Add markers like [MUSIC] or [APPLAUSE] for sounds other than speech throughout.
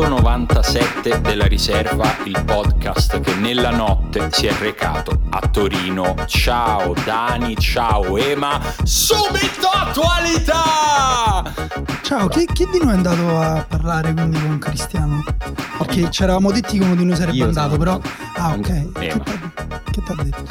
episodio 197 della riserva, il podcast che nella notte si è recato a Torino. Ciao Dani, ciao Ema, subito attualità! Ciao, chi, chi di noi è andato a parlare quindi con Cristiano? Perché ci eravamo detti che uno di noi sarebbe Io andato, però... Ah, ok. Ema. che ti ha detto?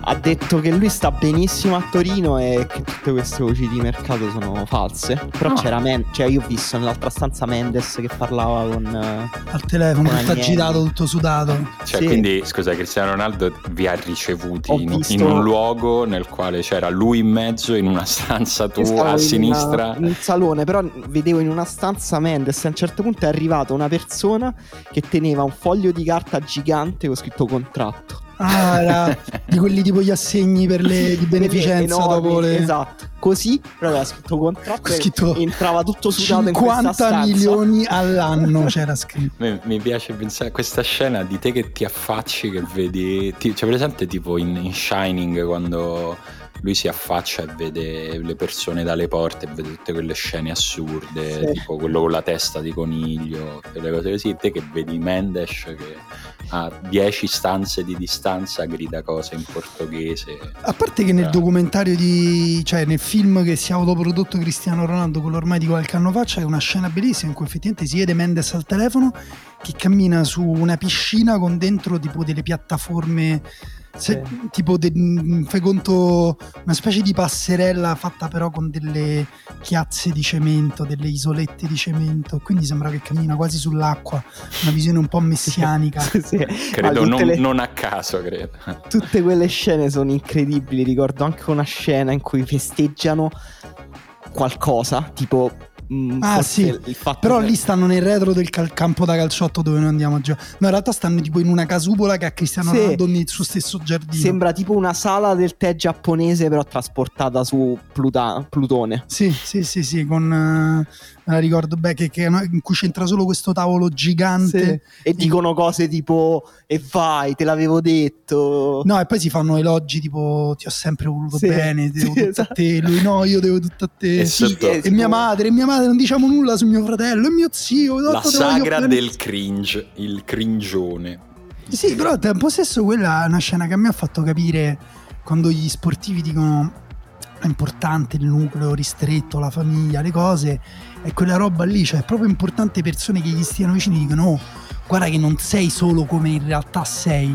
Ha detto che lui sta benissimo a Torino e che tutte queste voci di mercato sono false. Però No. c'era Men- cioè io ho visto nell'altra stanza Mendes che parlava con eh, Al telefono, Con tutto agitato, tutto sudato. Cioè, Sì. quindi, scusa, Cristiano Ronaldo vi ha ricevuti in, visto- in un luogo nel quale c'era lui in mezzo, in una stanza tu Io stavo a in sinistra. una- in un salone, però vedevo in una stanza Mendes. A un certo punto è arrivata una persona che teneva un foglio di carta gigante con scritto contratto. Ah, era di quelli tipo gli assegni per le di beneficenza Enormi, dopo le... Esatto, così però aveva scritto contratto scritto e entrava tutto sudato in questa 50 stanza. milioni all'anno c'era scritto. Mi, mi piace pensare a questa scena di te che ti affacci, che vedi. Ti, c'è presente tipo in, in Shining quando lui si affaccia e vede le persone dalle porte e vede tutte quelle scene assurde, Sì. tipo quello con la testa di coniglio, quelle cose così. Te che vedi Mendes che a 10 stanze di distanza grida cose in portoghese. A parte che nel Eh. documentario di... cioè nel film che si è autoprodotto Cristiano Ronaldo, quello ormai di qualche anno fa, c'è una scena bellissima in cui effettivamente si vede Mendes al telefono che cammina su una piscina con dentro tipo delle piattaforme... se- tipo de- mm, fai conto una specie di passerella fatta però con delle chiazze di cemento, delle isolette di cemento, quindi sembra che cammina quasi sull'acqua, una visione un po' messianica. Sì, sì. Credo Ma non, le- non a caso, credo. Tutte quelle scene sono incredibili. Ricordo anche una scena in cui festeggiano qualcosa, tipo. Mm, Ah, sì. Però che- lì stanno nel retro del cal- campo da calciotto dove noi andiamo a giocare. No, in realtà stanno tipo in una casupola che ha Cristiano Sì. Ronaldo nel suo stesso giardino. Sembra tipo una sala del tè giapponese, però trasportata su Pluta- Plutone. Sì, sì, sì, sì, con... eh, me la ricordo beh, che, che- in cui c'entra solo questo tavolo gigante. E dicono cose tipo: E vai, te l'avevo detto. No, e poi si fanno elogi tipo ti ho sempre voluto Sì, bene, devo sì, tutto esatto. a te, lui no, io devo tutto a te. E Sì, sotto- e mia madre, e mia madre non diciamo nulla su mio fratello, e mio zio. La sagra del cringe, il cringione. Sì, però al tempo stesso quella è una scena che a me ha fatto capire quando gli sportivi dicono è importante il nucleo ristretto, la famiglia, le cose, e quella roba lì, cioè è proprio importante persone che gli stiano vicini e dicono oh, guarda che non sei solo come in realtà sei,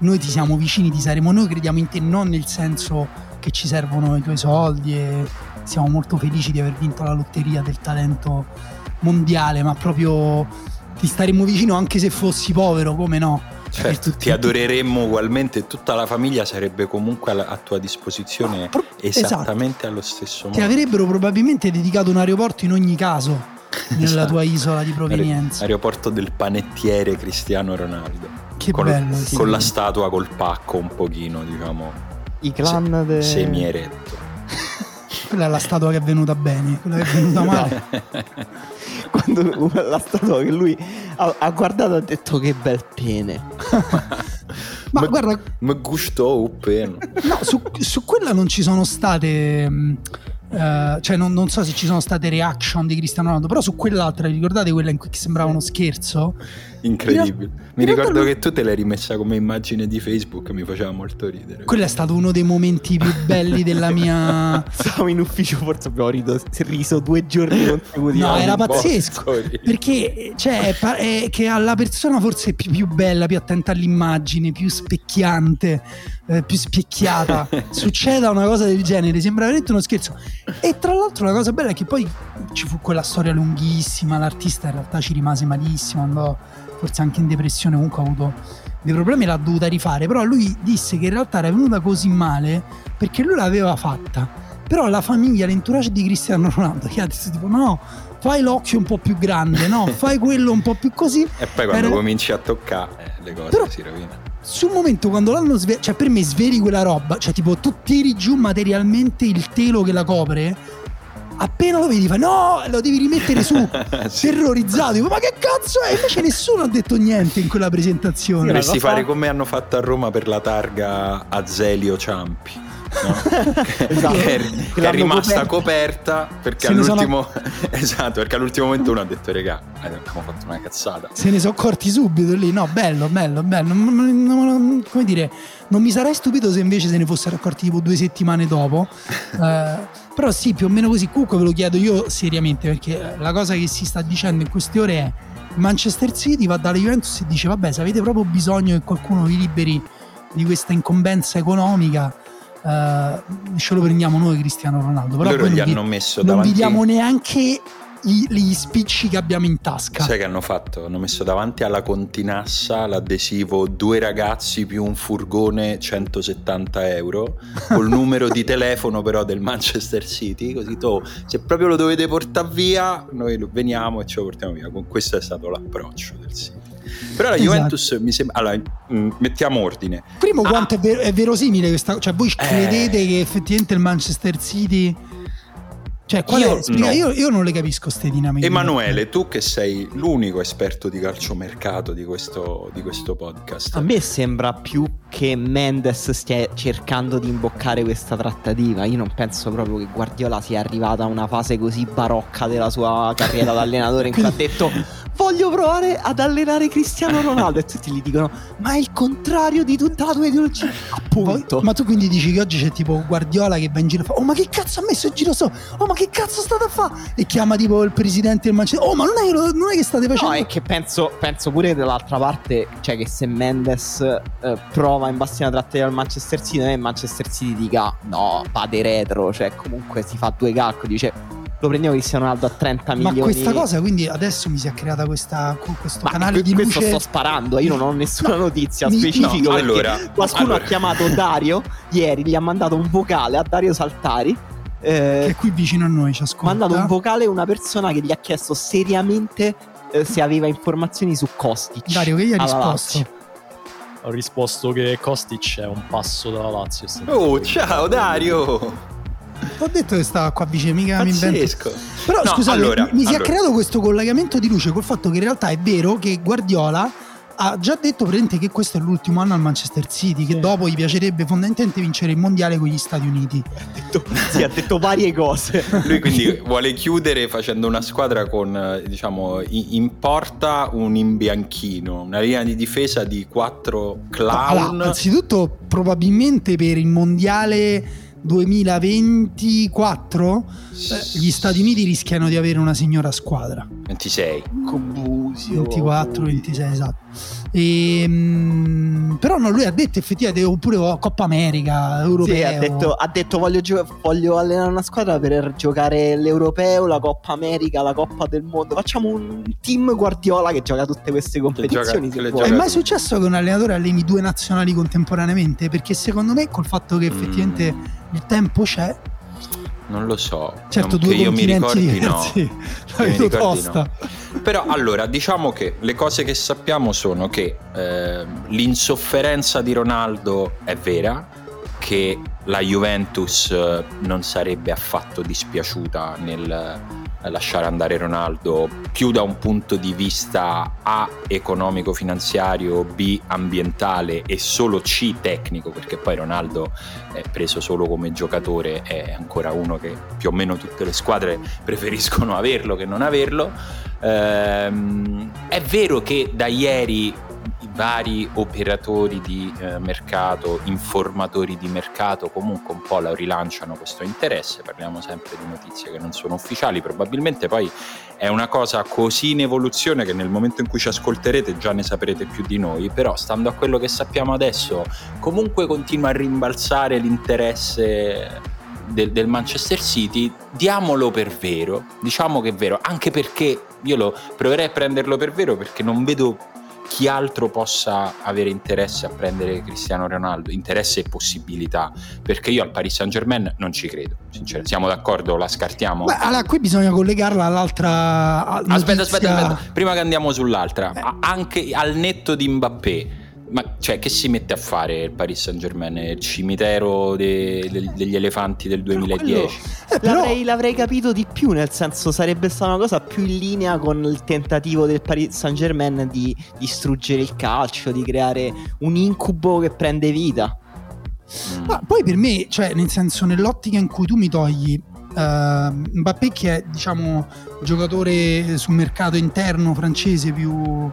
noi ti siamo vicini, ti saremo, noi crediamo in te non nel senso che ci servono i tuoi soldi e siamo molto felici di aver vinto la lotteria del talento mondiale, ma proprio ti staremo vicino anche se fossi povero, come no? Certo, tutti- ti adoreremmo ugualmente e tutta la famiglia sarebbe comunque a tua disposizione Pro- esattamente allo stesso Ti modo. avrebbero probabilmente dedicato un aeroporto in ogni caso [LAUGHS] nella Esatto. tua isola di provenienza. Aeroporto del panettiere Cristiano Ronaldo. Che Col- bello. sì. Con la statua col pacco un pochino, diciamo, I clan de- semi-eretto. [LAUGHS] Quella è la statua che è venuta bene, quella che è venuta [LAUGHS] male. Quando la statua che lui ha, ha guardato e ha detto che bel pene. [LAUGHS] Ma Ma- guarda, Mi gustò appena. no, su, su quella non ci sono state. mh, eh, cioè, non, non so se ci sono state reaction di Cristiano Ronaldo, però su quell'altra, vi ricordate quella in cui sembrava uno scherzo? Incredibile. Mi in ricordo lui- che tu te l'hai rimessa come immagine di Facebook, mi faceva molto ridere. Quello è stato uno dei momenti più belli della mia. [LAUGHS] Stavo in ufficio, forse abbiamo rido- riso due giorni [LAUGHS] consecutivi. No, era pazzesco. Perché cioè, è che alla persona forse più, più bella, più attenta all'immagine, più specchiante, eh, più specchiata, [LAUGHS] succeda una cosa del genere, sembra veramente uno scherzo. E tra l'altro la cosa bella è che poi ci fu quella storia lunghissima, l'artista in realtà ci rimase malissimo, andò forse anche in depressione, comunque ha avuto dei problemi, l'ha dovuta rifare, però lui disse che in realtà era venuta così male perché lui l'aveva fatta. Però la famiglia, l'entourage di Cristiano Ronaldo gli ha detto tipo no, fai l'occhio un po' più grande, no, [LAUGHS] fai quello un po' più così. E poi quando Era- cominci a toccare eh, le cose Però- si rovinano. Sul momento quando l'hanno svelato, cioè per me sveli quella roba, cioè tipo tu tiri giù materialmente il telo che la copre, appena lo vedi fai no, lo devi rimettere su, [LAUGHS] Sì. terrorizzato, dico, ma che cazzo è? Invece nessuno ha detto niente in quella presentazione. Dovresti fare come hanno fatto a Roma per la targa Azelio Ciampi. Esatto. [LAUGHS] che, è, Che è rimasta coperta. coperta perché ne sono- all'ultimo [LAUGHS] esatto perché all'ultimo momento uno ha detto regà eh, abbiamo fatto una cazzata Se ne sono accorti subito lì. No, bello, bello, bello. Come dire, non mi sarei stupito se invece se ne fossero accorti tipo due settimane dopo. [LAUGHS] Eh, però sì, più o meno così. Comunque ve lo chiedo io seriamente perché la cosa che si sta dicendo in queste ore è Manchester City va dalla Juventus e dice vabbè se avete proprio bisogno che qualcuno vi liberi di questa incombenza economica eh, ce lo prendiamo noi Cristiano Ronaldo. Però loro gli non hanno messo non davanti vi diamo neanche i- gli spicci che abbiamo in tasca. sai che hanno fatto? Hanno messo davanti alla continassa l'adesivo due ragazzi più un furgone 170 euro col [LAUGHS] numero di telefono però del Manchester City così tu se proprio lo dovete portare via noi veniamo e ce lo portiamo via Con- questo è stato l'approccio del City però la Esatto. Juventus mi sembra allora mm, mettiamo ordine Primo, Ah. quanto è, ver- è verosimile questa Cioè, voi Eh. credete che effettivamente il Manchester City. Cioè, qual Io è? Spiega- no. io, io non le capisco queste dinamiche. Emanuele, tu che sei l'unico esperto di calciomercato di questo, di questo podcast. A me sembra più che Mendes stia cercando di imboccare questa trattativa. Io non penso proprio che Guardiola sia arrivata a una fase così barocca della sua carriera da allenatore in cui ha detto voglio provare ad allenare Cristiano Ronaldo e tutti gli dicono ma è il contrario di tutta la tua ideologia. Appunto. ma tu quindi dici che oggi c'è tipo Guardiola che va in giro e fa: Oh, ma che cazzo ha messo in giro so? Oh, ma che cazzo state a fare? E chiama tipo il presidente del Manchester. Oh, ma non è, non è che state facendo. No, è che penso, penso pure che dall'altra parte, cioè che se Mendes eh, prova in bastina trattativa al Manchester City, non è il Manchester City dica no, vade retro, cioè comunque si fa due calcoli, dice lo prendiamo Cristiano Ronaldo a 30 Ma milioni. questa cosa, quindi adesso mi si è creata questa, con questo Ma canale di questo luce. sto sparando, io non ho nessuna notizia mi- specifica no, perché allora, qualcuno allora. ha chiamato Dario ieri, gli ha mandato un vocale a Dario Saltari. Eh, che è qui vicino a noi ci ha ascolta. mandato un vocale una persona che gli ha chiesto seriamente eh, se aveva informazioni su Kostic. Dario, che gli ha risposto? Lazio. Ho risposto che Kostic è un passo dalla Lazio. Oh, ciao Dario! Ho detto che stava qua vicino, mica mi invento. Però No, scusate, allora, mi si è allora. creato questo collegamento di luce col fatto che in realtà è vero che Guardiola ha già detto praticamente che questo è l'ultimo anno al Manchester City, che Sì. dopo gli piacerebbe fondamentalmente vincere il mondiale con gli Stati Uniti. Sì, ha detto varie cose. Lui quindi vuole chiudere facendo una squadra con, eh, diciamo, in porta un imbianchino, una linea di difesa di quattro clown. Allora, anzitutto probabilmente per il mondiale 2024 eh, gli Stati Uniti rischiano di avere una signora squadra. 26. Cobusio. 24, 26, esatto. Ehm, però no, lui ha detto effettivamente oppure oh, Coppa America, Europeo. Sì, ha detto, ha detto voglio, gio- voglio allenare una squadra per giocare l'Europeo, la Coppa America, la Coppa del Mondo. Facciamo un team Guardiola che gioca tutte queste competizioni. le vuoi. È gioca- mai successo che un allenatore alleni due nazionali contemporaneamente? Perché secondo me col fatto che Mm. effettivamente il tempo c'è, Non lo so. certo non due che io mi ricordi no. diversi, Che [LAUGHS] la mi tosta. Però allora diciamo che le cose che sappiamo sono che eh, l'insofferenza di Ronaldo è vera, che la Juventus eh, non sarebbe affatto dispiaciuta nel lasciare andare Ronaldo più da un punto di vista A economico-finanziario, B ambientale e solo C tecnico, perché poi Ronaldo è preso solo come giocatore è ancora uno che più o meno tutte le squadre [LAUGHS] preferiscono averlo che non averlo. Ehm, è vero che da ieri vari operatori di eh, mercato, informatori di mercato, comunque un po' la rilanciano questo interesse. Parliamo sempre di notizie che non sono ufficiali, probabilmente poi è una cosa così in evoluzione che nel momento in cui ci ascolterete già ne saprete più di noi, però stando a quello che sappiamo adesso, comunque continua a rimbalzare l'interesse del, del Manchester City, diamolo per vero, diciamo che è vero, anche perché io lo proverei a prenderlo per vero perché non vedo chi altro possa avere interesse a prendere Cristiano Ronaldo, interesse e possibilità, perché io al Paris Saint Germain non ci credo, sinceramente. Siamo d'accordo? La scartiamo? Beh, allora qui bisogna collegarla all'altra Aspetta, aspetta, aspetta, prima che andiamo sull'altra, Eh. anche al netto di Mbappé, ma cioè, che si mette a fare il Paris Saint Germain? Il cimitero de- del- degli elefanti del 2010? Eh, però- L'avrei, l'avrei capito di più, nel senso sarebbe stata una cosa più in linea con il tentativo del Paris Saint Germain di distruggere il calcio, di creare un incubo che prende vita. Mm. Ma poi per me, cioè, nel senso, nell'ottica in cui tu mi togli uh, Mbappé, che è diciamo giocatore sul mercato interno francese più,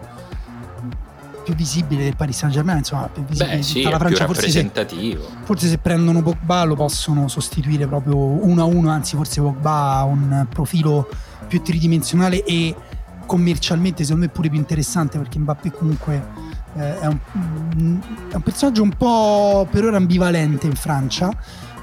più visibile del Paris Saint Germain, insomma, più visibile Beh, sì, la Francia. Forse se, forse se prendono Pogba lo possono sostituire proprio uno a uno, anzi, forse Pogba ha un profilo più tridimensionale e commercialmente secondo me pure più interessante perché Mbappé comunque eh, è, un, mm, è un personaggio un po' per ora ambivalente in Francia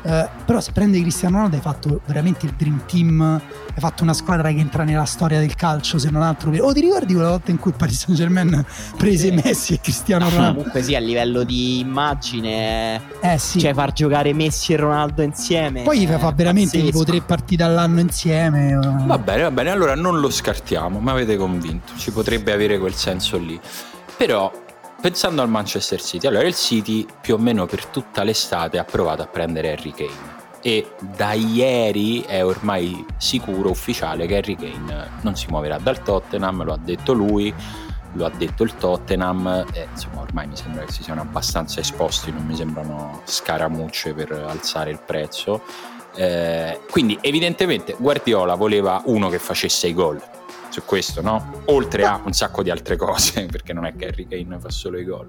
eh, però se prendi Cristiano Ronaldo hai fatto veramente il dream team hai fatto una squadra che entra nella storia del calcio se non altro per... oh ti ricordi quella volta in cui il Paris Saint Germain prese Sì. Messi e Cristiano Ronaldo Comunque sì, a livello di immagine, eh sì cioè far giocare Messi e Ronaldo insieme. poi è fa veramente tipo tre partite all'anno insieme eh. Va bene, va bene, allora non lo scartiamo, mi avete convinto, ci potrebbe avere quel senso lì. Però, pensando al Manchester City, allora il City più o meno per tutta l'estate ha provato a prendere Harry Kane. E da ieri è ormai sicuro, ufficiale, che Harry Kane non si muoverà dal Tottenham, lo ha detto lui, lo ha detto il Tottenham, e insomma ormai mi sembra che si siano abbastanza esposti, non mi sembrano scaramucce per alzare il prezzo. Eh, quindi evidentemente Guardiola voleva uno che facesse i gol su questo, no? Oltre a un sacco di altre cose, [LAUGHS] perché non è che Harry Kane fa solo i gol.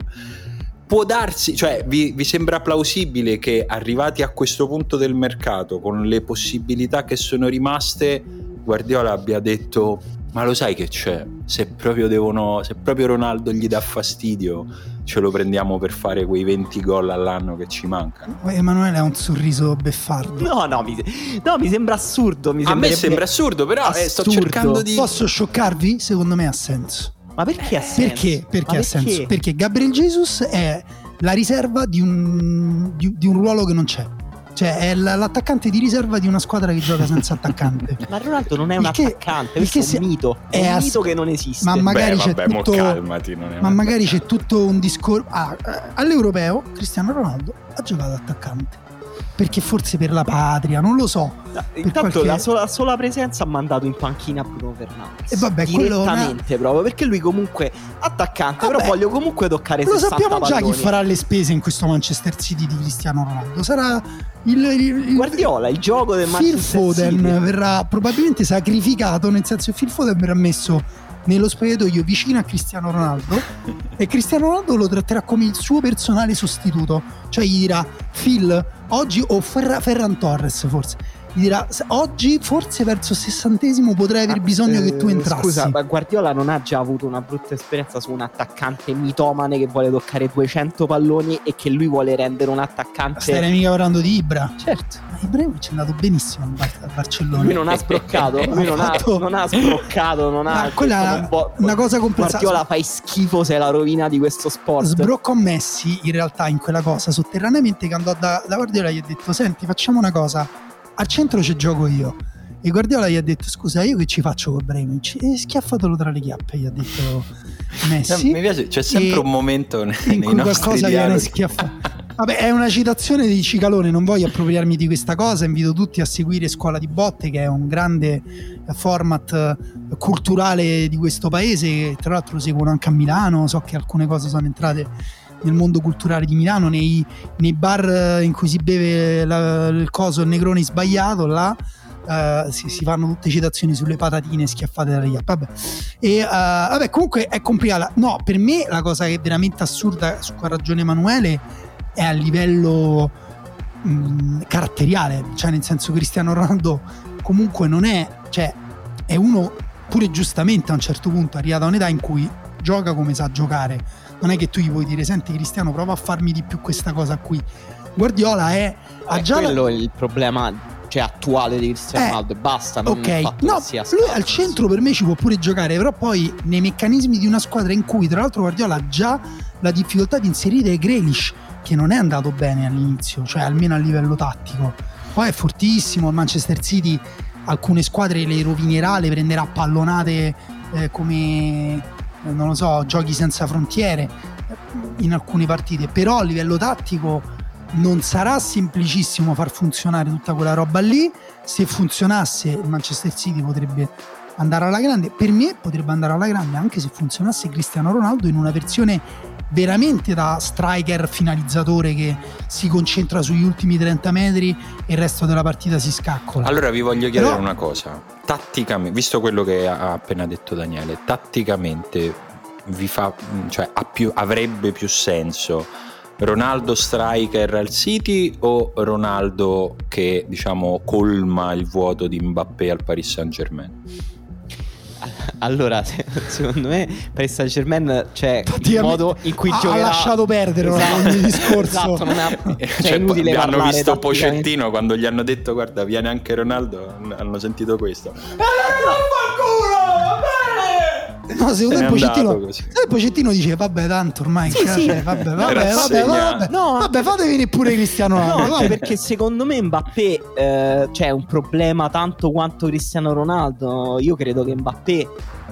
Può darsi, cioè vi, vi sembra plausibile che arrivati a questo punto del mercato, con le possibilità che sono rimaste, Guardiola abbia detto ma lo sai che c'è? Se proprio, devono, se proprio Ronaldo gli dà fastidio, ce lo prendiamo per fare quei 20 gol all'anno che ci mancano. Emanuele ha un sorriso beffardo No, no, mi, no, mi sembra assurdo. Mi A me sembra assurdo, però eh, sto Assurdo. cercando di... Posso scioccarvi? Secondo me ha senso. Ma perché ha senso? Perché? Perché ha senso? Perché Gabriel Jesus è la riserva di un, di, di un ruolo che non c'è. Cioè è l- l'attaccante di riserva di una squadra che gioca senza attaccante. [LAUGHS] Ma Ronaldo non è un che- attaccante, questo che è un mito. È, è un ass- mito che non esiste. Ma magari Beh, c'è vabbè, mo tutto- calmati, Ma un magari c'è tutto un discorso. Ah, eh, all'europeo Cristiano Ronaldo ha giocato attaccante. Perché forse per la patria, non lo so. Intanto qualche- la sola, sola presenza ha mandato in panchina Bruno Fernandes. E vabbè, direttamente proprio perché lui comunque attaccante, però Vabbè, voglio comunque toccare Lo 60 sappiamo già chi palloni. farà le spese in questo Manchester City di Cristiano Ronaldo. Sarà il, il, il- Guardiola, il gioco del Phil Manchester Foden City. verrà probabilmente sacrificato, nel senso che Phil Foden verrà messo nello spogliatoio vicino a Cristiano Ronaldo e Cristiano Ronaldo lo tratterà come il suo personale sostituto. Cioè gli dirà Phil, oggi o Ferra- Ferran Torres forse. Gli dirà "Se- oggi forse verso il sessantesimo potrei aver Ah, bisogno che tu entrassi. Scusa, ma Guardiola non ha già avuto una brutta esperienza su un attaccante mitomane che vuole toccare 200 palloni e che lui vuole rendere un attaccante. Stai mica parlando di Ibra. Certo. Ma Ibrahimovic è andato benissimo Bar- al Barcellona. Lui non ha sbroccato, [LAUGHS] lui non ha, fatto- non ha sbroccato, non ha. Ma quella questo è non può- una cosa complessa. Guardiola fai schifo, sei la rovina di questo sport. sbroccò Messi in realtà in quella cosa sotterraneamente che andò da, da Guardiola e gli ha detto senti facciamo una cosa al centro ci gioco io. E Guardiola gli ha detto scusa io che ci faccio con Ibrahimovic e schiaffatelo tra le chiappe gli ha detto Messi. Mi piace, c'è sempre E un momento nei, in cui qualcosa viene dialoghi. schiaffato Vabbè, è una citazione di Cicalone, non voglio appropriarmi di questa cosa, invito tutti a seguire Scuola di Botte, che è un grande format eh, culturale di questo paese, tra l'altro lo seguono anche a Milano, so che alcune cose sono entrate nel mondo culturale di Milano, nei, nei bar eh, in cui si beve la- il coso, il negrone sbagliato, là eh, si, si fanno tutte citazioni sulle patatine schiaffate dalle chiappe. Vabbè. E eh, vabbè, comunque è complicata. No, per me la cosa che è veramente assurda, su cui ha ragione Emanuele, è a livello mh, caratteriale. Cioè, nel senso, Cristiano Ronaldo comunque non è, cioè, è uno pure giustamente a un certo punto arrivato a un'età in cui gioca come sa giocare. Non è che tu gli puoi dire, senti Cristiano, prova a farmi di più questa cosa qui. Guardiola è, ha È già la- quello il problema cioè, attuale di Cristiano Eh, Ronaldo e basta. Non Ok, no, lui al centro per me ci può pure giocare, però poi nei meccanismi di una squadra in cui tra l'altro Guardiola ha già la difficoltà di inserire Grealish, che non è andato bene all'inizio, cioè almeno a livello tattico. Poi è fortissimo, il Manchester City alcune squadre le rovinerà, le prenderà pallonate eh, come, non lo so, giochi senza frontiere eh, in alcune partite, però a livello tattico non sarà semplicissimo far funzionare tutta quella roba lì. Se funzionasse, il Manchester City potrebbe andare alla grande. Per me potrebbe andare alla grande anche se funzionasse Cristiano Ronaldo in una versione veramente da striker finalizzatore che si concentra sugli ultimi 30 metri e il resto della partita si scaccola. Allora vi voglio chiedere Però- una cosa. Tatticamente, visto quello che ha appena detto Daniele, tatticamente vi fa, cioè, più- avrebbe più senso Ronaldo striker al City o Ronaldo che diciamo colma il vuoto di Mbappé al Paris Saint Germain? [LAUGHS] Allora, se- secondo me Paris Saint Germain c'è il Praticamente modo in cui ha- giocherà ha lasciato perdere esatto, ogni [LAUGHS] discorso. esatto, non è, cioè, è Cioè, inutile hanno parlare visto. Pocettino quando gli hanno detto guarda viene anche Ronaldo hanno sentito questo No, secondo Se me Pocettino, Pocettino dice vabbè tanto ormai Sì, cioè, sì. vabbè vabbè vabbè, vabbè, vabbè, No, vabbè fate venire pure Cristiano No, Ronaldo vabbè. perché secondo me Mbappé eh, c'è un problema tanto quanto Cristiano Ronaldo. Io credo che Mbappé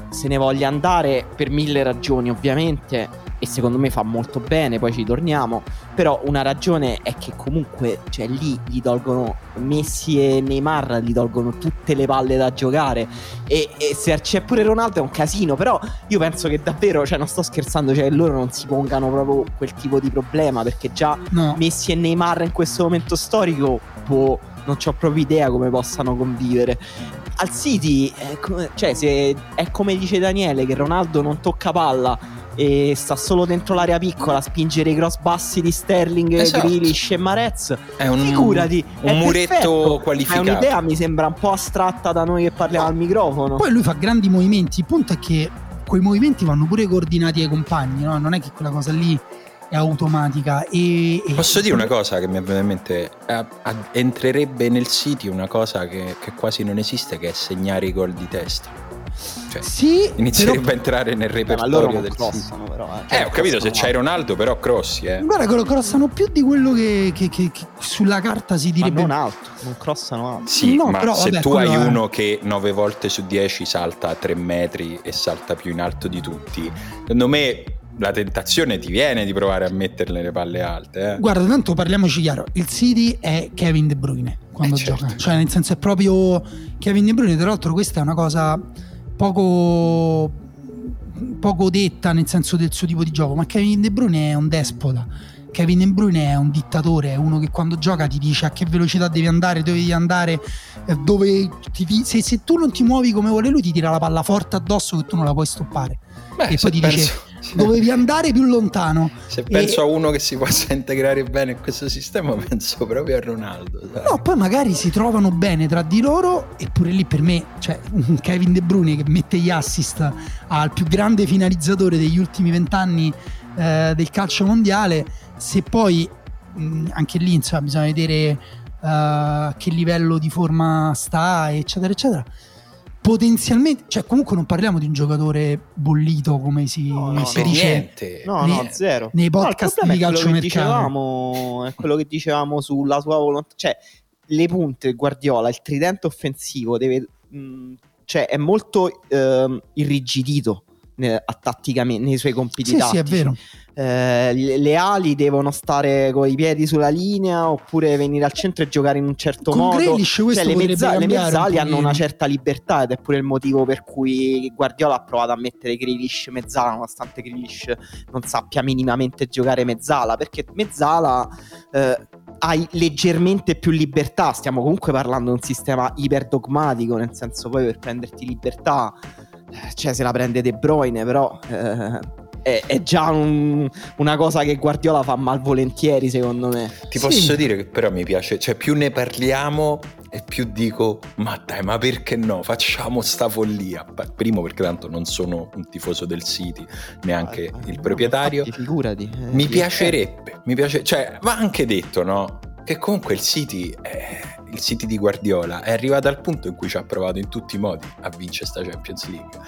se ne voglia andare per mille ragioni, ovviamente. Secondo me fa molto bene, poi ci torniamo. Però una ragione è che comunque, cioè, lì gli tolgono Messi e Neymar, gli tolgono tutte le palle da giocare. E, e se c'è pure Ronaldo è un casino. Però io penso che davvero, cioè, non sto scherzando, cioè, loro non si pongano proprio quel tipo di problema. Perché già no Messi e Neymar in questo momento storico, boh, non ho proprio idea come possano convivere. Al City, come- cioè, se è come dice Daniele, che Ronaldo non tocca palla e sta solo dentro l'area piccola a spingere i cross bassi di Sterling, Esatto. Grealish e Marez. è un, Figurati, è un muretto perfetto. qualificato È un'idea, mi sembra un po' astratta da noi che parliamo al microfono. poi lui fa grandi movimenti il punto è che quei movimenti vanno pure coordinati ai compagni no? non è che quella cosa lì è automatica e, e- Posso dire una cosa che mi è venuta in mente? Eh, entrerebbe nel City una cosa che, che quasi non esiste, che è segnare i gol di testa. Cioè, sì inizierebbe però- a entrare nel Eh, ma repertorio del crossano però. Eh, ho capito, se c'hai Ronaldo, però crossi, eh. guarda che crossano più di quello che, che- che- che sulla carta si Ma direbbe non alto, non crossano alto. Sì, No, ma però, se vabbè, tu hai è- uno che 9 volte su 10 salta a 3 metri e salta più in alto di tutti, secondo me la tentazione ti viene di provare a metterle le palle alte. Eh? Guarda, tanto parliamoci chiaro, il City è Kevin De Bruyne quando Eh, certo. gioca, cioè nel senso è proprio Kevin De Bruyne, tra l'altro questa è una cosa poco poco detta nel senso del suo tipo di gioco, ma Kevin De Bruyne è un despota. Kevin De Bruyne è un dittatore, è uno che quando gioca ti dice a che velocità devi andare, dove devi andare, eh, dove ti se, se tu non ti muovi come vuole lui ti tira la palla forte addosso che tu non la puoi stoppare. Beh, e poi ti penso, dice dovevi andare più lontano. se e- penso a uno che si possa integrare bene in questo sistema, [LAUGHS] penso proprio a Ronaldo. sai. No, poi magari si trovano bene tra di loro, eppure lì per me, cioè un [LAUGHS] Kevin De Bruyne che mette gli assist al più grande finalizzatore degli ultimi vent'anni eh, del calcio mondiale, se poi mh, anche lì insomma bisogna vedere a che livello di forma sta, eccetera, eccetera. Potenzialmente, cioè comunque non parliamo di un giocatore bollito come si, No, no, si per no. dice niente. No, nei- no, zero. nei No, podcast problema di è quello che calciomercato. dicevamo, è quello che dicevamo sulla sua volontà, cioè le punte Guardiola, il tridente offensivo deve mh, cioè è molto ehm, irrigidito ne- a- tatticamente nei suoi compiti Sì, sì, è tattici. vero. Eh, le, ali devono stare con i piedi sulla linea oppure venire al centro e giocare in un certo Con modo. Grealish Cioè, le, mezza- le cambiare un mezzali hanno una certa libertà ed è pure il motivo per cui Guardiola ha provato a mettere Grealish mezzala nonostante Grealish non sappia minimamente giocare mezzala perché mezzala eh, hai leggermente più libertà stiamo comunque parlando di un sistema iperdogmatico nel senso poi per prenderti libertà eh, cioè se la prende De Bruyne però eh, è, è già un- una cosa che Guardiola fa malvolentieri secondo me Ti Sì. posso dire che però mi piace, cioè più ne parliamo e più dico, ma dai, ma perché no? Facciamo sta follia. Primo perché tanto non sono un tifoso del City, neanche Ah, il no, proprietario. infatti, figurati eh, Mi piacerebbe, mi piace, cioè va anche detto, no? Che comunque il City, è- il City di Guardiola è arrivato al punto in cui ci ha provato in tutti i modi a vincere sta Champions League.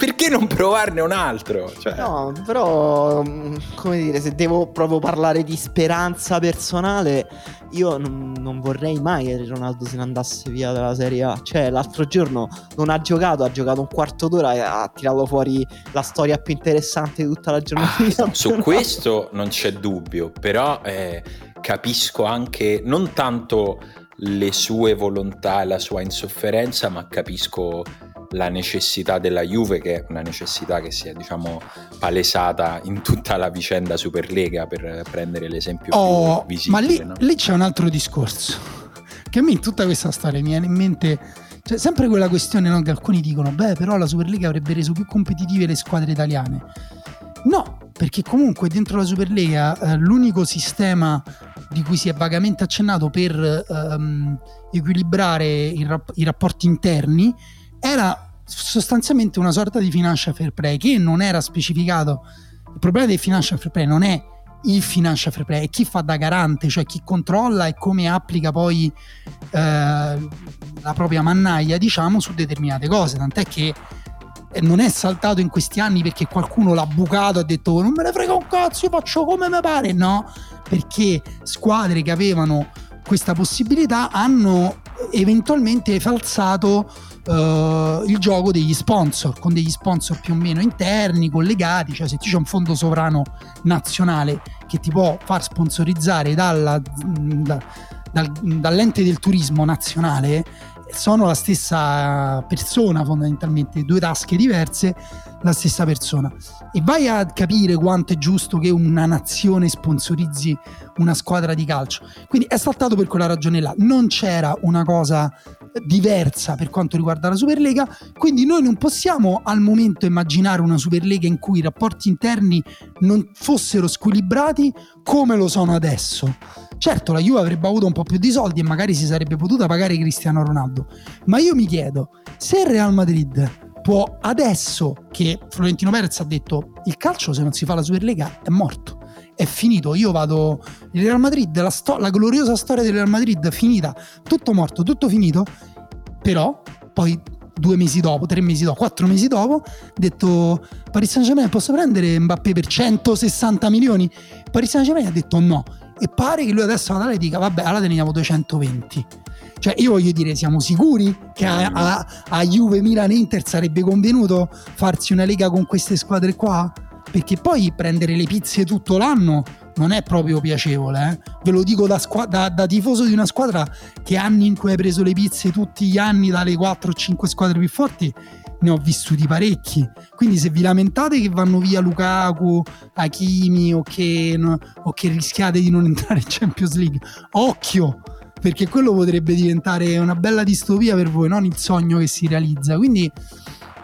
Perché non provarne un altro? Cioè, No, però, mm, come dire, se devo proprio parlare di speranza personale, io non, non vorrei mai che Ronaldo se ne andasse via dalla Serie A. Cioè, l'altro giorno non ha giocato, ha giocato un quarto d'ora e ha tirato fuori la storia più interessante di tutta la giornata. Ah, su [LAUGHS] questo non c'è dubbio, però eh, capisco anche non tanto le sue volontà e la sua insofferenza, ma capisco la necessità della Juve, che è una necessità che si è diciamo palesata in tutta la vicenda Superlega, per prendere l'esempio oh, più visibile. Ma lì, no? lì c'è un altro discorso, che a me in tutta questa storia mi viene in mente cioè, sempre quella questione no, che alcuni dicono, beh, però la Superlega avrebbe reso più competitive le squadre italiane. No, perché comunque dentro la Superlega eh, l'unico sistema di cui si è vagamente accennato per ehm, equilibrare i, rap- i rapporti interni era sostanzialmente una sorta di financial fair play che non era specificato. Il problema del financial fair play non è il financial fair play, è chi fa da garante, cioè chi controlla e come applica poi eh, la propria mannaia, diciamo, su determinate cose. Tant'è che non è saltato in questi anni perché qualcuno l'ha bucato e ha detto non me ne frega un cazzo, io faccio come mi pare. No, perché squadre che avevano questa possibilità hanno eventualmente falsato uh, il gioco degli sponsor, con degli sponsor più o meno interni, collegati, cioè se c'è un fondo sovrano nazionale che ti può far sponsorizzare dalla, da, dal, dall'ente del turismo nazionale, sono la stessa persona fondamentalmente, due tasche diverse, la stessa persona. E vai a capire quanto è giusto che una nazione sponsorizzi una squadra di calcio. Quindi è saltato per quella ragione là. Non c'era una cosa diversa per quanto riguarda la Superlega, quindi noi non possiamo al momento immaginare una Superlega in cui i rapporti interni non fossero squilibrati come lo sono adesso. Certo, la Juve avrebbe avuto un po' più di soldi e magari si sarebbe potuta pagare Cristiano Ronaldo, ma io mi chiedo, se il Real Madrid può adesso che Florentino Perez ha detto il calcio se non si fa la Superlega è morto, è finito, io vado il Real Madrid, la, sto- la gloriosa storia del Real Madrid finita, tutto morto, tutto finito, però poi due mesi dopo, tre mesi dopo, quattro mesi dopo, ha detto Paris Saint Germain posso prendere Mbappé per 160 milioni? Paris Saint Germain ha detto no e pare che lui adesso a Natale dica vabbè allora teniamo 220 cioè io voglio dire siamo sicuri che a, a, a Juve, Milan e Inter sarebbe convenuto farsi una lega con queste squadre qua? perché poi prendere le pizze tutto l'anno non è proprio piacevole, eh? ve lo dico da, squa- da, da, tifoso di una squadra che anni in cui hai preso le pizze tutti gli anni dalle 4 o 5 squadre più forti ne ho vissuti parecchi. Quindi se vi lamentate che vanno via Lukaku, Hakimi o che, no, o che rischiate di non [LAUGHS] entrare in Champions League, occhio! Perché quello potrebbe diventare una bella distopia per voi, non il sogno che si realizza. Quindi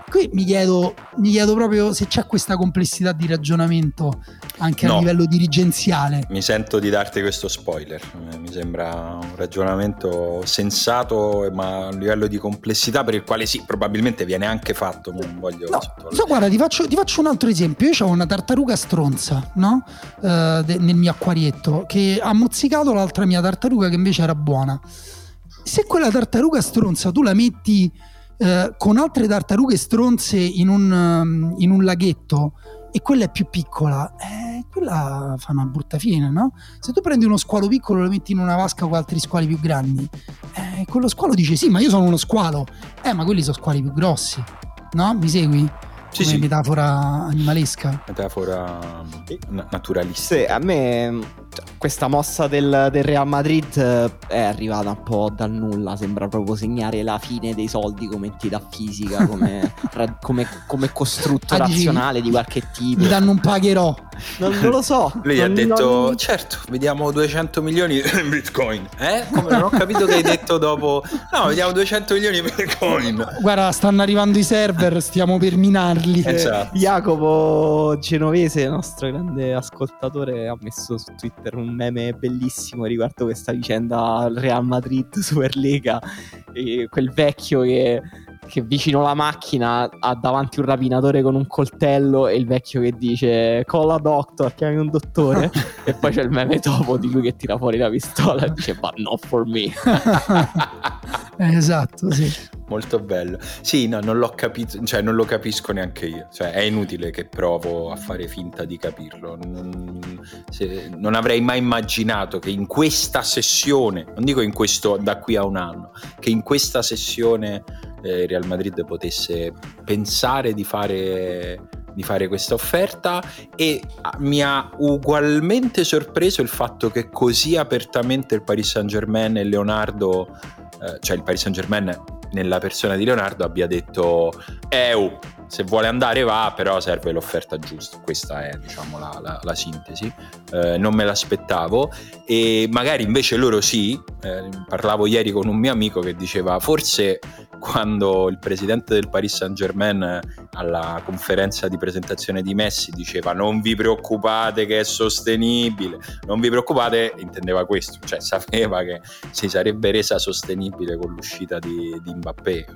qui mi chiedo, mi chiedo proprio se c'è questa complessità di ragionamento anche no. a livello dirigenziale. Mi sento di darti questo spoiler, eh, mi sembra un ragionamento sensato ma a livello di complessità per il quale sì, probabilmente viene anche fatto, non voglio... No, so, guarda, ti faccio, ti faccio, un altro esempio, io ho una tartaruga stronza, no? Uh, de, nel mio acquarietto, che ha mozzicato l'altra mia tartaruga che invece era buona. Se quella tartaruga stronza tu la metti eh, con altre tartarughe stronze in un, um, in un laghetto e quella è più piccola, eh, quella fa una brutta fine, no? Se tu prendi uno squalo piccolo e lo metti in una vasca con altri squali più grandi, eh, quello squalo dice sì, ma io sono uno squalo, eh, ma quelli sono squali più grossi, no? Mi segui? Sì, Come sì. metafora animalesca. Metafora naturalista. Sì, a me questa mossa del, del, Real Madrid eh, è arrivata un po' dal nulla, sembra proprio segnare la fine dei soldi come entità fisica, come, [LAUGHS] come, come costrutto ah, razionale di qualche tipo. Mi danno un pagherò. Non, non lo so. Lui non, ha detto, non... certo, vediamo 200 milioni [LAUGHS] in bitcoin. Eh? Come non ho capito che hai detto dopo, no, vediamo 200 milioni in bitcoin. Guarda, stanno arrivando i server, stiamo per minarli. Esatto. Jacopo Genovese, nostro grande ascoltatore, ha messo su Twitter un meme bellissimo riguardo questa vicenda Real Madrid Superlega e quel vecchio che, che vicino alla macchina ha davanti un rapinatore con un coltello e il vecchio che dice colla doctor, chiami un dottore [LAUGHS] e poi c'è il meme dopo di lui che tira fuori la pistola e dice but not for me [LAUGHS] esatto sì molto bello. Sì, no, non l'ho capito, cioè non lo capisco neanche io. Cioè, è inutile che provo a fare finta di capirlo. Non, se, non avrei mai immaginato che in questa sessione, non dico in questo da qui a un anno, che in questa sessione eh, Real Madrid potesse pensare di fare di fare questa offerta e mi ha ugualmente sorpreso il fatto che così apertamente il Paris Saint Germain e Leonardo, eh, cioè il Paris Saint Germain nella persona di Leonardo abbia detto eh oh, se vuole andare va però serve l'offerta giusta. Questa è diciamo la, la, la sintesi. Eh, non me l'aspettavo. E magari invece loro sì. Eh, parlavo ieri con un mio amico che diceva forse quando il presidente del Paris Saint Germain alla conferenza di presentazione di Messi diceva non vi preoccupate che è sostenibile non vi preoccupate intendeva questo cioè sapeva che si sarebbe resa sostenibile con l'uscita di, di Mbappé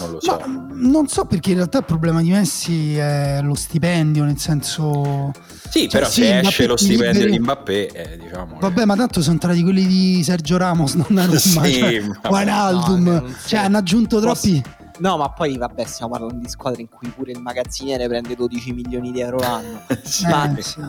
non lo so. Ma, non so perché in realtà il problema di Messi è lo stipendio, nel senso... Sì, cioè, però sì, se esce lo stipendio liberi... di Mbappé, eh, diciamo... Vabbè, ma tanto sono entrati quelli di Sergio Ramos, non a Roma, [LAUGHS] sì, cioè, Wijnaldum, no, cioè hanno aggiunto troppi... No, ma poi vabbè, stiamo parlando di squadre in cui pure il magazziniere prende 12 milioni di euro l'anno. [LAUGHS] sì, ma, sì.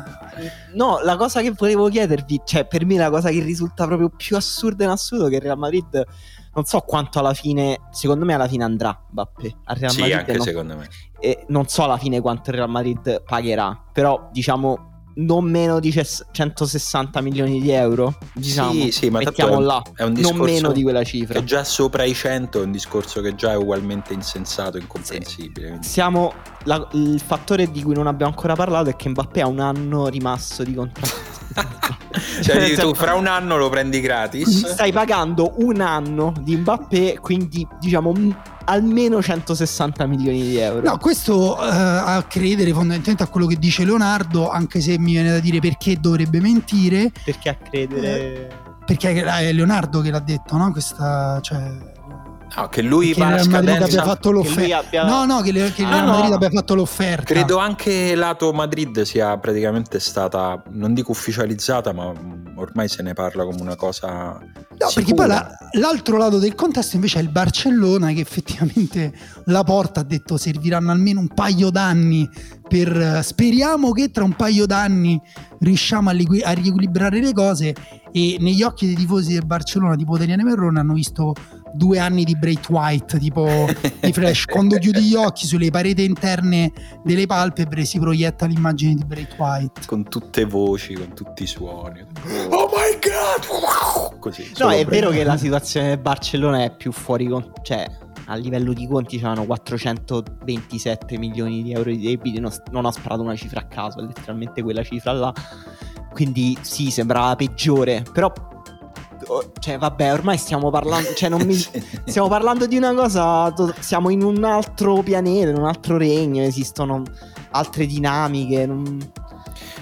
No, la cosa che volevo chiedervi, cioè per me la cosa che risulta proprio più assurda in assoluto è che il Real Madrid non so quanto alla fine, secondo me alla fine andrà Mbappé al Real sì, Madrid. anche non, secondo me. E non so alla fine quanto il Real Madrid pagherà, però diciamo non meno di 160 milioni di euro. Diciamo, sì, sì, ma mettiamo è, là, è un non meno di quella cifra. Che già sopra i 100 è un discorso che già è ugualmente insensato e incomprensibile. Sì. Siamo, la, il fattore di cui non abbiamo ancora parlato è che Mbappé ha un anno rimasto di contratto. [LAUGHS] cioè, tu fra un anno lo prendi gratis. Stai pagando un anno di Mbappé, quindi diciamo almeno 160 milioni di euro. No, questo uh, a credere fondamentalmente a quello che dice Leonardo, anche se mi viene da dire perché dovrebbe mentire. Perché a credere... Eh, perché è Leonardo che l'ha detto, no? Questa, cioè, No, che lui che Real Madrid abbia fatto l'offerta. Abbia... No, no, che, le, che ah, no. Madrid abbia fatto l'offerta. Credo anche lato Madrid sia praticamente stata, non dico ufficializzata, ma ormai se ne parla come una cosa. No, sicura. perché poi la, l'altro lato del contesto invece è il Barcellona che effettivamente la porta ha detto serviranno almeno un paio d'anni per speriamo che tra un paio d'anni riusciamo a, liqui- a riequilibrare le cose e negli occhi dei tifosi del Barcellona tipo Daniele Merrone hanno visto due anni di Bright White tipo di Flash. Quando chiudi gli occhi sulle pareti interne delle palpebre si proietta l'immagine di Bright White con tutte voci con tutti i suoni. Oh my god! Così no è vero che la situazione del Barcellona è più fuori con cioè a livello di conti c'erano 427 milioni di euro di debiti non, non ho sparato una cifra a caso è letteralmente quella cifra là. Quindi sì sembrava peggiore però cioè, vabbè, ormai stiamo parlando. Cioè, non mi, [LAUGHS] stiamo parlando di una cosa. Siamo in un altro pianeta, in un altro regno. Esistono altre dinamiche. Non,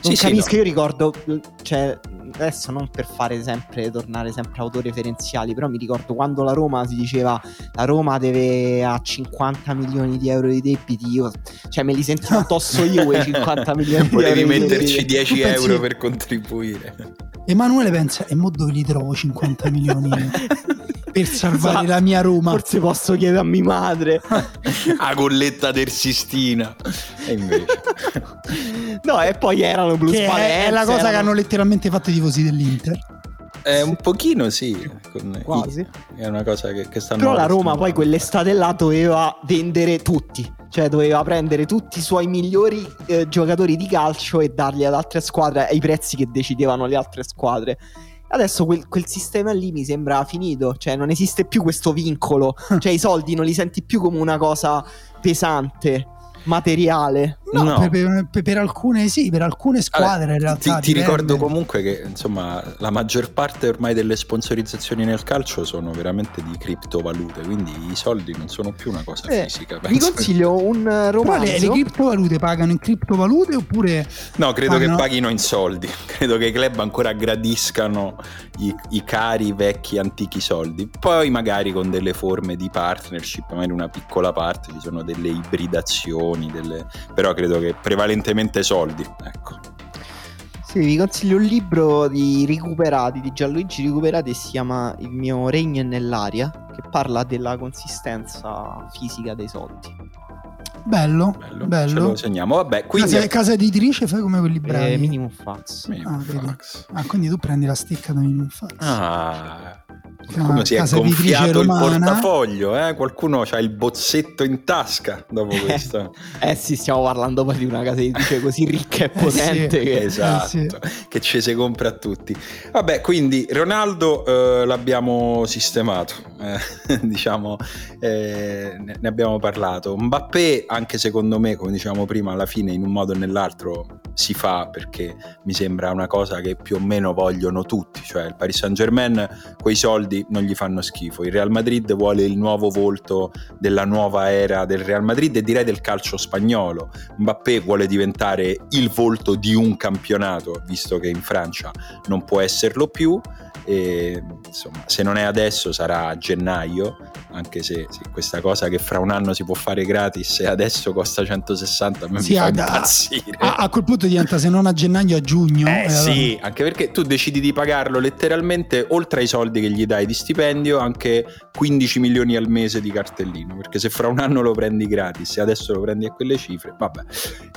non sì, capisco. Sì, no. Io ricordo. Cioè, adesso non per fare sempre tornare sempre autoreferenziali, però mi ricordo quando la Roma si diceva la Roma deve a 50 milioni di euro di debiti, io cioè me li sento addosso io quei [LAUGHS] 50 milioni di euro. Volevi metterci 10 euro per contribuire. Emanuele pensa, e mo dove li trovo 50 milioni? [LAUGHS] per salvare esatto. la mia Roma. Forse posso chiedere a mia madre. [LAUGHS] a colletta del Sistina. E invece. no, e poi erano blu che è la cosa erano... che hanno letteralmente fatto i tifosi dell'Inter. Eh, un pochino sì, quasi. È una cosa che, che stanno Però la Roma poi quell'estate là doveva vendere tutti, cioè doveva prendere tutti i suoi migliori eh, giocatori di calcio e darli ad altre squadre ai prezzi che decidevano le altre squadre. Adesso quel, quel, sistema lì mi sembra finito, cioè non esiste più questo vincolo, [LAUGHS] cioè i soldi non li senti più come una cosa pesante materiale. No, no. Per, per, per, alcune sì, per alcune squadre allora, in realtà. Ti, ti ricordo comunque che insomma la maggior parte ormai delle sponsorizzazioni nel calcio sono veramente di criptovalute, quindi i soldi non sono più una cosa eh, fisica. Vi consiglio un romanzo. Le, le, criptovalute pagano in criptovalute oppure... No, credo pagano... che paghino in soldi. [LAUGHS] Credo che i club ancora gradiscano i, i cari, vecchi, antichi soldi. Poi magari con delle forme di partnership, magari una piccola parte, ci sono delle ibridazioni, delle... però credo che prevalentemente soldi, ecco. Sì, vi consiglio un libro di Recuperati, di Gianluigi Recuperati, si chiama Il mio regno è nell'aria, che parla della consistenza fisica dei soldi. Bello, bello. bello. Ce lo segniamo. Vabbè, quindi... casa, casa editrice fai come quelli bravi. Eh, minimum Fax. Minimum ah, fax. ah, quindi tu prendi la stecca da Minimum Fax. Ah, Qualcuno si è gonfiato il portafoglio, eh? qualcuno ha il bozzetto in tasca dopo questo. Eh sì, stiamo parlando poi di una casa editrice così ricca e [LAUGHS] Eh sì. potente che... esatto, sì. che ci si compra a tutti. Vabbè, quindi Ronaldo eh, l'abbiamo sistemato, eh, [LAUGHS] diciamo, eh, ne ne abbiamo parlato. Mbappé, anche secondo me, come dicevamo prima, alla fine in un modo o nell'altro si fa perché mi sembra una cosa che più o meno vogliono tutti, cioè il Paris Saint Germain quei soldi non gli fanno schifo, il Real Madrid vuole il nuovo volto della nuova era del Real Madrid e direi del calcio spagnolo, Mbappé vuole diventare il volto di un campionato, visto che in Francia non può esserlo più. E, insomma, se non è adesso sarà a gennaio, anche se sì, questa cosa che fra un anno si può fare gratis e adesso costa 160 a me Sì, mi fa a- impazzire. A, a quel punto diventa se non a gennaio a giugno. Eh e sì, anche perché tu decidi di pagarlo letteralmente oltre ai soldi che gli dai di stipendio, anche 15 milioni al mese di cartellino, perché se fra un anno lo prendi gratis e adesso lo prendi a quelle cifre, vabbè.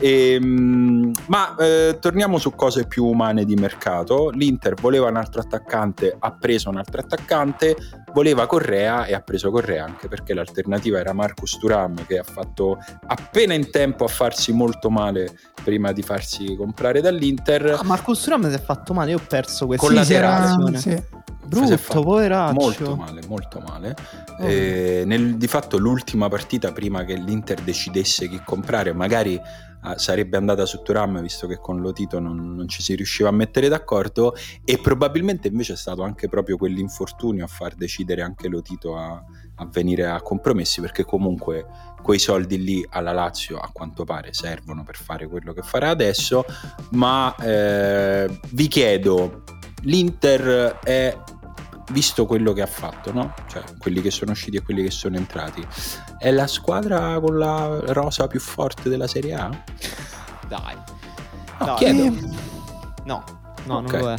Ehm, ma eh, torniamo su cose più umane di mercato. L'Inter voleva un altro attaccante, ha preso un altro attaccante, voleva Correa e ha preso Correa anche perché l'alternativa era Marcus Turam che ha fatto appena in tempo a farsi molto male prima di farsi comprare dall'Inter. Ah, Marco Sturam si è fatto male, io ho perso questa Con Sì, Brutto, poveraccio. Molto male, molto male. Oh. Eh, nel- di fatto l'ultima partita prima che l'Inter decidesse chi comprare, magari ah, sarebbe andata su Turam visto che con Lotito non, non ci si riusciva a mettere d'accordo e probabilmente invece è stato anche proprio quell'infortunio a far decidere anche Lotito a, a venire a compromessi perché comunque quei soldi lì alla Lazio a quanto pare servono per fare quello che farà adesso ma eh, vi chiedo l'Inter è visto quello che ha fatto, no? Cioè, quelli che sono usciti e quelli che sono entrati. È la squadra con la rosa più forte della Serie A? Dai. No, Dai. chiedo. Eh, No, no, Ok. non lo è.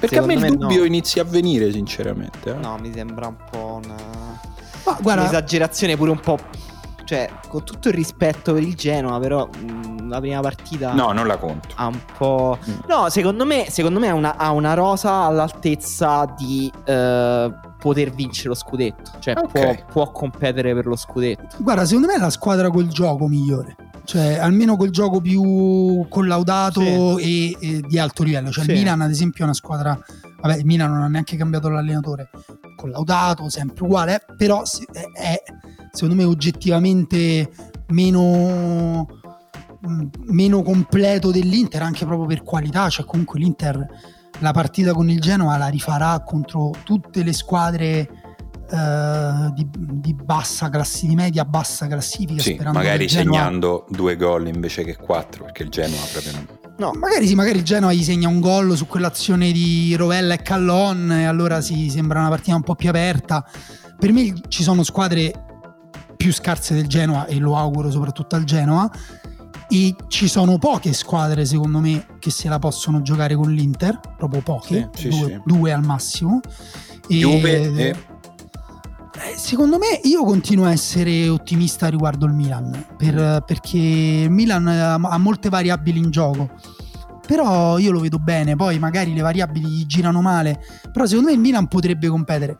Perché a me il Secondo me dubbio no. inizia a venire, sinceramente. eh. No, mi sembra un po' una... Ma guarda, un'esagerazione pure un po'... Cioè, con tutto il rispetto per il Genoa, però mh, la prima partita No, non la conto. ha un po'... Mm. No, secondo me, secondo me ha, una, ha una rosa all'altezza di eh, poter vincere lo scudetto. Cioè, Ok. può, può competere per lo scudetto. guarda, secondo me è la squadra col gioco migliore. Cioè, almeno col gioco più collaudato Sì. e, e di alto livello. Cioè, Sì. il Milan, ad esempio, è una squadra. Vabbè, il Milan non ha neanche cambiato l'allenatore. Collaudato, sempre uguale. eh, Però è, secondo me oggettivamente meno. meno completo dell'Inter anche proprio per qualità cioè comunque l'Inter la partita con il Genoa la rifarà contro tutte le squadre eh, di, di bassa classifica, di media bassa classifica. Sì, sperando magari che il Genoa- segnando due gol invece che quattro, perché il Genoa proprio non... No, Magari sì, magari il Genoa gli segna un gol su quell'azione di Rovella e Callon e allora sì, sembra una partita un po' più aperta. Per me ci sono squadre più scarse del Genoa e lo auguro soprattutto al Genoa e ci sono poche squadre secondo me che se la possono giocare con l'Inter, proprio poche, Sì, due, sì. due al massimo. E- Juve e... eh, Secondo me io continuo a essere ottimista riguardo il Milan per- perché il Milan ha, molte variabili in gioco però io lo vedo bene poi magari le variabili girano male però secondo me il Milan potrebbe competere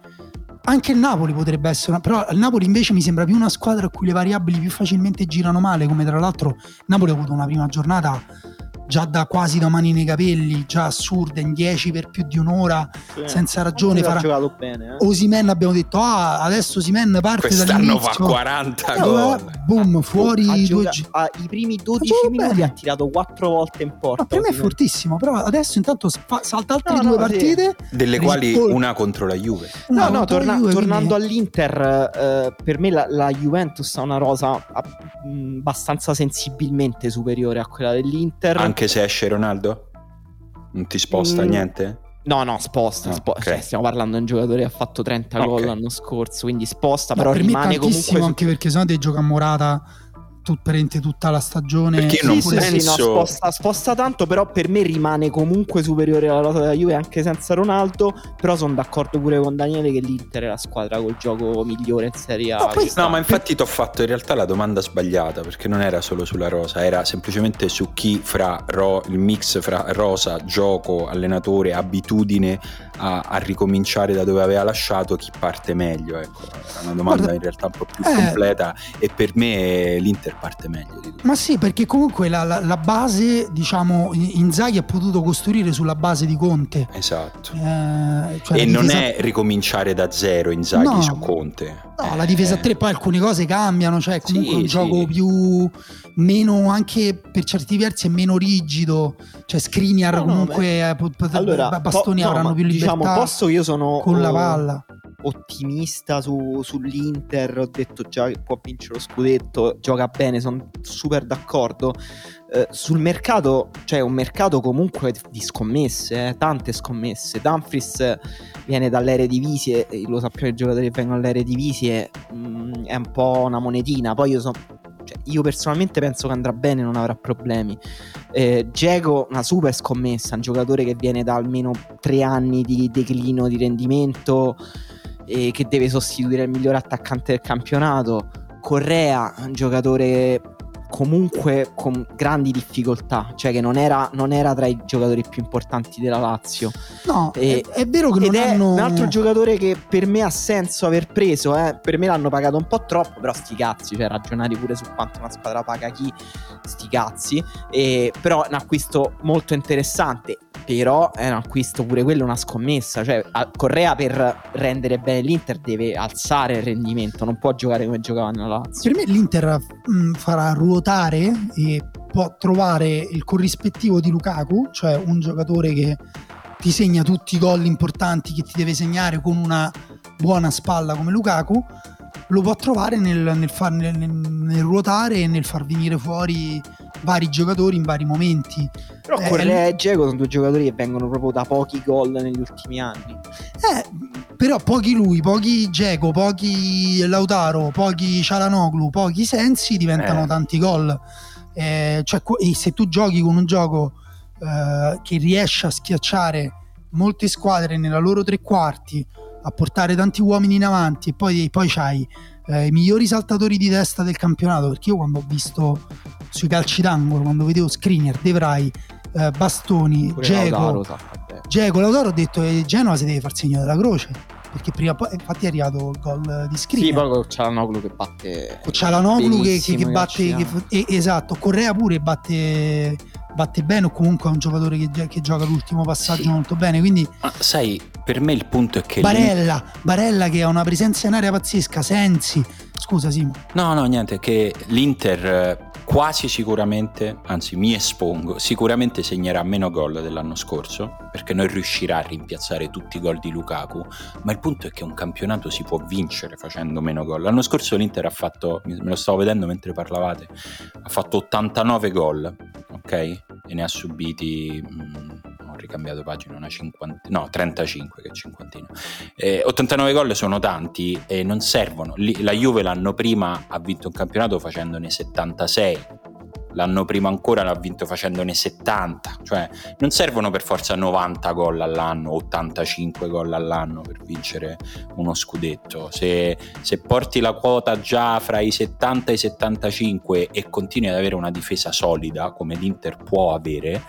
anche il Napoli potrebbe essere una- però il Napoli invece mi sembra più una squadra a cui le variabili più facilmente girano male come tra l'altro Napoli ha avuto una prima giornata già da quasi da mani nei capelli già assurda in 10 per più di un'ora senza ragione farà giocato bene. Eh? Osimen abbiamo detto ah adesso Osimen parte Quest'anno fa dall'inizio 40 Eh, gol. boom fuori Ha due gioca- gi- ha- I primi 12 giocato minuti bene. ha tirato 4 volte in porta. ma per me è fortissimo però adesso intanto fa- salta altre No, due no, partite Delle quali Rispol- una contro la Juve. No, no, la torna- Juve, tornando quindi- all'Inter, eh, per me la, la Juventus ha una rosa abbastanza sensibilmente superiore a quella dell'Inter. Anche se esce Ronaldo? Non ti sposta Mm. niente? No, no, sposta. Ah, spo- ok. cioè, stiamo parlando di un giocatore che ha fatto 30 Ok. gol l'anno scorso, quindi sposta, però per me rimane tantissimo comunque... su- anche perché sennò devi giocare a Morata tut- praticamente tutta la stagione. Perché non Sì, sì, sì, penso- no, sposta, sposta tanto, però per me rimane comunque superiore alla rosa della Juve anche senza Ronaldo. Però sono d'accordo pure con Daniele che l'Inter è la squadra col gioco migliore in Serie A. No, poi- No, ma infatti ti ho fatto in realtà la domanda sbagliata perché non era solo sulla rosa, era semplicemente su chi fra ro- il mix fra rosa, gioco, allenatore, abitudine a, a ricominciare da dove aveva lasciato, chi parte meglio. Ecco, era una domanda Guarda, in realtà un po' più eh. completa e per me l'Inter parte meglio di tutto. Ma sì, perché comunque la, la- la base, diciamo, Inzaghi ha potuto costruire sulla base di Conte. Esatto. Eh, cioè e non difesa- è ricominciare da zero Inzaghi No. su Conte. No, la difesa a Eh, tre, poi alcune cose cambiano, cioè comunque Sì, un gioco sì. più meno anche per certi versi è meno rigido, cioè Skriniar No, no, comunque eh, pot- pot- Allora, bastoni po- no, avranno più libertà Diciamo, posso io sono con la oh, palla. Ottimista su- sull'Inter, ho detto già che può vincere lo scudetto, gioca bene, sono super d'accordo. Eh, sul mercato, cioè un mercato comunque di scommesse, eh, tante scommesse. Dumfries viene dall'Eredivisie, lo sappiamo i giocatori che vengono dall'Eredivisie, mh, è un po' una monetina, poi io sono... cioè, io personalmente penso che andrà bene, non avrà problemi. Eh, una super scommessa, un giocatore che viene da almeno tre anni di declino di rendimento e che deve sostituire il migliore attaccante del campionato. Correa, un giocatore comunque con grandi difficoltà, cioè che non era, non era tra i giocatori più importanti della Lazio. No, E- è, è vero che Ed non è hanno un altro giocatore che per me ha senso aver preso, eh. per me l'hanno pagato un po' troppo, però sti cazzi, cioè ragionare pure su quanto una squadra paga chi, sti cazzi, E- però è un acquisto molto interessante, però è un acquisto pure quello una scommessa, cioè Correa per rendere bene l'Inter deve alzare il rendimento, non può giocare come giocava nella Lazio. Per me l'Inter mh, farà ruotare e può trovare il corrispettivo di Lukaku, cioè un giocatore che ti segna tutti i gol importanti che ti deve segnare con una buona spalla come Lukaku, lo può trovare nel, nel far- nel- nel- ruotare e nel far venire fuori vari giocatori in vari momenti. Però Eh, Correa e Dzeko sono due giocatori che vengono proprio da pochi gol negli ultimi anni. Eh, però pochi lui, pochi Geco, pochi Lautaro, pochi Cialanoglu, pochi Sensi diventano Eh. tanti gol. Eh, cioè, e se tu giochi con un gioco eh, che riesce a schiacciare molte squadre nella loro tre quarti, a portare tanti uomini in avanti e poi, poi c'hai eh, i migliori saltatori di testa del campionato, perché io quando ho visto sui calci d'angolo, quando vedevo Skriniar, De Vrij, eh, Bastoni, Pure Geco, Lautaro, ho detto che Genova si deve far segno della croce perché prima poi infatti è arrivato il gol di Sì, Skriniar poi c'è Noglu che batte. con Cialanoglu che, che, batte che- eh, esatto Correa pure batte, batte bene o comunque è un giocatore che, che gioca l'ultimo passaggio Sì. molto bene quindi Ma sai, per me il punto è che Barella Barella che ha una presenza in area pazzesca Sensi scusa Simo No, no, niente, che l'Inter eh, quasi sicuramente, anzi mi espongo, sicuramente segnerà meno gol dell'anno scorso, perché non riuscirà a rimpiazzare tutti i gol di Lukaku, ma il punto è che un campionato si può vincere facendo meno gol. L'anno scorso l'Inter ha fatto, me lo stavo vedendo mentre parlavate, ha fatto 89 gol, ok? E ne ha subiti... mm, ho ricambiato pagina, una 50, no 35 che cinquantina. Eh, 89 gol sono tanti e non servono. La Juve l'anno prima ha vinto un campionato facendone 76. L'anno prima ancora l'ha vinto facendone 70, cioè non servono per forza 90 gol all'anno, 85 gol all'anno per vincere uno scudetto. Se, se porti la quota già fra i 70 e i 75 e continui ad avere una difesa solida, come l'Inter può avere,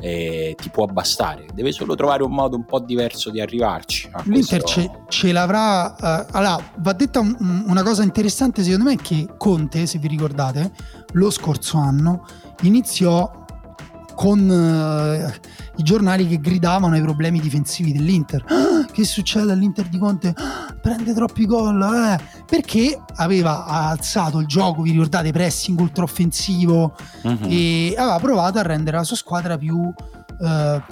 eh, ti può bastare. Deve solo trovare un modo un po' diverso di arrivarci. l'Inter questo- ce, l'avrà eh, allora va detta un- una cosa interessante secondo me è che Conte se vi ricordate lo scorso anno iniziò con eh, i giornali che gridavano ai problemi difensivi dell'Inter. "Ah, [GASPS] che succede all'Inter di Conte? Ah, [GASPS] prende troppi gol eh", perché aveva alzato il gioco vi ricordate pressing ultra offensivo Mhm. e aveva provato a rendere la sua squadra più eh,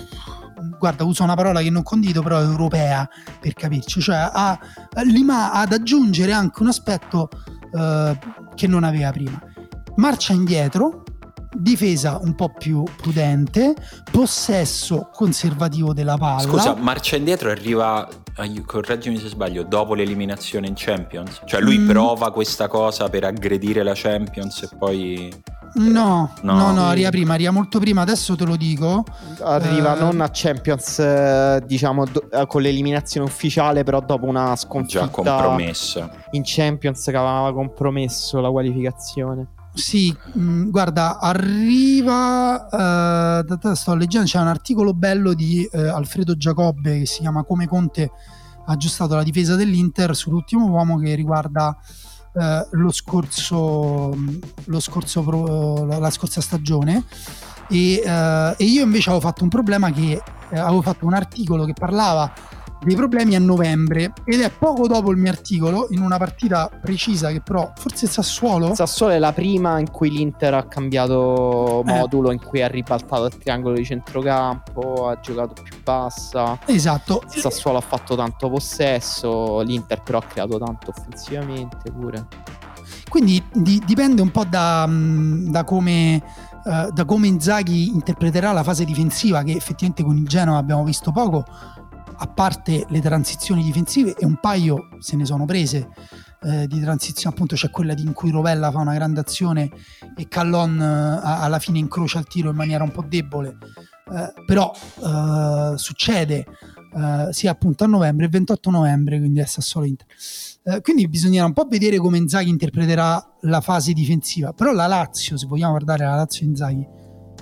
guarda uso una parola che non condivido però europea per capirci. Cioè a, a lima- ad aggiungere anche un aspetto eh, che non aveva prima. Marcia indietro difesa un po' più prudente possesso conservativo della palla Scusa, marcia indietro arriva correggimi se sbaglio, dopo l'eliminazione in Champions? Cioè lui Mm. prova questa cosa per aggredire la Champions e poi... No, No. no, no, arriva prima, arriva molto prima, adesso te lo dico. Arriva Eh, non a Champions, eh, diciamo, do- eh, con l'eliminazione ufficiale, però dopo una sconfitta Già compromessa. in Champions che aveva compromesso la qualificazione. Sì, mh, guarda, arriva, da- sto leggendo, c'è un articolo bello di eh, Alfredo Giacobbe che si chiama Come Conte ha aggiustato la difesa dell'Inter sull'ultimo uomo che riguarda eh, lo scorso, mh, lo scorso pro- la, scorsa stagione. E, e io invece avevo fatto un problema che avevo fatto un articolo che parlava dei problemi a novembre ed è poco dopo il mio articolo in una partita precisa che però forse Sassuolo Sassuolo è la prima in cui l'Inter ha cambiato Eh. modulo, in cui ha ribaltato il triangolo di centrocampo, ha giocato più bassa. esatto Sassuolo ha fatto tanto possesso, l'Inter però ha creato tanto offensivamente pure. quindi di- dipende un po' da, da come eh, da come Inzaghi interpreterà la fase difensiva che effettivamente con il Genoa abbiamo visto poco a parte le transizioni difensive e un paio se ne sono prese eh, di transizione appunto c'è quella in cui Rovella fa una grande azione e Callon eh, a- alla fine incrocia il tiro in maniera un po' debole. Eh, però eh, succede eh, sia appunto a novembre e 28 novembre quindi è Sassuolo Inter. Eh, quindi bisognerà un po' vedere come Inzaghi interpreterà la fase difensiva però la Lazio se vogliamo guardare la Lazio Inzaghi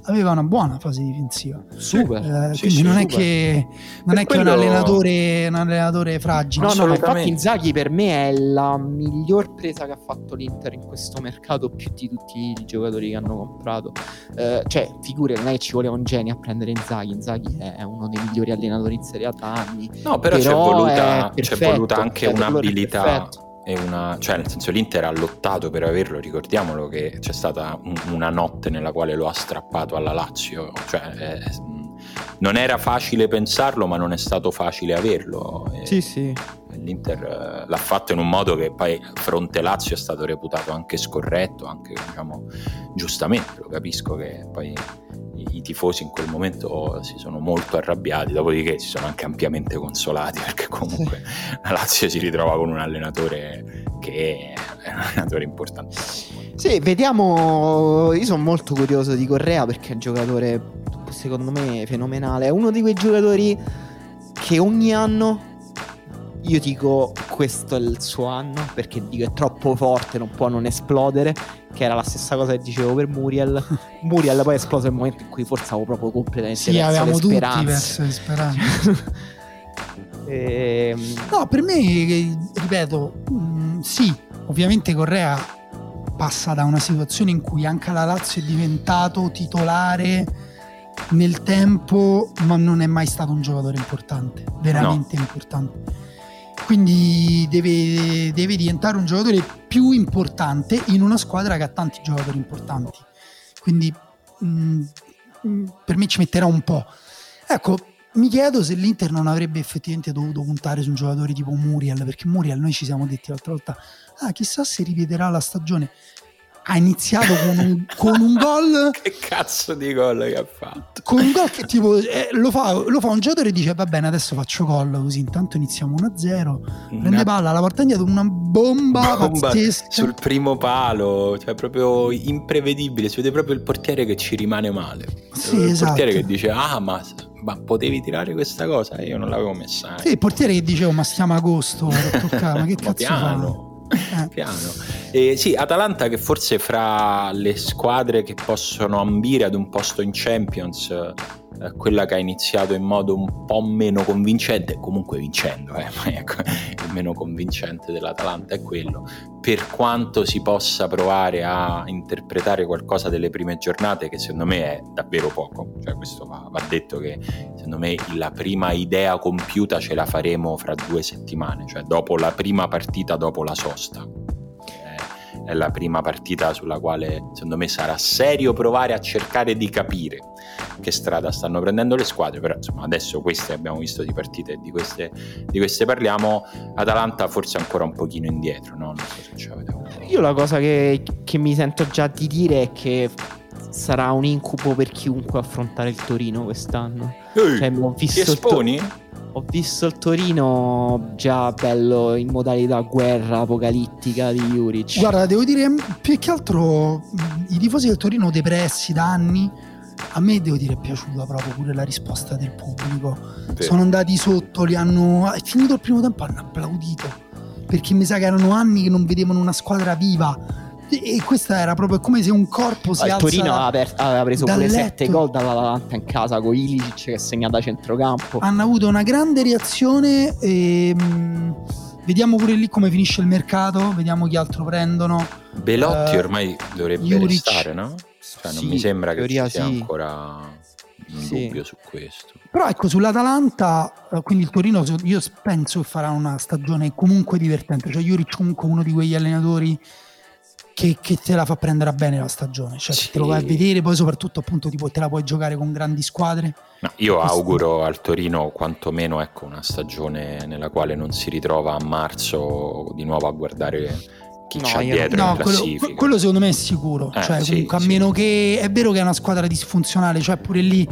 aveva una buona fase difensiva Super. Eh, Sì, quindi sì, non è super. che non è che è un quello- allenatore un allenatore fragile No, no, infatti. Inzaghi per me è la miglior presa che ha fatto l'Inter in questo mercato più di tutti i giocatori che hanno comprato. Eh, cioè, figure, non è che ci voleva un genio a prendere Inzaghi. Inzaghi è uno dei migliori allenatori in Serie A da anni. No, però, c'è Però voluta, è c'è voluta anche cioè, quello è una... Cioè, nel senso, l'Inter ha lottato per averlo, ricordiamolo che c'è stata un- una notte nella quale lo ha strappato alla Lazio. Cioè, eh, mh, non era facile pensarlo, ma non è stato facile averlo. E sì. L'Inter eh, l'ha fatto in un modo che poi fronte Lazio è stato reputato anche scorretto, anche diciamo giustamente, lo capisco che poi i, tifosi in quel momento si sono molto arrabbiati, dopodiché si sono anche ampiamente consolati [LAUGHS] perché comunque la Lazio si ritrova con un allenatore che è un allenatore importante. Sì, vediamo. Io sono molto curioso di Correa perché è un giocatore, secondo me, fenomenale. È uno di quei giocatori che ogni anno io dico questo è il suo anno perché dico è troppo forte, non può non esplodere. Che era la stessa cosa che dicevo per Muriel. [LAUGHS] Muriel poi è esploso nel momento in cui forse avevo proprio completamente sì perso avevamo le tutti speranze. perso le speranze [LAUGHS] Ehm, No, per me, eh, ripeto, mh, sì, ovviamente Correa passa da una situazione in cui anche la Lazio è diventato titolare nel tempo, ma non è mai stato un giocatore importante, veramente importante. Quindi deve, deve diventare un giocatore più importante in una squadra che ha tanti giocatori importanti. Quindi mh, mh, per me ci metterà un po'. Ecco, mi chiedo se l'Inter non avrebbe effettivamente dovuto puntare su un giocatore tipo Muriel, perché Muriel noi ci siamo detti l'altra volta, ah chissà se ripeterà la stagione. Ha iniziato con un, con un gol [LAUGHS] Che cazzo di gol che ha fatto? con un gol che tipo eh, lo, fa, lo fa un giocatore e dice va bene adesso faccio gol così intanto iniziamo 1-0 prende Una palla la porta indietro una bomba, bomba pazzesca sul primo palo, cioè proprio imprevedibile, si vede proprio il portiere che ci rimane male. Sì, il esatto. portiere che dice "Ah, ma, ma potevi tirare questa cosa? Io non l'avevo messa". eh." sì, il portiere che dicevo ma stiamo agosto ma che [LAUGHS] cazzo piano. Eh. Piano. E sì, Atalanta che forse fra le squadre che possono ambire ad un posto in Champions, eh, quella che ha iniziato in modo un po' meno convincente, comunque vincendo, eh, [LAUGHS] ma ecco, il meno convincente dell'Atalanta è quello. Per quanto si possa provare a interpretare qualcosa delle prime giornate, che secondo me è davvero poco, cioè questo va, va detto che secondo me la prima idea compiuta ce la faremo fra due settimane, cioè dopo la prima partita dopo la sosta. È- la prima partita sulla quale secondo me sarà serio provare a cercare di capire che strada stanno prendendo le squadre, però insomma adesso queste abbiamo visto di partite e di queste, di queste parliamo, Atalanta forse ancora un pochino indietro, no? non so se ci avete avuto. Io la cosa che, che mi sento già di dire è che sarà un incubo per chiunque affrontare il Torino quest'anno. Ehi, Cioè, ho ti visto il To- esponi? Ho visto il Torino già bello in modalità guerra apocalittica di Juric. Guarda, devo dire, più che altro i tifosi del Torino depressi da anni, a me devo dire è piaciuta proprio pure la risposta del pubblico. Vero. Sono andati sotto, li hanno... È finito il primo tempo, hanno applaudito. Perché mi sa che erano anni che non vedevano una squadra viva. E questa era proprio come se un corpo si Ah, il alza... Torino aveva, per- aveva preso pure letto. 7 gol dall'Atalanta in casa con Ilicic che segna da centrocampo. hanno avuto una grande reazione e mh, vediamo pure lì come finisce il mercato, vediamo chi altro prendono. Belotti Eh, ormai dovrebbe Juric. restare, no? Cioè, non Sì, mi sembra in che ci sia sì. ancora un Sì. dubbio su questo. Però ecco, sull'Atalanta, eh, quindi il Torino, io penso che farà una stagione comunque divertente. Cioè, Juric comunque uno di quegli allenatori che, che te la fa prendere a bene la stagione. Cioè, Sì. te lo vai a vedere, poi soprattutto appunto tipo, te la puoi giocare con grandi squadre. No, io Questo- auguro al Torino quantomeno ecco, una stagione nella quale non si ritrova a marzo di nuovo a guardare chi No, c'ha io- dietro No, in quello, classifica. quello secondo me è sicuro. Eh, cioè, sì, comunque, a sì. meno che è vero che è una squadra disfunzionale, cioè pure lì,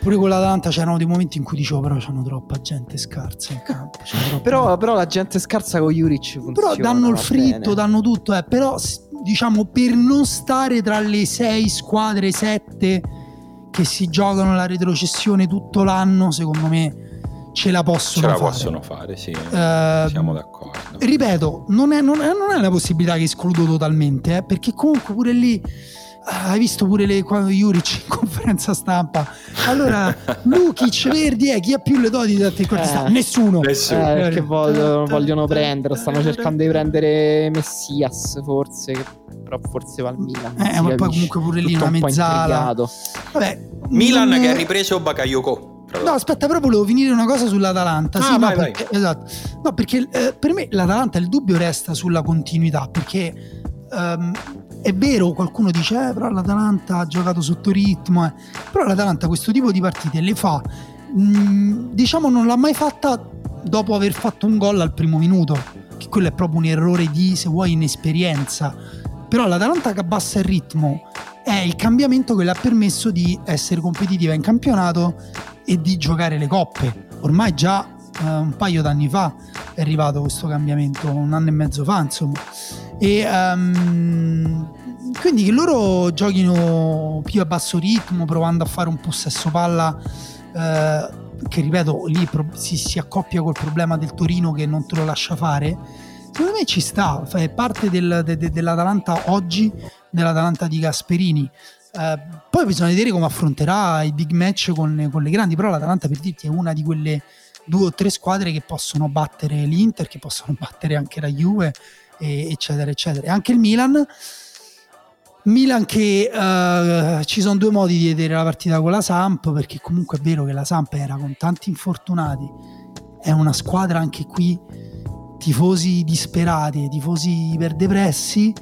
pure con l'Atalanta c'erano dei momenti in cui dicevo, però c'hanno troppa gente scarsa in campo. [LAUGHS] Però, però la gente scarsa con Juric funziona. Però danno il fritto, bene. danno tutto, eh, però diciamo per non stare tra le sei squadre, sette che si giocano la retrocessione tutto l'anno, secondo me ce la Ce possono la fare. possono fare, sì. Eh, Siamo d'accordo. Ripeto, non è, non è- non è una possibilità che escludo totalmente, eh, perché comunque pure lì ah, hai visto pure le, quando Juric in [LAUGHS] conferenza stampa. Allora, Lukic, Verdi, eh, chi ha più le doti da te? Eh. Nessuno. Nessuno. Eh, perché vogliono, vogliono prendere, stanno cercando di prendere Messias forse, però forse va al Milan. Eh, ma poi comunque pure lì Tutto una un mezzala. Vabbè, Milan non- che ha ripreso Bakayoko. No, aspetta, però volevo finire una cosa sull'Atalanta. Ah, sì, no, vai, vai. perché, esatto. No, perché eh, per me l'Atalanta il dubbio resta sulla continuità, perché ehm, è vero, qualcuno dice, eh, però l'Atalanta ha giocato sotto ritmo, eh. però l'Atalanta questo tipo di partite le fa, mh, diciamo non l'ha mai fatta dopo aver fatto un gol al primo minuto, che quello è proprio un errore di, se vuoi, inesperienza. Però l'Atalanta che abbassa il ritmo è il cambiamento che le ha permesso di essere competitiva in campionato e di giocare le coppe. Ormai già eh, un paio d'anni fa è arrivato questo cambiamento, un anno e mezzo fa, insomma. E ehm, quindi che loro giochino più a basso ritmo, provando a fare un possesso palla. eh, che ripeto, lì si, si accoppia col problema del Torino che non te lo lascia fare. Secondo me ci sta, è parte del- de- de- dell'Atalanta oggi, dell'Atalanta di Gasperini. Eh, poi bisogna vedere come affronterà i big match con, con le grandi, però l'Atalanta per dirti è una di quelle due o tre squadre che possono battere l'Inter, che possono [LAUGHS] battere anche la Juve, eccetera, eccetera. Anche il Milan. Milan che eh, ci sono due modi di vedere la partita con la Samp, perché comunque è vero che la Samp era con tanti infortunati, è una squadra anche qui tifosi disperati, tifosi iperdepressi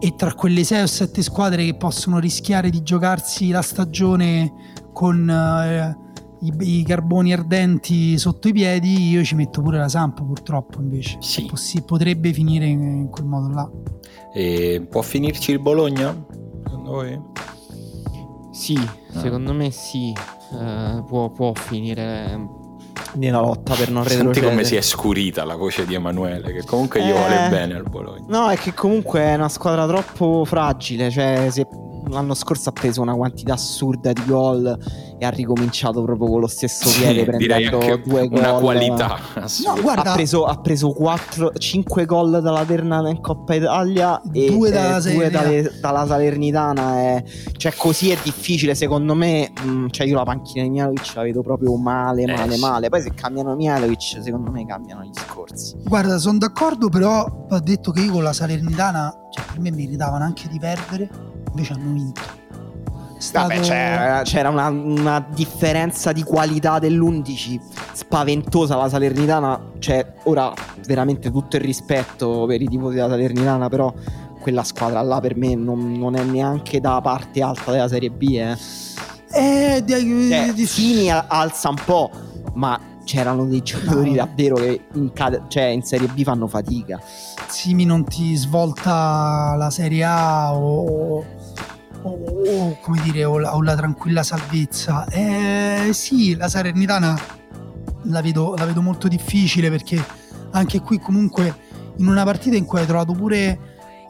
e tra quelle 6 o 7 squadre che possono rischiare di giocarsi la stagione con eh, i, i carboni ardenti sotto i piedi, io ci metto pure la Samp purtroppo invece. Sì. Possi- potrebbe finire in, in quel modo là. E può finirci il Bologna? Secondo voi? Sì, secondo me sì. Eh, può, può finire nella lotta per non Senti retrocedere. come si è scurita la voce di Emanuele, che comunque gli Eh. vuole bene al Bologna. No, è che comunque è una squadra troppo fragile. Cioè, è- l'anno scorso ha preso una quantità assurda di gol e ha ricominciato proprio con lo stesso Sì, piede direi prendendo due gol. una qualità No, assurda. guarda, Ha preso, ha preso 4, 5 gol dalla Ternana in Coppa Italia e Due eh, dalla due Salernitana. dalle- dalla Salernitana. è- cioè, così è difficile. Secondo me, mh, cioè, io la panchina di Mialovic la vedo proprio male, Eh, male, sì. male. Poi, se cambiano Mialovic, secondo me cambiano gli scorsi. Guarda, sono d'accordo, però ho detto che io con la Salernitana, cioè per me meritavano anche di perdere, invece hanno vinto. Stato... Vabbè, c'era, c'era una, una differenza di qualità dell'11 spaventosa la Salernitana. Cioè, ora veramente tutto il rispetto per i tifosi della Salernitana, però quella squadra là per me non, non è neanche da parte alta della Serie B. Eh. Eh, di- Cioè, di- Fini alza un po', ma c'erano dei giocatori No. davvero che in, cioè, in Serie B fanno fatica. Simi non ti svolta la Serie A o, o- o, come dire, o la, o la tranquilla salvezza. Eh, sì, la Salernitana la vedo, la vedo molto difficile perché anche qui comunque in una partita in cui hai trovato pure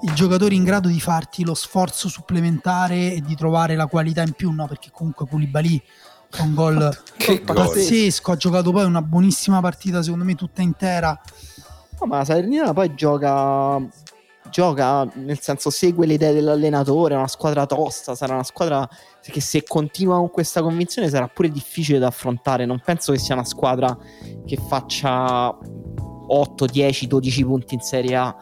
il giocatore in grado di farti lo sforzo supplementare e di trovare la qualità in più, no? Perché comunque Koulibaly fa un gol Che gol. pazzesco, ha giocato poi una buonissima partita, secondo me tutta intera. No, ma la Salernitana poi gioca. Gioca nel senso, segue le idee dell'allenatore. È una squadra tosta. Sarà una squadra che, se continua con questa convinzione, sarà pure difficile da affrontare. Non penso che sia una squadra che faccia 8, 10, 12 punti in Serie A.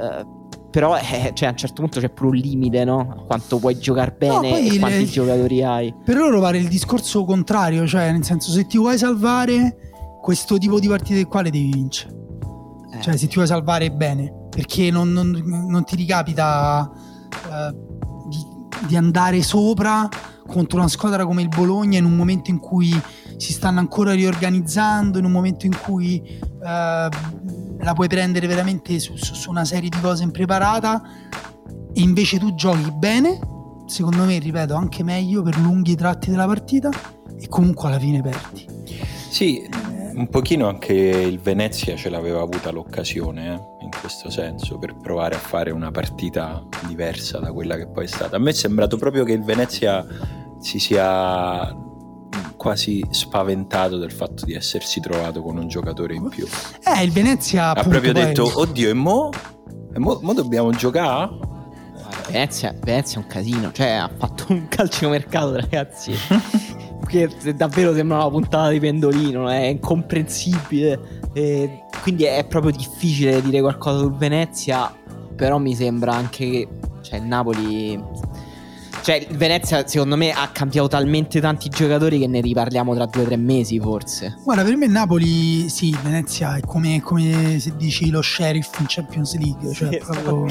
Eh, però eh, cioè, a un certo punto c'è pure un limite, no? A quanto puoi giocare bene poi e quanti giocatori hai. Per loro pare il discorso contrario, cioè nel senso se ti vuoi salvare questo tipo di partite qua le devi vincere. Cioè se ti vuoi salvare bene, perché non, non- non ti ricapita eh, di, di andare sopra contro una squadra come il Bologna in un momento in cui si stanno ancora riorganizzando, in un momento in cui eh, la puoi prendere veramente su, su- su una serie di cose impreparata e invece tu giochi bene, secondo me, ripeto, anche meglio per lunghi tratti della partita e comunque alla fine perdi. Sì, un pochino anche il Venezia ce l'aveva avuta l'occasione, eh, in questo senso, per provare a fare una partita diversa da quella che poi è stata. A me è sembrato proprio che il Venezia si sia quasi spaventato del fatto di essersi trovato con un giocatore in più. Eh, il Venezia Ha proprio poi- detto, oddio, e mo? E mo, mo dobbiamo giocare? Venezia, Venezia è un casino, cioè ha fatto un [LAUGHS] calciomercato, ragazzi. [LAUGHS] che davvero sembra una puntata di pendolino, è incomprensibile. e quindi è proprio difficile dire qualcosa sul Venezia. Però mi sembra anche che cioè, Napoli. Cioè, Venezia, secondo me, ha cambiato talmente tanti giocatori che ne riparliamo tra due o tre mesi, forse. Guarda, per me il Napoli, sì, Venezia è come, come se dici lo sheriff in Champions League, cioè Sì, proprio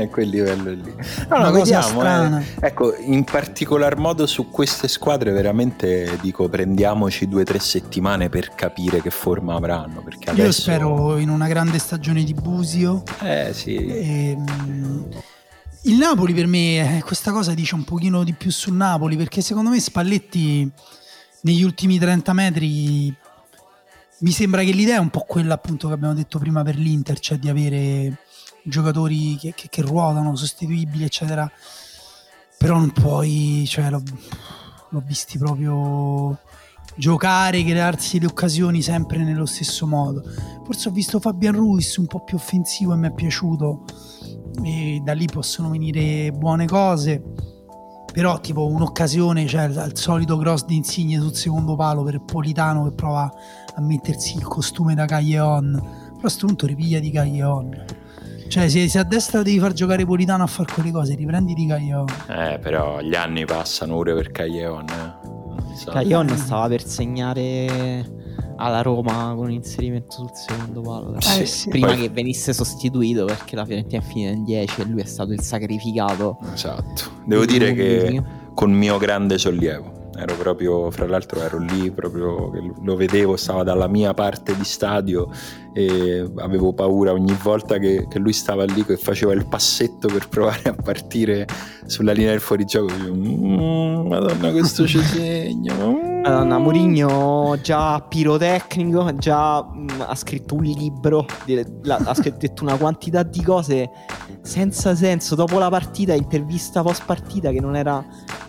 a [LAUGHS] quel livello lì. No, una no, vediamo. eh. Ecco, in particolar modo su queste squadre veramente dico prendiamoci due o tre settimane per capire che forma avranno. Perché Io adesso... spero in una grande stagione di Busio. Eh sì. Ehm, il Napoli per me, eh, questa cosa dice un pochino di più sul Napoli, perché secondo me Spalletti negli ultimi 30 metri mi sembra che l'idea è un po' quella appunto che abbiamo detto prima per l'Inter, cioè di avere giocatori che, che- che ruotano, sostituibili, eccetera. Però non puoi, cioè l'ho, l'ho visti proprio giocare, crearsi le occasioni sempre nello stesso modo. Forse ho visto Fabian Ruiz un po' più offensivo e mi è piaciuto e da lì possono venire buone cose. Però tipo un'occasione, cioè il solito cross di Insigne sul secondo palo per Politano che prova a mettersi il costume da Caglion. Però a questo punto ripiglia di Caglion. Cioè se, se a destra devi far giocare Politano a fare quelle cose, riprendi di Caglion. Eh, però gli anni passano pure per Caglion. Eh. So. Caglion stava per segnare alla Roma con un inserimento sul secondo palo. Sì, Eh, sì. Prima poi- che venisse sostituito perché la Fiorentina è finita in 10 e lui è stato il sacrificato. Esatto. Devo dire che con mio grande sollievo. Ero proprio, fra l'altro ero lì, proprio che lo vedevo, stava dalla mia parte di stadio e avevo paura ogni volta che, che lui stava lì che faceva il passetto per provare a partire sulla linea del fuorigioco. Io, "Mm, Madonna, questo ci [LAUGHS] segna. mm". Madonna, Mourinho già pirotecnico, già mh, ha scritto un libro, di- la- ha scritto [LAUGHS] detto una quantità di cose senza senso. Dopo la partita, intervista post partita che non era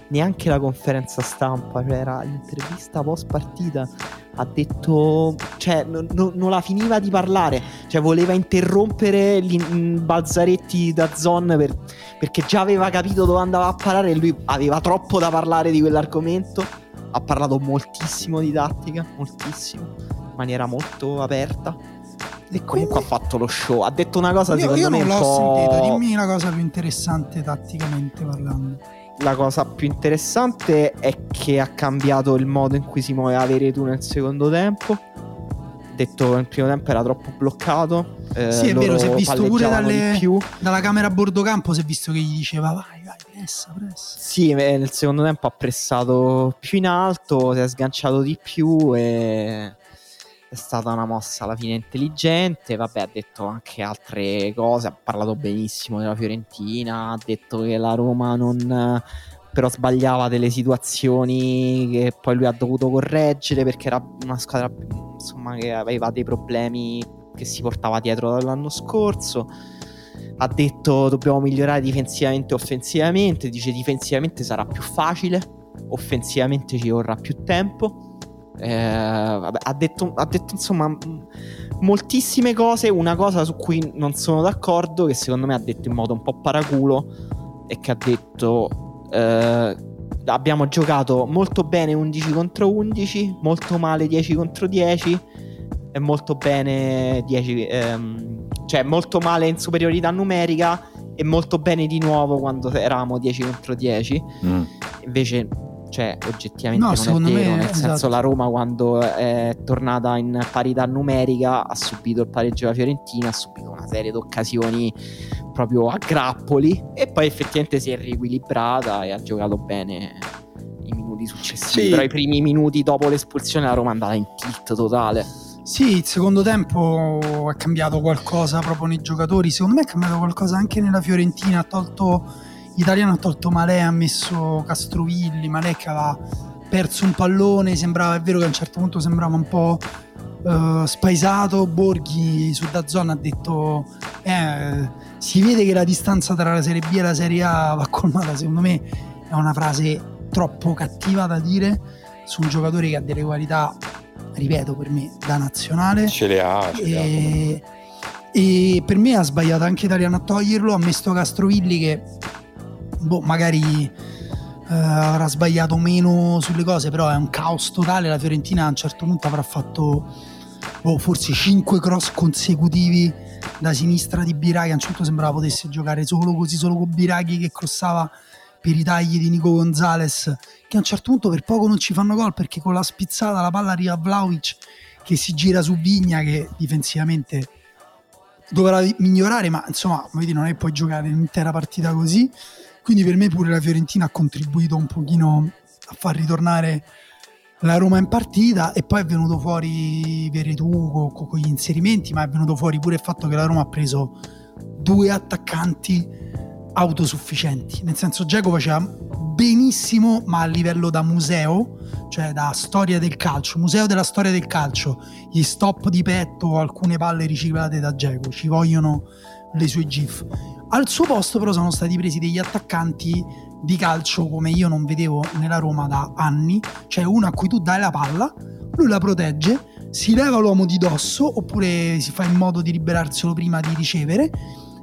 neanche la conferenza stampa, cioè era l'intervista post partita. Ha detto, cioè, non, non- non la finiva di parlare, cioè voleva interrompere gli mm, Balzaretti da Zon per- perché già aveva capito dove andava a parare e lui aveva troppo da parlare di quell'argomento ha parlato moltissimo di tattica, moltissimo, in maniera molto aperta. E comunque ha fatto lo show. Ha detto una cosa, Io, secondo io me, non un l'ho po'... sentito, dimmi la cosa più interessante tatticamente parlando. La cosa più interessante è che ha cambiato il modo in cui si muoveva Veretù nel secondo tempo. Detto nel primo tempo era troppo bloccato. eh, Sì, è vero, si è visto pure dalle-. Dalla camera a bordo campo si è visto che gli diceva vai, vai, pressa, pressa. Sì, eh, nel secondo tempo ha pressato più in alto, si è sganciato di più e è stata una mossa alla fine intelligente. Vabbè, ha detto anche altre cose, ha parlato benissimo della Fiorentina, ha detto che la Roma non, però sbagliava delle situazioni che poi lui ha dovuto correggere perché era una squadra insomma, che aveva dei problemi che si portava dietro dall'anno scorso. Ha detto dobbiamo migliorare difensivamente e offensivamente, dice difensivamente sarà più facile, offensivamente ci vorrà più tempo. Eh, vabbè, ha, detto, ha detto insomma moltissime cose, una cosa su cui non sono d'accordo, che secondo me ha detto in modo un po' paraculo, è che ha detto eh, abbiamo giocato molto bene 11 contro 11, molto male 10 contro 10 e molto bene 10, ehm, cioè molto male in superiorità numerica e molto bene di nuovo quando eravamo 10 contro 10. Mm. Invece cioè oggettivamente no, non è vero, me, nel esatto. senso la Roma quando è tornata in parità numerica ha subito il pareggio della Fiorentina, ha subito una serie di occasioni proprio a grappoli. E poi effettivamente si è riequilibrata e ha giocato bene i minuti successivi, sì. però i primi minuti dopo l'espulsione la Roma è andata in tilt totale. Sì, il secondo tempo è cambiato qualcosa proprio nei giocatori, secondo me è cambiato qualcosa anche nella Fiorentina, ha tolto L'italiano ha tolto Malè, ha messo Castrovilli, Malè che aveva perso un pallone, sembrava, è vero che a un certo punto sembrava un po' uh, spaesato, Borghi su Dazzone ha detto eh, si vede che la distanza tra la Serie B e la Serie A va colmata, secondo me è una frase troppo cattiva da dire su un giocatore che ha delle qualità, ripeto, per me da nazionale. Ce le ha. Ce e, e per me ha sbagliato anche Italiano a toglierlo, ha messo Castrovilli che boh, magari eh, avrà sbagliato meno sulle cose, però è un caos totale. La Fiorentina a un certo punto avrà fatto boh, forse 5 cross consecutivi da sinistra di Biraghi. A un certo punto sembrava potesse giocare solo così, solo con Biraghi che crossava per i tagli di Nico Gonzalez, che a un certo punto per poco non ci fanno gol perché con la spizzata la palla arriva a Vlaovic che si gira su Vigna che difensivamente dovrà migliorare, ma insomma, vedi, non è poi giocare un'intera partita così. Quindi per me pure la Fiorentina ha contribuito un pochino a far ritornare la Roma in partita e poi è venuto fuori Veretù con, con gli inserimenti, ma è venuto fuori pure il fatto che la Roma ha preso due attaccanti autosufficienti, nel senso Geco faceva benissimo ma a livello da museo, cioè da storia del calcio, museo della storia del calcio, gli stop di petto, alcune palle riciclate da Geco, ci vogliono le sue gif. Al suo posto però sono stati presi degli attaccanti di calcio come io non vedevo nella Roma da anni, cioè uno a cui tu dai la palla, lui la protegge, si leva l'uomo di dosso oppure si fa in modo di liberarselo prima di ricevere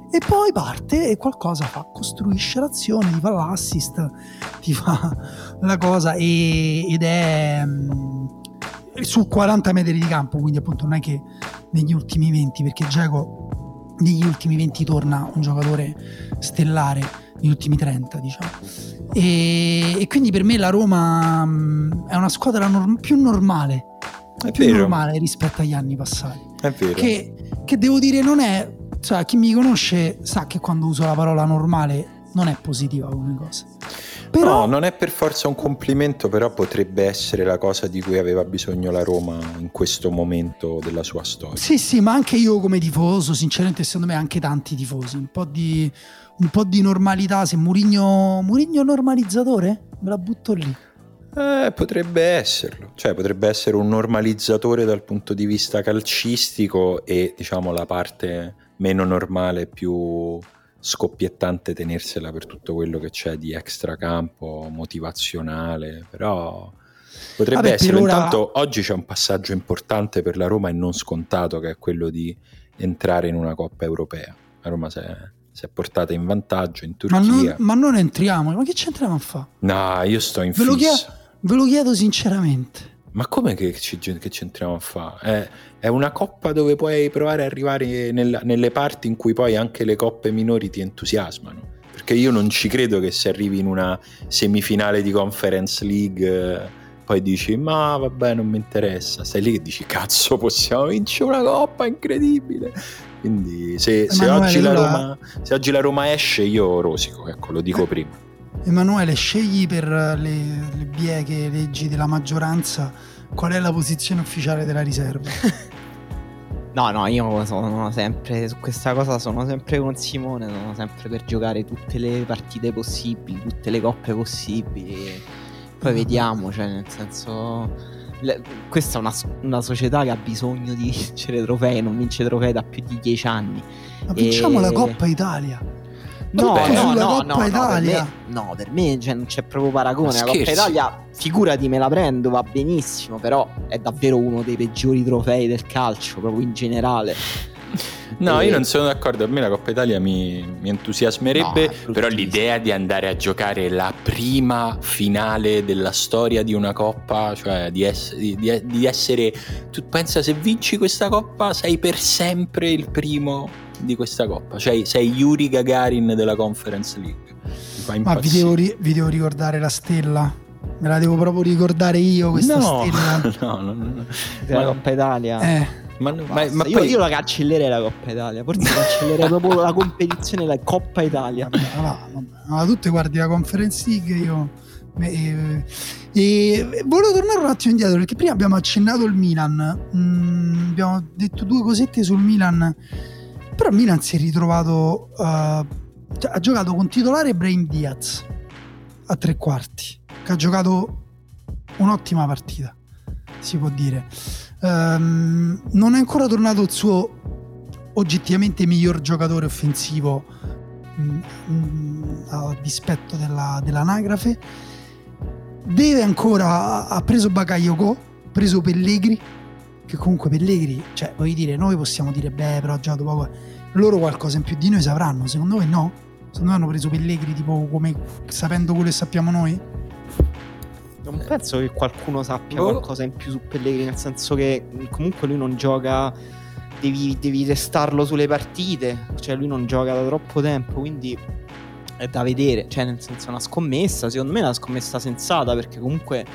e poi parte e qualcosa fa, costruisce l'azione, ti fa l'assist, ti fa la cosa e, ed è mm, su 40 metri di campo, quindi appunto non è che negli ultimi 20 perché Geco negli ultimi 20 torna un giocatore stellare, negli ultimi 30 diciamo. E, e quindi per me la Roma mh, mm, è una squadra norm- più normale, è più vero. normale rispetto agli anni passati. È vero. Che, che devo dire non è, cioè chi mi conosce sa che quando uso la parola normale non è positiva come cosa. Però... No, non è per forza un complimento, però potrebbe essere la cosa di cui aveva bisogno la Roma in questo momento della sua storia. Sì, sì, ma anche io come tifoso, sinceramente, secondo me anche tanti tifosi, un po' di, un po di normalità, se Murigno, Murigno normalizzatore, me la butto lì. Eh, potrebbe esserlo, cioè potrebbe essere un normalizzatore dal punto di vista calcistico e diciamo la parte meno normale più scoppiettante tenersela per tutto quello che c'è di extracampo, motivazionale, però potrebbe Vabbè, essere. Ora... Intanto oggi c'è un passaggio importante per la Roma e non scontato che è quello di entrare in una Coppa Europea. La Roma si è, si è portata in vantaggio in Turchia. Ma non, ma non entriamo, ma che c'entriamo a fare? No, io sto in ve lo, chiedo, ve lo chiedo sinceramente. Ma come che, ci, che c'entriamo a fare? È, è, una coppa dove puoi provare ad arrivare nella, nelle parti in cui poi anche le coppe minori ti entusiasmano. Perché io non ci credo che se arrivi in una semifinale di Conference League poi dici ma vabbè non mi interessa. Stai lì che dici cazzo possiamo vincere una coppa incredibile. Quindi se, se, oggi, la Roma, se oggi la Roma esce io rosico, ecco lo dico prima. Emanuele, scegli per le, le bieche leggi della maggioranza qual è la posizione ufficiale della riserva. [LAUGHS] No, no, io sono sempre su questa cosa, sono sempre con Simone, sono sempre per giocare tutte le partite possibili, tutte le coppe possibili. Poi vediamo, cioè nel senso... le- questa è una, una società che ha bisogno di vincere trofei, non vince trofei da più di dieci anni. Ma vinciamo E- la Coppa Italia. No, Vabbè, no, no, Coppa no, no, per Italia. me, no, per me cioè, non c'è proprio paragone. La Coppa? Italia, figurati, me la prendo, va benissimo, però è davvero uno dei peggiori trofei del calcio, proprio in generale. No, E- io non sono d'accordo. A me la Coppa Italia mi, mi entusiasmerebbe. No, però l'idea di andare a giocare la prima finale della storia di una Coppa, cioè di, ess- di- di- essere. Tu pensa se vinci questa Coppa, sei per sempre il primo di questa Coppa. Cioè, sei Yuri Gagarin della Conference League. Ma vi devo, ri- vi devo ricordare la stella. Me la devo proprio ricordare io questa no, stella. [LAUGHS] no, no, no, no. Ma- Coppa Italia. Eh, Ma, ma- ma io, poi io la cancellerei la Coppa Italia, forse cancellerei [LAUGHS] proprio la competizione della Coppa Italia. vabbè, va, vabbè. Ma tu te guardi la Conference League io... E, e volevo tornare un attimo indietro perché prima abbiamo accennato il Milan Mm, abbiamo detto due cosette sul Milan però il Milan si è ritrovato eh, cioè, ha giocato con titolare Brain Diaz a tre quarti che ha giocato un'ottima partita si può dire Ehm, non è ancora tornato il suo oggettivamente miglior giocatore offensivo mh, mh, a dispetto della- dell'anagrafe deve ancora ha preso Bakayoko ha preso Pellegri che comunque Pellegri cioè voglio dire noi possiamo dire beh però ha giocato loro qualcosa in più di noi sapranno secondo voi no? secondo me hanno preso Pellegri tipo come sapendo quello che sappiamo noi Non penso che qualcuno sappia Boh. qualcosa in più su Pellegrini, nel senso che comunque lui non gioca, devi, devi testarlo sulle partite, cioè lui non gioca da troppo tempo, quindi è da vedere, cioè nel senso è una scommessa, secondo me è una scommessa sensata perché comunque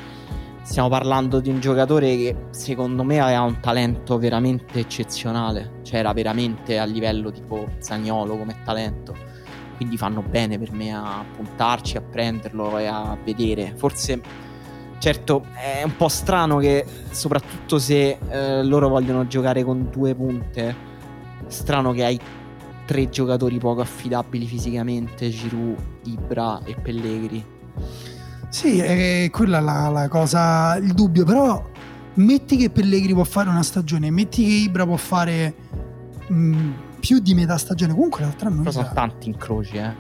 stiamo parlando di un giocatore che secondo me aveva un talento veramente eccezionale, cioè era veramente a livello tipo Zagnolo come talento. Quindi fanno bene per me a puntarci, a prenderlo e a vedere. Forse Certo, è un po' strano che, soprattutto se eh, loro vogliono giocare con due punte, strano che hai tre giocatori poco affidabili fisicamente, Giroud, Ibra e Pellegri. Sì, è quella la, la cosa, il dubbio, però metti che Pellegri può fare una stagione, metti che Ibra può fare mh, più di metà stagione, comunque l'altro anno... Però sono tanti incroci, eh.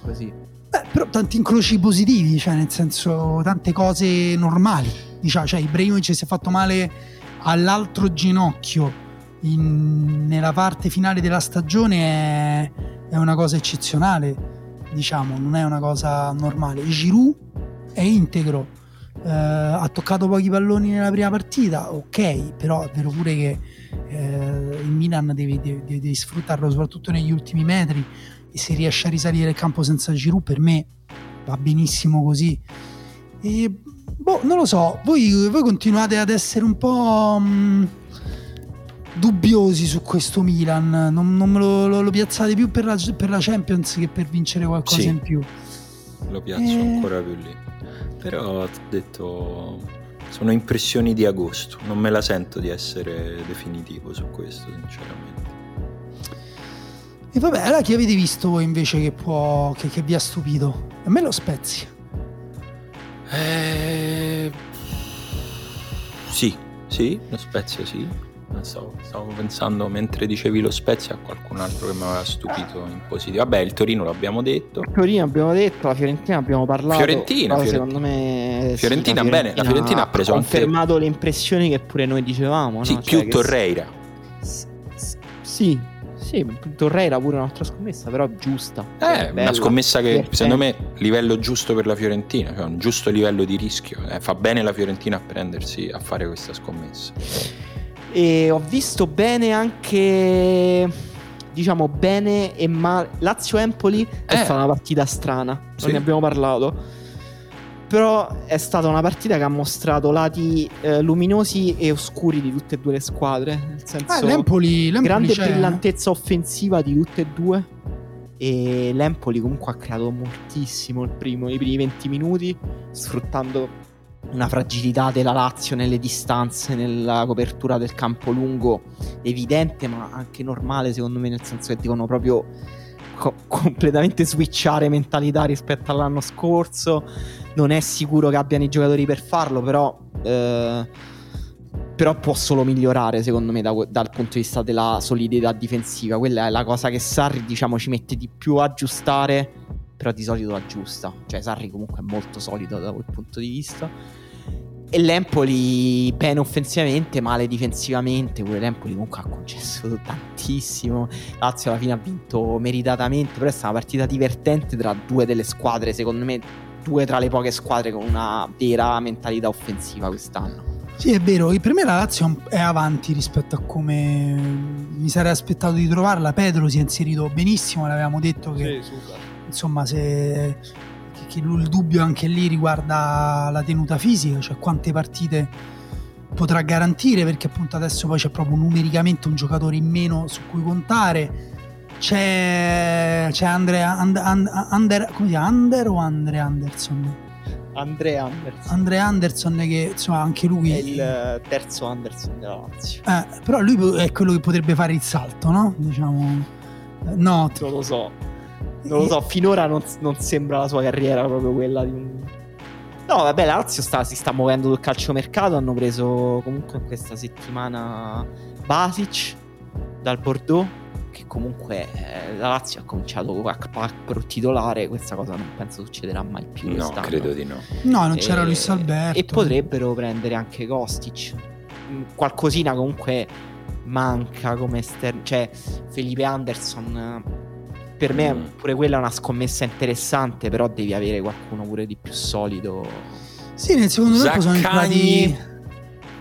Così. Beh, però tanti incroci positivi, cioè nel senso tante cose normali. Diciamo, cioè Ibrahimovic si è fatto male all'altro ginocchio in- nella parte finale della stagione è, è una cosa eccezionale, diciamo, non è una cosa normale. Giroud è integro, eh, ha toccato pochi palloni nella prima partita, ok, però è vero pure che eh, il Milan deve sfruttarlo soprattutto negli ultimi metri e se riesce a risalire il campo senza Giroud per me va benissimo così e boh non lo so voi, voi continuate ad essere un po' mh, dubbiosi su questo Milan non, non me lo, lo- lo piazzate più per la, per la Champions che per vincere qualcosa Sì. in più lo piazzo Eh. ancora più lì. Però ho detto, sono impressioni di agosto. Non me la sento di essere definitivo su questo, sinceramente. E vabbè allora chi avete visto voi invece che, può, che, che vi ha stupito a me lo Spezia Eh... Sì, sì, lo Spezia sì. Non so, stavo pensando mentre dicevi lo Spezia a qualcun altro che mi aveva stupito in positivo. Vabbè, il Torino l'abbiamo detto. Torino abbiamo detto, la Fiorentina abbiamo parlato. Fiorentina, però Fiorentina. secondo me. sì, Fiorentina, bene, la Fiorentina ha preso anche- confermato le impressioni che pure noi dicevamo. Sì, no? più Cioè che- Torreira. S- s- Sì, sì, Torreira pure un'altra scommessa, però giusta. Eh, Bella, una scommessa che divertente. secondo me livello giusto per la Fiorentina, cioè un giusto livello di rischio. Eh, fa bene la Fiorentina a prendersi a fare questa scommessa. E ho visto bene anche. Diciamo bene e male. Lazio-Empoli è Eh. stata una partita strana. Non Sì. ne abbiamo parlato. Però è stata una partita che ha mostrato lati eh, luminosi e oscuri di tutte e due le squadre. Nel senso, ah, l'Empoli, l'Empoli grande c'è, eh. brillantezza offensiva di tutte e due. E l'Empoli comunque ha creato moltissimo il primo, i primi 20 minuti, sfruttando una fragilità della Lazio nelle distanze, nella copertura del campo lungo evidente, ma anche normale secondo me, nel senso che devono proprio co- completamente switchare mentalità rispetto all'anno scorso. Non è sicuro che abbiano i giocatori per farlo, però... Eh, però può solo migliorare secondo me da, dal punto di vista della solidità difensiva. Quella è la cosa che Sarri diciamo ci mette di più a aggiustare però di solito aggiusta. Cioè Sarri comunque è molto solido da quel punto di vista e l'Empoli bene offensivamente male difensivamente pure l'Empoli comunque ha concesso tantissimo. Lazio alla fine ha vinto meritatamente però è stata una partita divertente tra due delle squadre secondo me due tra le poche squadre con una vera mentalità offensiva quest'anno. Sì, è vero, per me la Lazio è avanti rispetto a come mi sarei aspettato di trovarla. Pedro si è inserito benissimo, l'avevamo detto che Sì, insomma se che, il dubbio anche lì riguarda la tenuta fisica, cioè quante partite potrà garantire perché appunto adesso poi c'è proprio numericamente un giocatore in meno su cui contare. C'è, c'è Andrea And, And- Under, come si chiama? Under o Andre Anderson? Andrea Anderson Andre Anderson che insomma anche lui è il terzo Anderson della Lazio Eh, però lui è quello che potrebbe fare il salto, no? Diciamo. No, non lo so non lo so finora non, non sembra la sua carriera proprio quella di un No, vabbè, la Lazio sta- si sta muovendo sul calciomercato. Hanno preso comunque in questa settimana Basic dal Bordeaux. Che comunque eh, la Lazio ha cominciato a Pacro titolare. Questa cosa non penso succederà mai più. No, quest'anno. credo di no. No, non c'era E- Luis Alberto. E potrebbero prendere anche Kostic. Mm, Qualcosina comunque manca come esterno. Cioè, Felipe Anderson. Eh, Per me Mm. pure quella è una scommessa interessante. Però devi avere qualcuno pure di più solido. Sì, nel secondo tempo sono Zaccagni. entrati.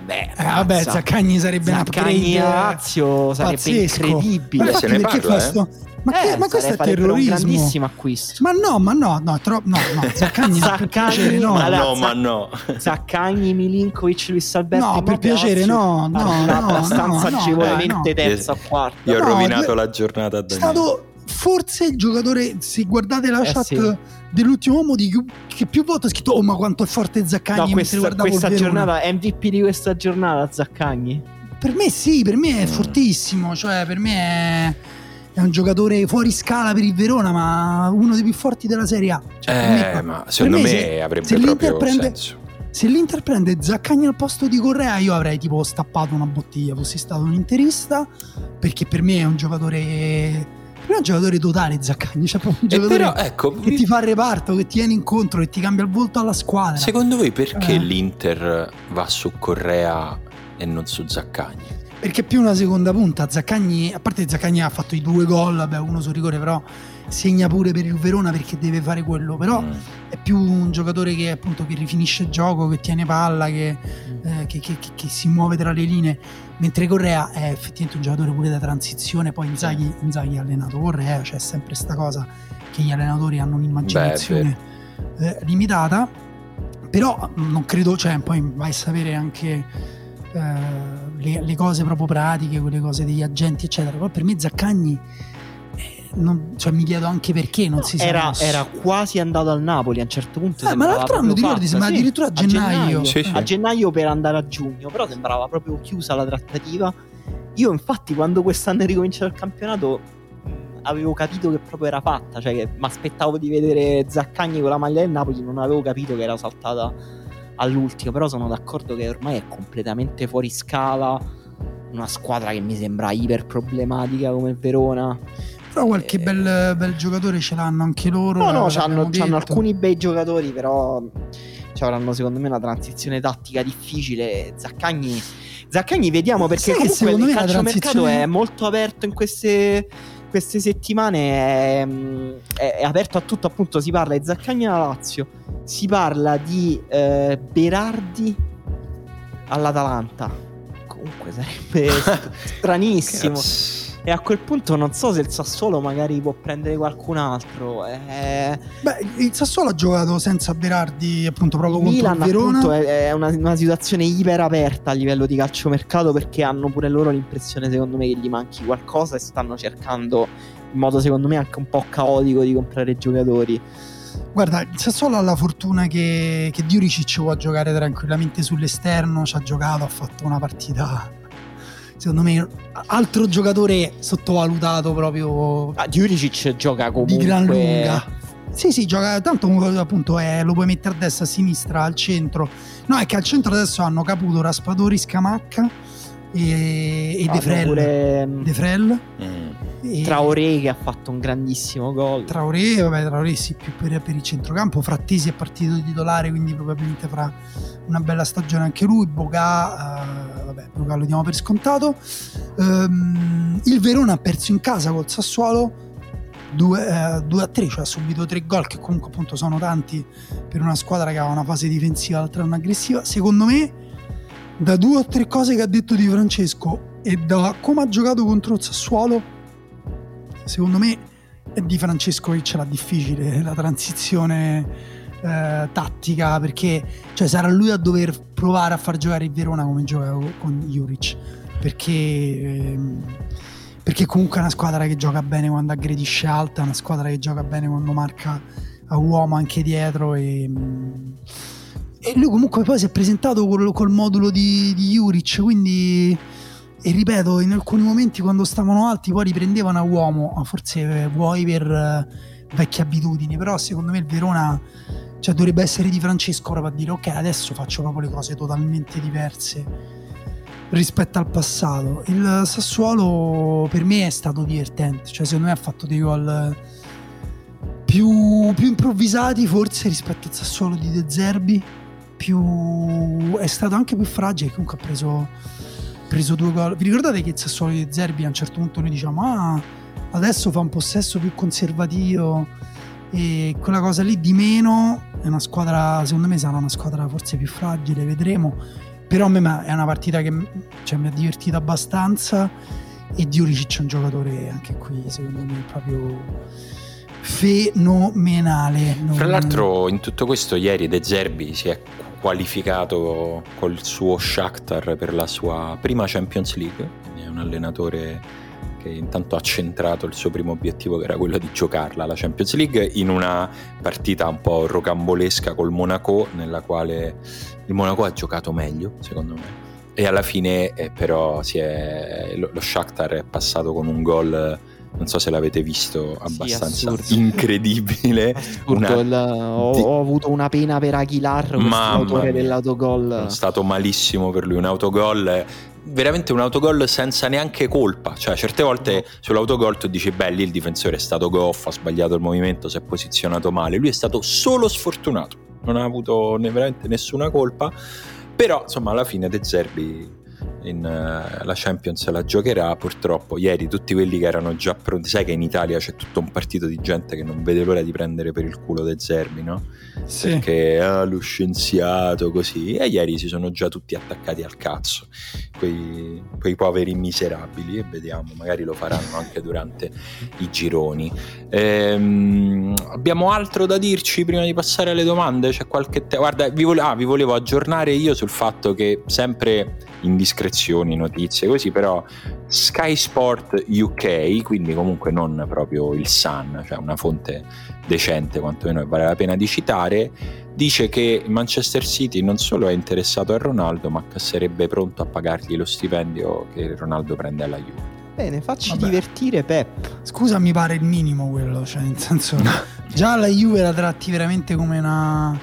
Beh, Eh, vabbè. Zaccagni sarebbe un Zaccagni upgrade. a Lazio sarebbe pazzesco. incredibile. Ma se ne parla, fa sto- Ma, che- Eh, ma questo è farebbero un terrorismo. grandissimo acquisto. Ma no, ma no, no, tro- no, no, [LAUGHS] Zaccagni no, per Zaccagni, piacere no. ma no, ma no. [LAUGHS] Zaccagni, Milinkovic, Luis Alberto. No, per piacere, no, no, no, abbastanza no, no, agevolmente dai, no. terza o quarta. Io ho No, rovinato la giornata a È stato forse il giocatore, se guardate la Eh, chat sì. dell'ultimo uomo, di, che più volte ha scritto Oh, ma quanto è forte Zaccagni No, mentre questa, questa giornata MVP di questa giornata Zaccagni. Per me sì, per me è Mm. fortissimo, cioè per me è, è un giocatore fuori scala per il Verona, ma uno dei più forti della Serie A. Cioè, per me- Eh, ma secondo me me, se- avrebbe se l'Inter proprio prende- senso. Se l'Inter prende Zaccagni al posto di Correa, io avrei tipo stappato una bottiglia, fossi stato un interista, perché per me è un giocatore... Per me è un giocatore totale Zaccagni, cioè proprio un giocatore però, ecco, che ti fa il reparto, che ti viene incontro, che ti cambia il volto alla squadra. secondo voi perché Eh. l'Inter va su Correa e non su Zaccagni? Perché è più una seconda punta. Zaccagni, a parte Zaccagni ha fatto i due gol, vabbè, uno sul rigore, però segna pure per il Verona perché deve fare quello. Però Mm. è più un giocatore che appunto che rifinisce il gioco, che tiene palla, che, eh, che- che- che- che si muove tra le linee. Mentre Correa è effettivamente un giocatore pure da transizione. Poi Inzaghi, Inzaghi ha allenato Correa, c'è sempre sta cosa che gli allenatori hanno un'immaginazione eh, limitata. Però mh, non credo, cioè, poi vai a sapere anche eh, le, le cose proprio pratiche, quelle cose degli agenti, eccetera. Però per me Zaccagni, non- cioè, mi chiedo anche perché non si sia Era, era quasi andato al Napoli a un certo punto. Eh, ma l'altro anno ti ricordi? Sembra sì, addirittura a gennaio. Sì, sì. A gennaio per andare a giugno, però sembrava proprio chiusa la trattativa. Io, infatti, quando quest'anno è ricominciato il campionato, avevo capito che proprio era fatta. Cioè, che mi aspettavo di vedere Zaccagni con la maglia del Napoli, non avevo capito che era saltata all'ultimo. Però sono d'accordo che ormai è completamente fuori scala. Una squadra che mi sembra iper problematica come il Verona. Però qualche bel, bel giocatore ce l'hanno anche loro. No, no, l'abbiamo c'hanno, c'hanno detto. alcuni bei giocatori, però avranno secondo me una transizione tattica difficile. Zaccagni, Zaccagni vediamo perché che comunque secondo il calciomercato transizione- è molto aperto in queste, queste settimane, è, è- è aperto a tutto, appunto si parla di Zaccagni alla Lazio, si parla di eh, Berardi all'Atalanta. Comunque sarebbe [LAUGHS] stranissimo. E a quel punto non so se il Sassuolo magari può prendere qualcun altro. Eh, Beh, il Sassuolo ha giocato senza Berardi, appunto, proprio contro Milan il Verona. appunto è, è una, una situazione iper aperta a livello di calciomercato perché hanno pure loro l'impressione secondo me che gli manchi qualcosa e stanno cercando in modo secondo me anche un po' caotico di comprare giocatori. Guarda, il Sassuolo ha la fortuna che, che Diuricic può giocare tranquillamente sull'esterno, ci ha giocato, ha fatto una partita secondo me altro giocatore sottovalutato proprio ah, Diuricic gioca comunque di gran lunga. Sì sì gioca tanto appunto è, lo puoi mettere a destra a sinistra al centro. No è che al centro adesso hanno Caputo Raspadori Scamacca e, e De Frel. pure... De Frel. mm. e... Traoré che ha fatto un grandissimo gol. Traoré vabbè Traoré sì più per, per il centrocampo. Frattesi è partito titolare quindi probabilmente farà una bella stagione anche lui. Boga uh, vabbè lo diamo per scontato. Um, il Verona ha perso in casa col Sassuolo 2, eh, a 3 cioè ha subito tre gol che comunque appunto sono tanti per una squadra che ha una fase difensiva l'altra non aggressiva. Secondo me da due o tre cose che ha detto Di Francesco e da come ha giocato contro il Sassuolo, secondo me è Di Francesco che ce l'ha difficile la transizione eh, tattica perché cioè, sarà lui a dover provare a far giocare il Verona come gioca con Juric perché, ehm, perché comunque è una squadra che gioca bene quando aggredisce alta, è una squadra che gioca bene quando marca a uomo anche dietro e e lui comunque poi si è presentato col, col modulo di, di Juric, quindi e ripeto, in alcuni momenti quando stavano alti poi riprendevano a uomo, forse vuoi per vecchie abitudini, però secondo me il Verona cioè, dovrebbe essere di Francesco ora per dire ok adesso faccio proprio le cose totalmente diverse rispetto al passato. Il Sassuolo per me è stato divertente, cioè secondo me ha fatto dei gol più, più improvvisati forse rispetto al Sassuolo di De Zerbi più è stato anche più fragile comunque ha preso, preso due gol vi ricordate che il Sassuolo di Zerbi a un certo punto noi diciamo ah adesso fa un possesso più conservativo e quella cosa lì di meno è una squadra secondo me sarà una squadra forse più fragile vedremo. Però a me è una partita che cioè, mi ha divertito abbastanza e Diuricic è un giocatore anche qui secondo me proprio fenomenale. Non... fra l'altro in tutto questo ieri De Zerbi si è qualificato col suo Shakhtar per la sua prima Champions League, è un allenatore che intanto ha centrato il suo primo obiettivo che era quello di giocarla la Champions League in una partita un po' rocambolesca col Monaco nella quale il Monaco ha giocato meglio secondo me e alla fine eh, però è, lo, lo Shakhtar è passato con un gol non so se l'avete visto, abbastanza sì, incredibile. [LAUGHS] Una... Il, ho, ho, avuto una pena per Aguilar, l'autore dell'autogol. È stato malissimo per lui, un autogol veramente un autogol senza neanche colpa. Cioè, certe volte sull'autogol tu dici: Beh, lì il difensore è stato goff, ha sbagliato il movimento, si è posizionato male. Lui è stato solo sfortunato, non ha avuto veramente nessuna colpa. Però, insomma, alla fine De Zerbi in, uh, la Champions la giocherà purtroppo ieri tutti quelli che erano già pronti sai che in Italia c'è tutto un partito di gente che non vede l'ora di prendere per il culo De Zerbi no? Sì. perché ah, lo scienziato così e ieri si sono già tutti attaccati al cazzo quei, quei poveri miserabili e vediamo magari lo faranno anche durante i gironi ehm, abbiamo altro da dirci prima di passare alle domande c'è qualche te- guarda vi, vole- ah, vi volevo aggiornare io sul fatto che sempre indiscrezioni, notizie così, però Sky Sport UK, quindi comunque non proprio il Sun, cioè una fonte decente quantomeno vale la pena di citare, dice che Manchester City non solo è interessato a Ronaldo, ma che sarebbe pronto a pagargli lo stipendio che Ronaldo prende alla Juve. Bene, facci Vabbè. divertire Pep. Scusa, mi pare il minimo quello, cioè nel senso già la Juve la tratti veramente come una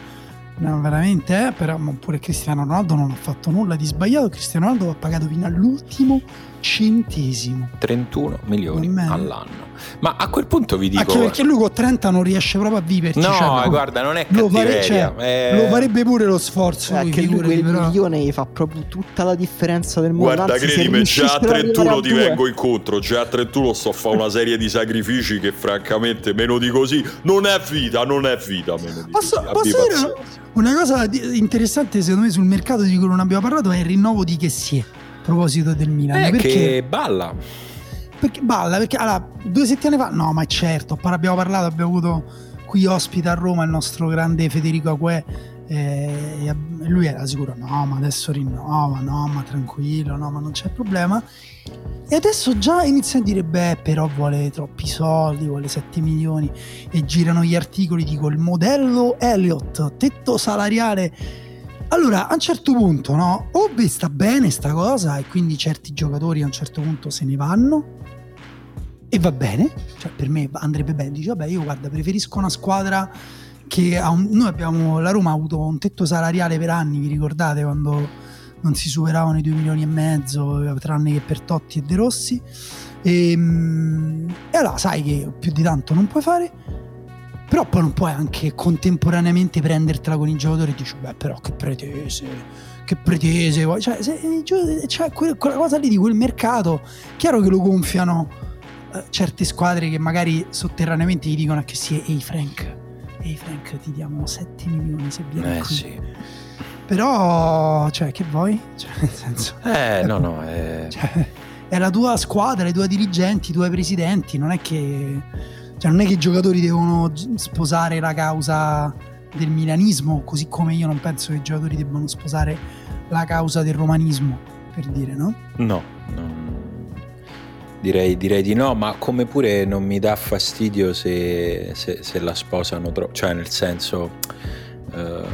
No, veramente, eh, però pure Cristiano Ronaldo non ha fatto nulla di sbagliato. Cristiano Ronaldo ha pagato fino all'ultimo centesimo. 31 milioni all'anno. Ma a quel punto vi dico... Anche perché lui con 30 non riesce proprio a viverci. No, cioè, guarda, non è lo, fare, cioè, è... lo farebbe pure lo sforzo. Cioè, lui, lui quel però... milione fa proprio tutta la differenza del mondo. Guarda, Anzi, credimi, già a 31 ti vengo incontro. Già a 31 sto a fare una serie di sacrifici che francamente meno di così non è vita, non è vita. Meno di posso, così. Posso dire una cosa interessante secondo me sul mercato di cui non abbiamo parlato è il rinnovo di Kessie a proposito del Milan. Eh, perché che balla. Perché balla? Perché allora, due settimane fa, no, ma certo, abbiamo parlato, abbiamo avuto qui ospite a Roma il nostro grande Federico Aguè E e lui era sicuro, no, ma adesso rinnova, no, ma tranquillo, no, ma non c'è problema. E adesso già inizia a dire, beh, però vuole troppi soldi, vuole 7 milioni. E girano gli articoli, dico, il modello Elliott, tetto salariale. Allora, a un certo punto, no, o vi sta bene sta cosa e quindi certi giocatori a un certo punto se ne vanno e va bene, cioè per me andrebbe bene, dice, vabbè, io guarda, preferisco una squadra che ha un, noi abbiamo, la Roma ha avuto un tetto salariale per anni, vi ricordate quando non si superavano i 2 milioni e mezzo, tranne che per Totti e De Rossi. E, e allora sai che più di tanto non puoi fare, però poi non puoi anche contemporaneamente prendertela con i giocatori e dici, beh, però che pretese, che pretese, cioè, se, cioè quella cosa lì di quel mercato, chiaro che lo gonfiano eh, certe squadre che magari sotterraneamente gli dicono che sì, ehi Frank, ehi Frank, ti diamo 7 milioni se vieni Eh qui. sì. Però, cioè, che vuoi? [LAUGHS] Cioè, nel senso, Eh, no, no, [LAUGHS] eh, cioè, è la tua squadra, i tuoi dirigenti, i tuoi presidenti, non è che, cioè, non è che i giocatori devono sposare la causa del milanismo, così come io non penso che i giocatori debbano sposare la causa del romanismo, per dire, no? no, non- Direi, direi di no, ma come pure non mi dà fastidio se, se- se la sposano troppo, cioè nel senso... ehm,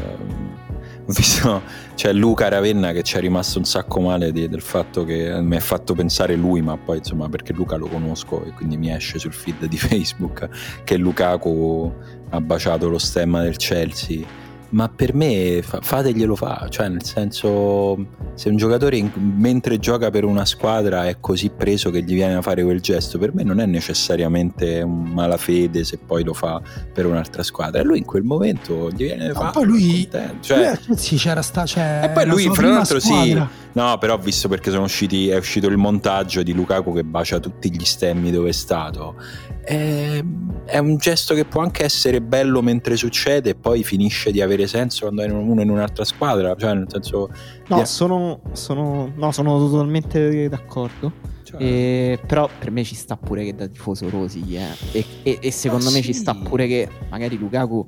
ho [LAUGHS] visto, c'è Luca Ravenna che ci è rimasto un sacco male di- del fatto che mi ha fatto pensare lui, ma poi insomma perché Luca lo conosco e quindi mi esce sul feed di [LAUGHS] Facebook che Lukaku ha baciato lo stemma del Chelsea. Ma per me fa- fateglielo fa, cioè nel senso se un giocatore in- mentre gioca per una squadra è così preso che gli viene a fare quel gesto, per me non è necessariamente un malafede se poi lo fa per un'altra squadra. E lui in quel momento gli viene a No, fare. poi lui, Cioè, lui sì, c'era sta, cioè, e poi lui, fra l'altro, sì. No, però ho visto perché sono usciti, è uscito il montaggio di Lukaku che bacia tutti gli stemmi dove è stato. È, è un gesto che può anche essere bello mentre succede e poi finisce di avere senso quando è uno in un'altra squadra. Cioè, nel senso. No, Yeah. sono, sono, no, sono totalmente d'accordo. cioè- E- però per me ci sta pure che da tifoso Rosy eh. e, e- e secondo Ma me sì. ci sta pure che magari Lukaku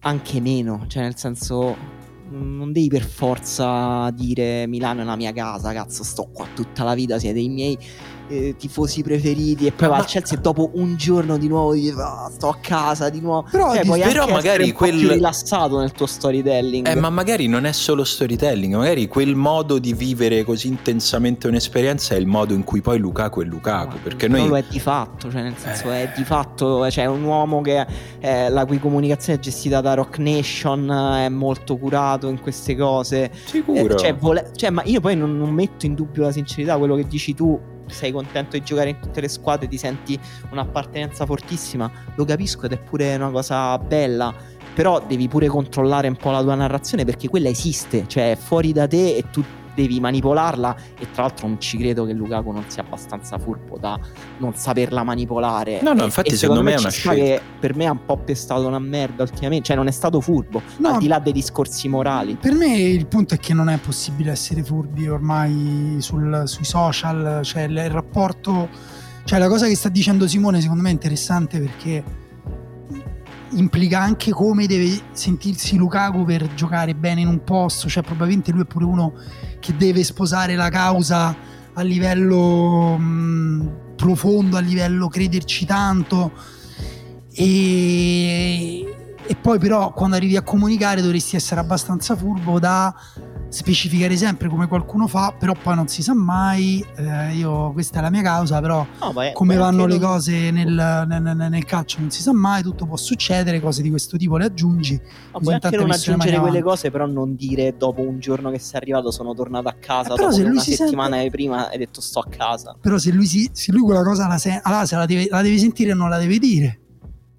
anche meno, cioè nel senso non devi per forza dire Milano è la mia casa, cazzo sto qua tutta la vita, siete i miei eh, tifosi preferiti e poi va al Chelsea e dopo un giorno di nuovo dici "Ah, sto a casa di nuovo. Però Cioè, puoi però magari un quel- più rilassato nel tuo storytelling. Eh, ma magari non è solo storytelling, magari quel modo di vivere così intensamente un'esperienza è il modo in cui poi Lukaku è Lukaku. Perché Però noi. lo è di fatto, cioè nel senso Eh. è di fatto, cioè un uomo che eh, la cui comunicazione è gestita da Rock Nation, eh, è molto curato in queste cose. Sicuro. Eh, cioè, vole- cioè, ma io poi non, non metto in dubbio la sincerità, quello che dici tu, sei contento di giocare in tutte le squadre, ti senti un'appartenenza fortissima, lo capisco ed è pure una cosa bella. Però devi pure controllare un po' la tua narrazione perché quella esiste, cioè è fuori da te e tu devi manipolarla e tra l'altro non ci credo che Lukaku non sia abbastanza furbo da non saperla manipolare. No, no, infatti e secondo me è una scelta. che per me ha un po' pestato una merda ultimamente, cioè non è stato furbo, No, al di là dei discorsi morali. Per me il punto è che non è possibile essere furbi ormai sul- sui social, cioè il, il rapporto, cioè la cosa che sta dicendo Simone secondo me è interessante perché implica anche come deve sentirsi Lukaku per giocare bene in un posto, cioè probabilmente lui è pure uno che deve sposare la causa a livello mh, profondo, a livello crederci tanto. E, e poi però quando arrivi a comunicare dovresti essere abbastanza furbo da specificare sempre come qualcuno fa, però poi non si sa mai, eh, io questa è la mia causa, però No, è- come ma vanno le non- cose nel, nel- nel- nel calcio non si sa mai, tutto può succedere, cose di questo tipo le aggiungi. Ma Bisogna puoi anche non aggiungere quelle cose, però non dire dopo un giorno che sei arrivato sono tornato a casa, Eh, però dopo se lui una si settimana sente- prima hai detto sto a casa. Però se lui, si, se lui quella cosa la, se, allora se la, deve, la deve sentire non la deve dire.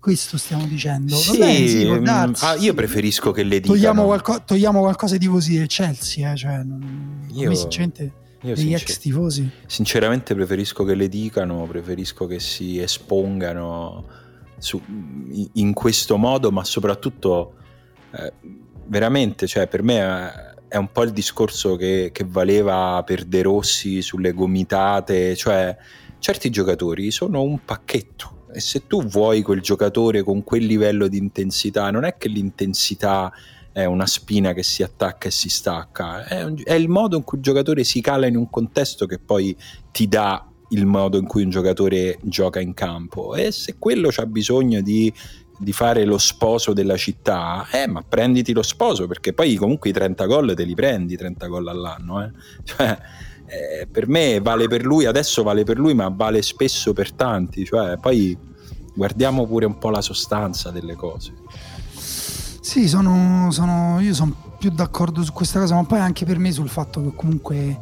Questo stiamo dicendo. Va bene, sì, mm, ah, io preferisco che le dicano. togliamo, qualco- togliamo qualcosa di così del Chelsea, eh, cioè, non, Io- sinceramente Io degli sincer- ex tifosi. sinceramente preferisco che le dicano, preferisco che si espongano su- in- in questo modo, ma soprattutto eh, veramente, cioè, per me è, è un po' il discorso che, che valeva per De Rossi sulle gomitate, cioè certi giocatori sono un pacchetto e se tu vuoi quel giocatore con quel livello di intensità, non è che l'intensità è una spina che si attacca e si stacca, è, un- è il modo in cui il giocatore si cala in un contesto che poi ti dà il modo in cui un giocatore gioca in campo e se quello c'ha bisogno di, di fare lo sposo della città, eh ma prenditi lo sposo perché poi comunque i 30 gol te li prendi, 30 gol all'anno, eh. [LAUGHS] Cioè, eh, per me vale per lui, adesso vale per lui ma vale spesso per tanti, cioè poi guardiamo pure un po' la sostanza delle cose. Sì, sono, sono- io sono più d'accordo su questa cosa, ma poi anche per me sul fatto che comunque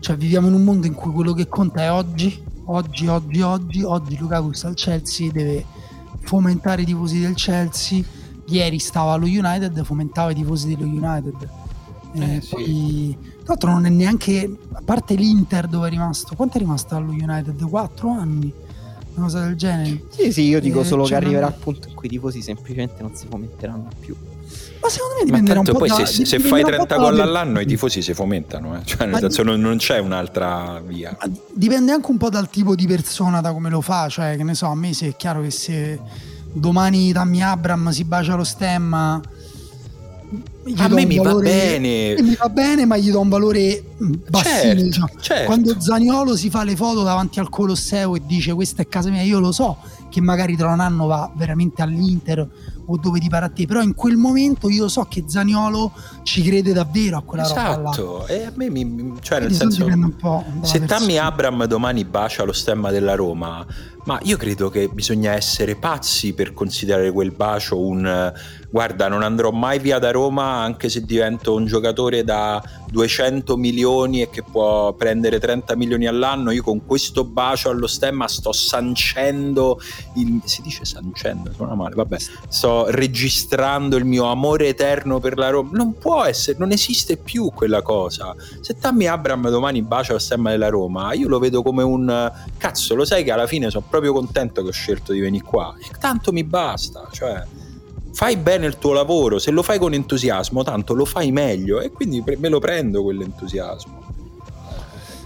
cioè, viviamo in un mondo in cui quello che conta è oggi, oggi, oggi, oggi, oggi Lukaku sta al Chelsea, deve fomentare i tifosi del Chelsea, ieri stava allo United, fomentava i tifosi dello United. Eh, Eh, sì. Tra l'altro non è neanche, a parte l'Inter dove è rimasto, quanto è rimasto allo United? 4 anni? Una cosa del genere. Sì, sì, io dico Eh, solo che arriverà il punto in cui i tifosi semplicemente non si fomenteranno più. Ma secondo me dipenderà un po' poi da, se, se fai un po' 30 dalla gol per- all'anno i tifosi si fomentano, eh. cioè nel senso non, non c'è un'altra via. Ma dipende anche un po' dal tipo di persona, da come lo fa. Cioè, che ne so, a me se è chiaro che se domani Tammy Abram si bacia lo stemma. A me mi va valore- bene. e mi va bene, ma gli do un valore bassino. Certo, certo. Quando Zaniolo si fa le foto davanti al Colosseo e dice questa è casa mia, io lo so che magari tra un anno va veramente all'Inter o dove ti pare a te, però in quel momento io so che Zaniolo ci crede davvero a quella. Esatto, e a me mi, cioè nel senso un po' se Tammy. Abram domani bacia lo stemma della Roma, ma io credo che bisogna essere pazzi per considerare quel bacio un guarda, non andrò mai via da Roma anche se divento un giocatore da 200 milioni e che può prendere 30 milioni all'anno, io con questo bacio allo stemma sto sancendo il, si dice sancendo, suona male, vabbè, sto registrando il mio amore eterno per la Roma. Non può essere, non esiste più quella cosa. Se Tammy Abram domani bacia lo stemma della Roma, io lo vedo come un cazzo, lo sai che alla fine sono proprio contento che ho scelto di venire qua. E tanto mi basta, cioè fai bene il tuo lavoro, se lo fai con entusiasmo, tanto lo fai meglio e quindi me lo prendo quell'entusiasmo.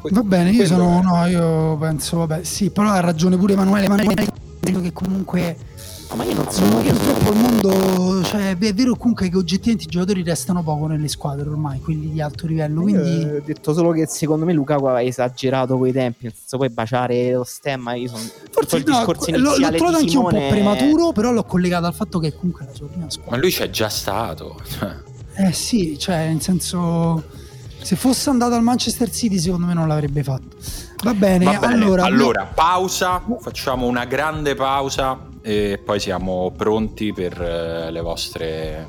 Que- Va bene, io sono. No, io penso, vabbè, sì, però ha ragione pure Emanuele. Emanuele credo che comunque. Ma io non Insomma, che purtroppo il mondo. Cioè, è vero comunque che oggettivamente i giocatori restano poco nelle squadre ormai, quelli di alto livello. Quindi. Io ho detto solo che secondo me Lukaku aveva esagerato coi tempi, nel senso poi baciare lo stemma, io sono Forse il no, discorso l'ho, l'ho iniziale trovato anche un po' prematuro, però l'ho collegato al fatto che comunque è la sua prima squadra. Ma lui c'è già stato. cioè. Eh sì, cioè, nel senso. Se fosse andato al Manchester City, secondo me non l'avrebbe fatto. Va bene, Va bene, allora. allora, pausa, facciamo una grande pausa e poi siamo pronti per eh, le vostre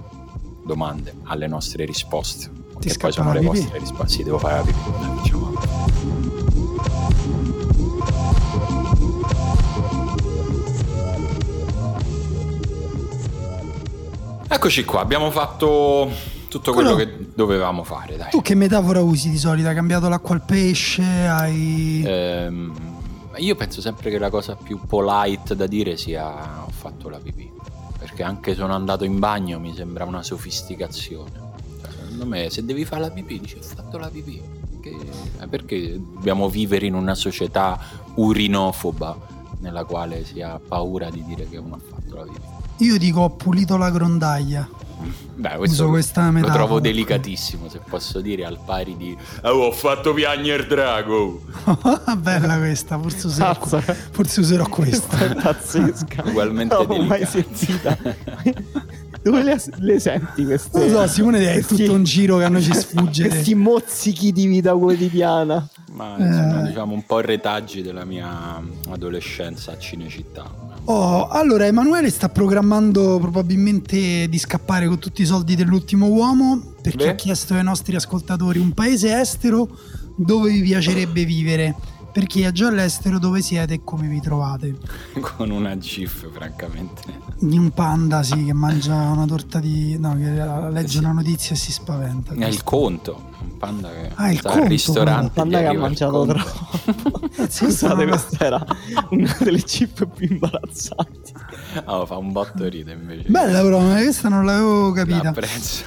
domande, alle nostre risposte. Ti e poi sono le vostre risposte. Sì, devo fare la pipì. Dai, facciamo. Eccoci qua, abbiamo fatto tutto quello Quello- che dovevamo fare, dai. Tu che metafora usi di solito? Hai cambiato l'acqua al pesce? Hai. Ehm, io penso sempre che la cosa più polite da dire sia ho fatto la pipì. Perché anche sono andato in bagno mi sembra una sofisticazione. Cioè, secondo me se devi fare la pipì dici ho fatto la pipì. Che- eh, perché dobbiamo vivere in una società urinofoba nella quale si ha paura di dire che uno ha fatto la pipì. Io dico ho pulito la grondaglia. Beh, Uso questo questa lo metafora. trovo delicatissimo, se posso dire, al pari di "Oh, ho fatto piangere il drago. [LAUGHS] Bella questa, forse userò, forse userò questa. è [LAUGHS] pazzesca. Ugualmente non l'ho mai delicata. sentita. Dove le, le senti queste? Non lo so, Simone è tutto un giro che a noi ci sfugge. Questi mozzichi di vita quotidiana. Ma sono Eh. diciamo un po' retaggi della mia adolescenza a Cinecittà. Oh, allora Emanuele sta programmando probabilmente di scappare con tutti i soldi dell'ultimo uomo perché Beh. ha chiesto ai nostri ascoltatori un paese estero dove vi piacerebbe vivere. Per chi è già all'estero dove siete e come vi trovate. [LAUGHS] Con una GIF, francamente. Di un panda, sì, che mangia una torta di... no, che legge Sì. una notizia e si spaventa. È il conto. Un panda che Ah, il sta conto, al ristorante. Un panda che ha mangiato troppo. [LAUGHS] Scusate, no. questa era una delle chip più imbarazzanti. Oh, fa un botto ride invece. Bella però, ma questa non l'avevo capita. L'apprezzo.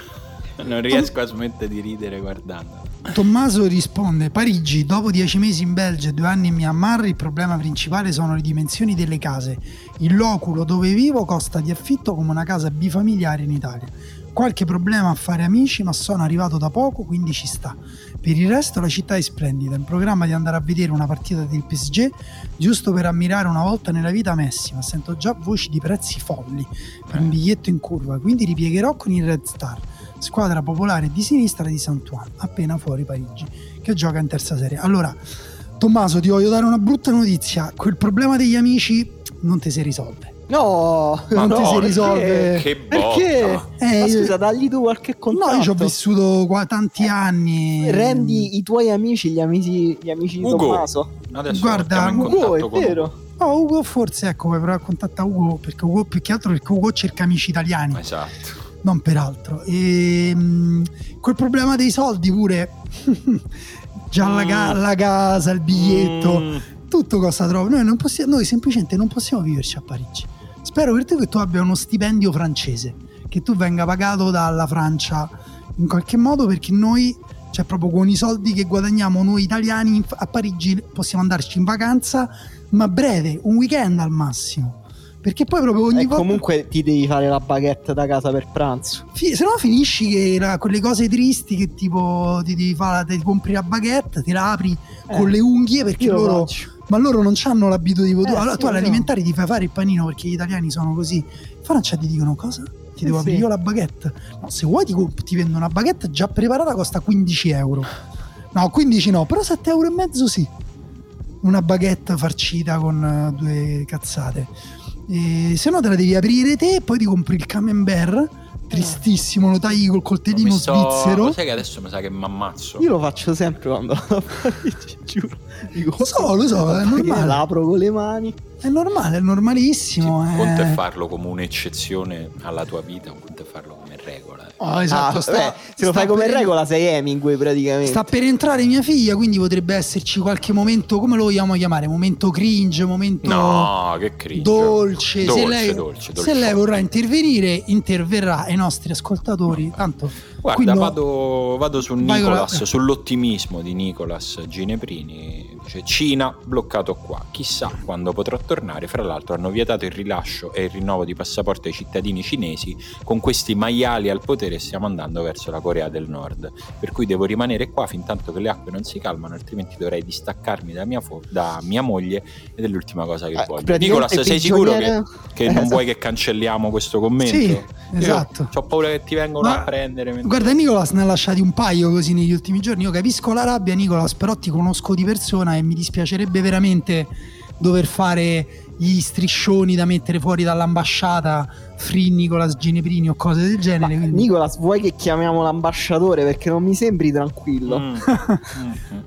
Non riesco a smettere di ridere guardando. Tommaso risponde: Parigi, dopo dieci mesi in Belgio e due anni in Myanmar, il problema principale sono le dimensioni delle case. Il loculo dove vivo costa di affitto come una casa bifamiliare in Italia. Qualche problema a fare amici, ma sono arrivato da poco, quindi ci sta. Per il resto la città è splendida, in programma di andare a vedere una partita del PSG, giusto per ammirare una volta nella vita Messi, ma sento già voci di prezzi folli per un biglietto in curva, quindi ripiegherò con il Red Star, squadra popolare di sinistra di Saint-Ouen, appena fuori Parigi, che gioca in terza serie. Allora, Tommaso, ti voglio dare una brutta notizia, quel problema degli amici non ti si risolve. No, Non no, ti si perché? risolve. Che botta. Perché? Eh, scusa, dagli tu qualche No, contatto. io ci ho vissuto qua tanti anni. Rendi i tuoi amici gli amici, gli amici di Ugo. Tommaso. Adesso Guarda, Ugo, è vero. No, Ugo forse ecco, puoi provare a contattare Ugo perché Ugo più che altro perché Ugo cerca amici italiani, Esatto. Non per altro. E mh, quel problema dei soldi pure [LAUGHS] già la, ca- Mm. la casa, il biglietto, Mm. tutto costa troppo. Noi, non possiamo, noi semplicemente non possiamo viverci a Parigi. Spero per te che tu abbia uno stipendio francese, che tu venga pagato dalla Francia in qualche modo perché noi, cioè proprio con i soldi che guadagniamo noi italiani a Parigi possiamo andarci in vacanza, ma breve, un weekend al massimo. Perché poi proprio ogni E volta... comunque ti devi fare la baguette da casa per pranzo. Fi- se no finisci che la- quelle cose tristi che tipo ti devi fare, ti compri la baguette, te la apri con Eh, le unghie perché loro faccio. ma loro non hanno l'abitudine. tu, Eh, allora, sì, tu all'alimentare ti fai fare il panino perché gli italiani sono così. In Francia ti dicono cosa? Ti Eh, devo sì. aprire io la baguette? No, se vuoi ti, ti vendo una baguette già preparata, costa 15 euro. No, 15 no, però 7 euro e mezzo sì. Una baguette farcita con eh, due cazzate. E se no te la devi aprire te e poi ti compri il camembert. Tristissimo, lo tagli col coltellino sto- svizzero. Sai che adesso mi sa che mi ammazzo. Io lo faccio sempre quando vado a Parigi, giuro. Dico, Lo so, lo so, è normale. L'apro con le mani. È normale, è Sì, normalissimo. un eh. conto è farlo come un'eccezione alla tua vita, un conto è farlo eh. Oh, esatto, Ah, sta- beh, se lo fai come per- regola sei Hemingway praticamente. Sta per entrare mia figlia, quindi potrebbe esserci qualche momento, come lo vogliamo chiamare? Momento cringe, momento No, che cringe. dolce. Dolce, se lei, dolce, se dolce. lei vorrà intervenire, interverrà ai nostri ascoltatori. Tanto Guarda, qui no- vado, vado su Nicolas, sull'ottimismo di Nicolas Gineprini. Dice Cina bloccato qua. Chissà quando potrò tornare. Fra l'altro hanno vietato il rilascio e il rinnovo di passaporto ai cittadini cinesi. Con questi maiali al potere stiamo andando verso la Corea del Nord. Per cui devo rimanere qua fin tanto che le acque non si calmano, altrimenti dovrei distaccarmi da mia, fo- da mia moglie ed è l'ultima cosa che Eh, voglio. Nicolas, sei sicuro che, che Eh, non esatto. vuoi che cancelliamo questo commento? Sì, esatto. Ho paura che ti vengono Ma- a prendere. mentre- Guarda, Nicolas ne ha lasciati un paio così negli ultimi giorni. Io capisco la rabbia, Nicolas, però ti conosco di persona e mi dispiacerebbe veramente dover fare gli striscioni da mettere fuori dall'ambasciata Free Nicolas Gineprini o cose del genere. quindi- Nicolas, vuoi che chiamiamo l'ambasciatore? Perché non mi sembri tranquillo. Mm, [LAUGHS] mm, mm.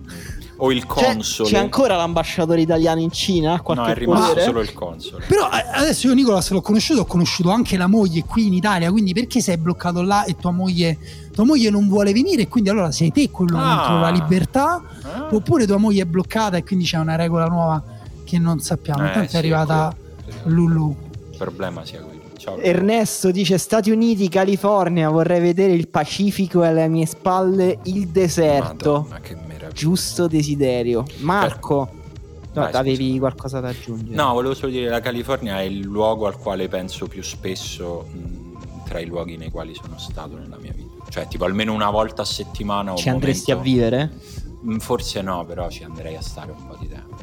O il C'è, console. c'è ancora l'ambasciatore italiano in Cina? No, è rimasto potere? solo il console. Però eh, adesso io Nicolas l'ho conosciuto, ho conosciuto anche la moglie qui in Italia, quindi perché sei bloccato là e tua moglie, tua moglie non vuole venire quindi allora sei te quello Ah. contro la libertà Ah. oppure tua moglie è bloccata e quindi c'è una regola nuova che non sappiamo. Eh, Intanto sì, è arrivata quello. Lulu. Il problema sia quello. Ciao. Ernesto dice Stati Uniti, California, vorrei vedere il Pacifico e alle mie spalle il deserto. Madonna, che meraviglia. Giusto desiderio. Marco, Vai, no, avevi scusa. qualcosa da aggiungere? No, volevo solo dire la California è il luogo al quale penso più spesso mh, tra i luoghi nei quali sono stato nella mia vita. Cioè, tipo almeno una volta a settimana. Ci andresti momento- a vivere? Forse no, però ci andrei a stare un po' di tempo.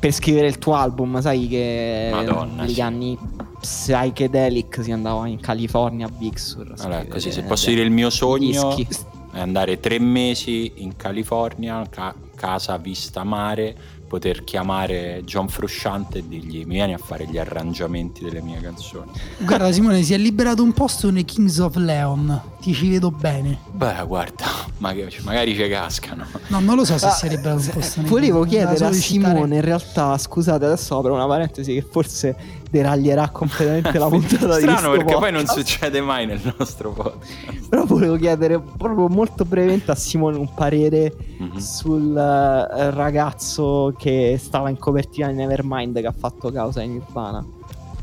Per scrivere il tuo album, sai che Madonna, negli sì. anni psychedelic si andava in California a Big Sur. Allora, così, se posso dire il mio sogno dischi. È andare tre mesi in California, ca- casa vista mare, poter chiamare John Frusciante e dirgli vieni a fare gli arrangiamenti delle mie canzoni. Guarda Simone, si è liberato un posto nei Kings of Leon, ti ci vedo bene. Beh, guarda, magari, magari ci cascano. No, non lo so se Ah, liberato un posto Volevo chiedere a Simone, in realtà, scusate, adesso apro una parentesi che forse deraglierà completamente la [LAUGHS] puntata di Strano perché poi non podcast. succede mai nel nostro podcast. Però volevo chiedere proprio molto brevemente a Simone un parere Mhm. sul eh, ragazzo che stava in copertina di Nevermind che ha fatto causa in Nirvana.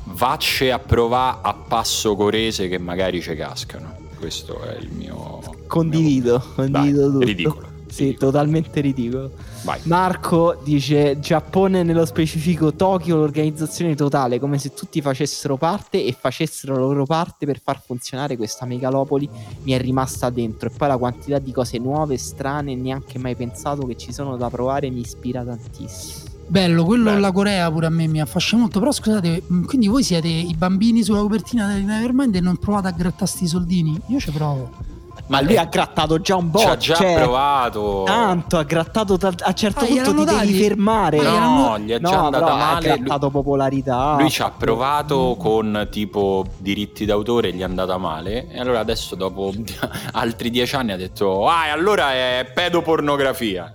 Vacce a provare a passo corese che magari ci cascano. Questo è il mio... Condivido, mio- condivido Dai, tutto. Ridicolo. Sì, ridicolo. totalmente ridicolo. Vai. Marco dice Giappone nello specifico Tokyo l'organizzazione totale come se tutti facessero parte e facessero la loro parte per far funzionare questa megalopoli mi è rimasta dentro e poi la quantità di cose nuove, strane, neanche mai pensato che ci sono da provare mi ispira tantissimo. Bello, quello Bello. la Corea pure a me mi affascina molto. Però scusate, mh, quindi voi siete i bambini sulla copertina di Nevermind e non provate a grattarsi i soldini? Io ci provo. Ma lui ha grattato già un Eh, Ci ha già cioè, provato. tanto, ha grattato tal- a certo Ah, punto ti devi dati? fermare. Ah, No, erano- gli è No, già andata però ha male. Lui, grattato popolarità. lui ci ha provato con tipo diritti d'autore, gli è andata male. E allora adesso, dopo [LAUGHS] altri dieci anni, ha detto: Ah, e allora è pedopornografia.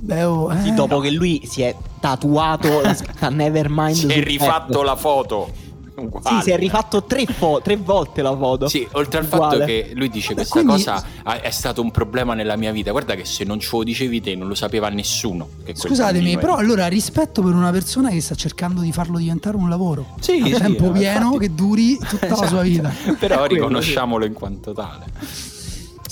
Eh. Vabbè, oh, eh. Sì, dopo che lui si è tatuato la [LAUGHS] scritta Nevermind Si è rifatto petto. la foto. Sì, Uguale. si è rifatto tre, fo- tre volte la foto. Sì, oltre al Uguale. fatto che lui dice Vabbè, questa quindi- cosa è stato un problema nella mia vita. Guarda che se non ce lo dicevi te non lo sapeva nessuno. Scusatemi, però era- allora rispetto per una persona che sta cercando di farlo diventare un lavoro Sì, a sì, tempo no, pieno infatti- che duri tutta la sua Esatto. vita. [LAUGHS] Però riconosciamolo in quanto tale.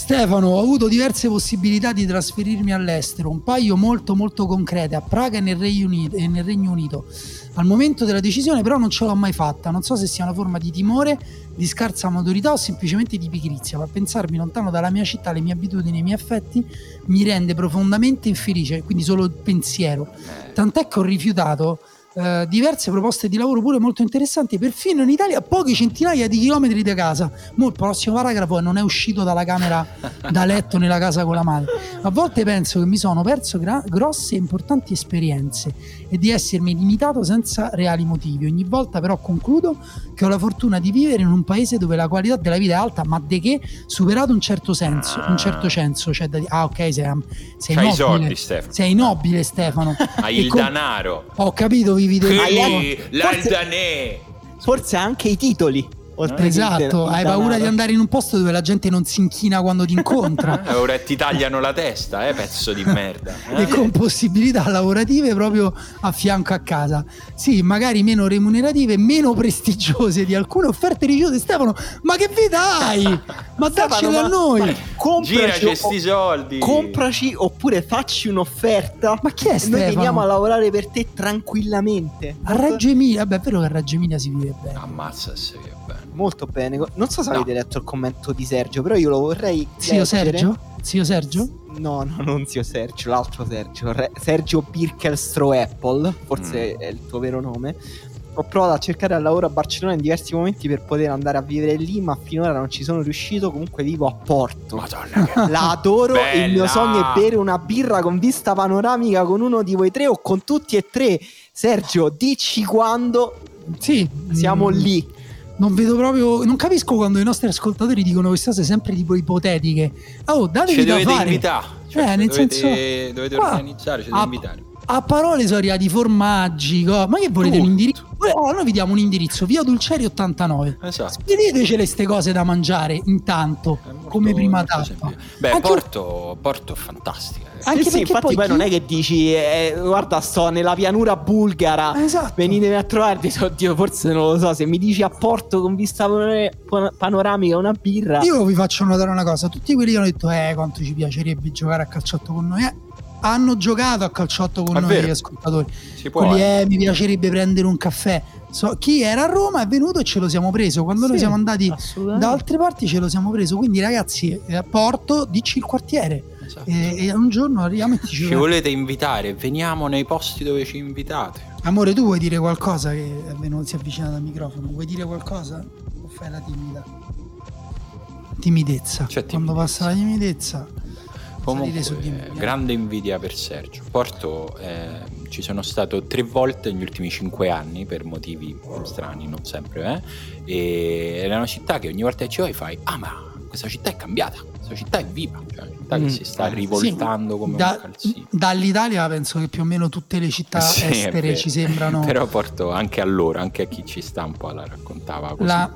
Stefano, ho avuto diverse possibilità di trasferirmi all'estero, un paio molto molto concrete, a Praga e nel, Regno Unito, e nel Regno Unito. Al momento della decisione però non ce l'ho mai fatta, non so se sia una forma di timore, di scarsa maturità o semplicemente di pigrizia, ma pensarmi lontano dalla mia città, le mie abitudini, i miei affetti mi rende profondamente infelice, quindi solo il pensiero. Tant'è che ho rifiutato eh, diverse proposte di lavoro pure molto interessanti, perfino in Italia a poche centinaia di chilometri da casa. Mo il prossimo paragrafo è non è uscito dalla camera da letto nella casa con la madre. A volte penso che mi sono perso gra- grosse e importanti esperienze e di essermi limitato senza reali motivi. Ogni volta però concludo che ho la fortuna di vivere in un paese dove la qualità della vita è alta, ma de che superato un certo senso, un certo senso, cioè da di- ah ok, sei, sei C'hai nobile. soldi, Stefano. Sei nobile Stefano. [LAUGHS] Hai il com- denaro. Ho capito, vivi del Hai Forse- l'aldanè. Forse anche i titoli. Oltre Esatto, hai paura di andare in un posto dove la gente non si inchina quando ti incontra. [LAUGHS] Eh, ora ti tagliano la testa, eh, pezzo di merda. eh. e con possibilità lavorative proprio a fianco a casa. Sì, magari meno remunerative, meno prestigiose di alcune offerte religiose. Stefano, ma che vita hai? [LAUGHS] Ma Stefano, daccele a ma- noi! Compraci, Giraci o- sti soldi. compraci oppure facci un'offerta. Ma chi è e Noi Stefano? veniamo a lavorare per te tranquillamente. A Reggio Emilia, vabbè, è vero che a Reggio Emilia si vive bene. Ammazza se bene. Molto bene. Non so se No. avete letto il commento di Sergio, però io lo vorrei. Zio leggere. Sergio? Zio Sergio? No, no, non zio Sergio, l'altro Sergio. Re- Sergio Birkelstro Apple, forse Mm. è il tuo vero nome. Ho provato a cercare al lavoro a Barcellona in diversi momenti per poter andare a vivere lì, ma finora non ci sono riuscito. Comunque vivo a Porto. Madonna che La adoro. Il mio Bella! sogno è bere una birra con vista panoramica con uno di voi tre o con tutti e tre. Sergio, dici quando Sì. siamo mm, lì. Non vedo proprio. Non capisco quando i nostri ascoltatori dicono queste cose sempre tipo ipotetiche. Oh, datevi ci da dovete fare. invitare. Cioè, Eh, nel dovete, senso- dovete Qua- organizzare, ci dovete invitare. A parole sono arrivati formaggi, co- ma che volete un Tutto. indirizzo? Oh, noi vi diamo un indirizzo, via Dulceri 89. Esatto. Speditecele queste cose da mangiare intanto, come prima tappa. Beh, Anche- Porto, Porto eh. Anche Sì, infatti poi, chi- non è che dici eh, guarda sto nella pianura bulgara Esatto. venitemi a trovarti [LAUGHS] oddio forse non lo so se mi dici a Porto con vista pan- panoramica una birra Io vi faccio notare una cosa: tutti quelli che hanno detto, eh, quanto ci piacerebbe giocare a calciotto con noi, eh, hanno giocato a calciotto con È noi, vero. gli ascoltatori. Si può. Quelli, eh. eh, mi piacerebbe prendere un caffè. So- chi era a Roma è venuto e ce lo siamo preso. Quando noi Sì, siamo andati da altre parti ce lo siamo preso. Quindi, ragazzi, eh, a Porto, dici il quartiere. Esatto. E, e un giorno arriviamo e ti Ci dico, volete invitare? Veniamo nei posti dove ci invitate. Amore, tu vuoi dire qualcosa che venuto, si è avvicinato al microfono? Vuoi dire qualcosa? O fai la timida? Timidezza. Quando timidezza. passa la timidezza, Comunque, eh, grande invidia per Sergio. Porto eh, ci sono stato tre volte negli ultimi cinque anni per motivi strani, non sempre, eh? E è una città che ogni volta che ci vai fai, ah ma questa città è cambiata, questa città è viva, cioè città Mm. che si sta Eh, rivoltando Sì, come da- un calzino. dall'Italia penso che più o meno tutte le città Sì, estere ci sembrano. Però Porto anche a loro, anche a chi ci sta un po' la raccontava così. La-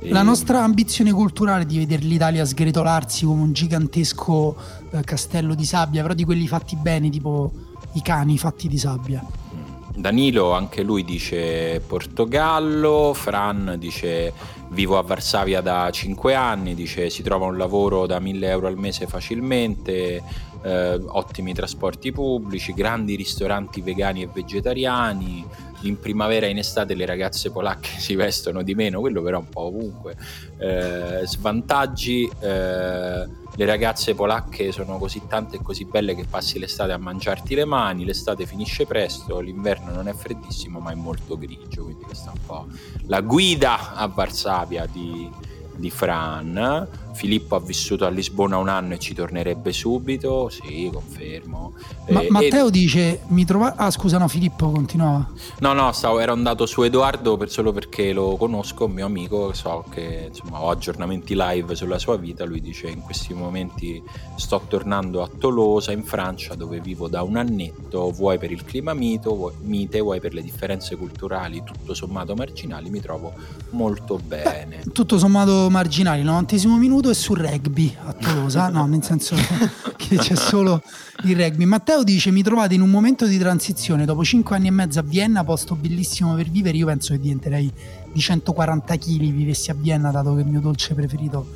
E- La nostra ambizione culturale di vedere l'Italia sgretolarsi come un gigantesco eh, castello di sabbia, però di quelli fatti bene, tipo i cani fatti di sabbia. Mm. Danilo anche lui dice Portogallo, Fran dice vivo a Varsavia da 5 anni, dice si trova un lavoro da 1000 euro al mese facilmente, eh, ottimi trasporti pubblici, grandi ristoranti vegani e vegetariani, in primavera e in estate le ragazze polacche [LAUGHS] si vestono di meno, quello però un po' ovunque, eh, svantaggi, eh, le ragazze polacche sono così tante e così belle che passi l'estate a mangiarti le mani, l'estate finisce presto, l'inverno non è freddissimo ma è molto grigio, quindi questa è un po' la guida a Varsavia di, di Fran. Filippo ha vissuto a Lisbona un anno e ci tornerebbe subito, sì, confermo. Ma, Eh, Matteo e- dice: Mi trova. Ah, scusa, no, Filippo continuava. No, no, stavo, ero andato su Edoardo per- solo perché lo conosco, un mio amico, so che insomma, ho aggiornamenti live sulla sua vita. Lui dice: In questi momenti sto tornando a Tolosa, in Francia, dove vivo da un annetto. Vuoi per il clima mito, vuoi, mite, vuoi per le differenze culturali, tutto sommato marginali. Mi trovo molto bene. Tutto sommato marginali. Il 90 minuto è sul rugby a Tolosa. No, nel senso [LAUGHS] che c'è solo il rugby. Matteo dice: Mi trovate in un momento di transizione. Dopo 5 anni e mezzo a Vienna, posto bellissimo per vivere. Io penso che diventerei di 140 kg vivessi a Vienna, dato che il mio dolce preferito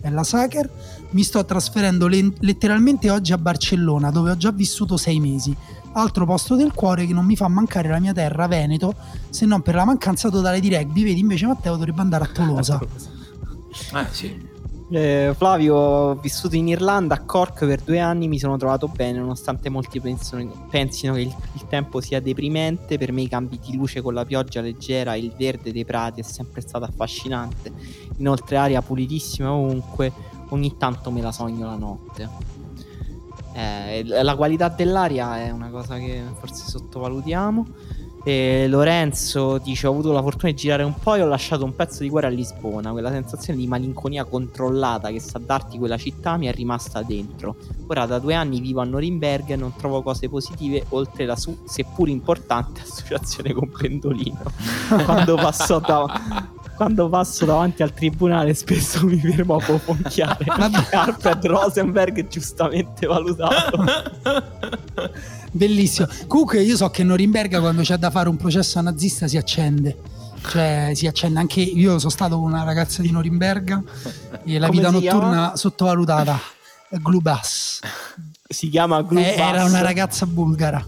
è la Sacher. Mi sto trasferendo le- letteralmente oggi a Barcellona, dove ho già vissuto sei mesi. Altro posto del cuore che non mi fa mancare la mia terra, Veneto, se non per la mancanza totale di rugby. Vedi, invece Matteo dovrebbe andare a Tolosa. Eh sì. Eh, Flavio, ho vissuto in Irlanda a Cork per due anni, mi sono trovato bene, nonostante molti pensino, pensino che il, il tempo sia deprimente. Per me i cambi di luce con la pioggia leggera e il verde dei prati è sempre stato affascinante. Inoltre aria pulitissima ovunque, ogni tanto me la sogno la notte. Eh, la qualità dell'aria è una cosa che forse sottovalutiamo. E Lorenzo dice: Ho avuto la fortuna di girare un po' e ho lasciato un pezzo di cuore a Lisbona. Quella sensazione di malinconia controllata che sa darti quella città mi è rimasta dentro. Ora da due anni vivo a Norimberga e non trovo cose positive oltre la su, seppur importante, [LAUGHS] associazione con Pendolino. [LAUGHS] quando, passo da- quando passo davanti al tribunale, spesso mi fermo a poponchiare. Vabbè. Alfred Rosenberg, giustamente valutato. [LAUGHS] Bellissimo. Comunque, io so che Norimberga, quando c'è da fare un processo nazista, si accende. Cioè, si accende anche. Io sono stato con una ragazza di Norimberga e la Come vita notturna chiama? sottovalutata. Glubas. Si chiama Eh, Glubas. Era una ragazza bulgara.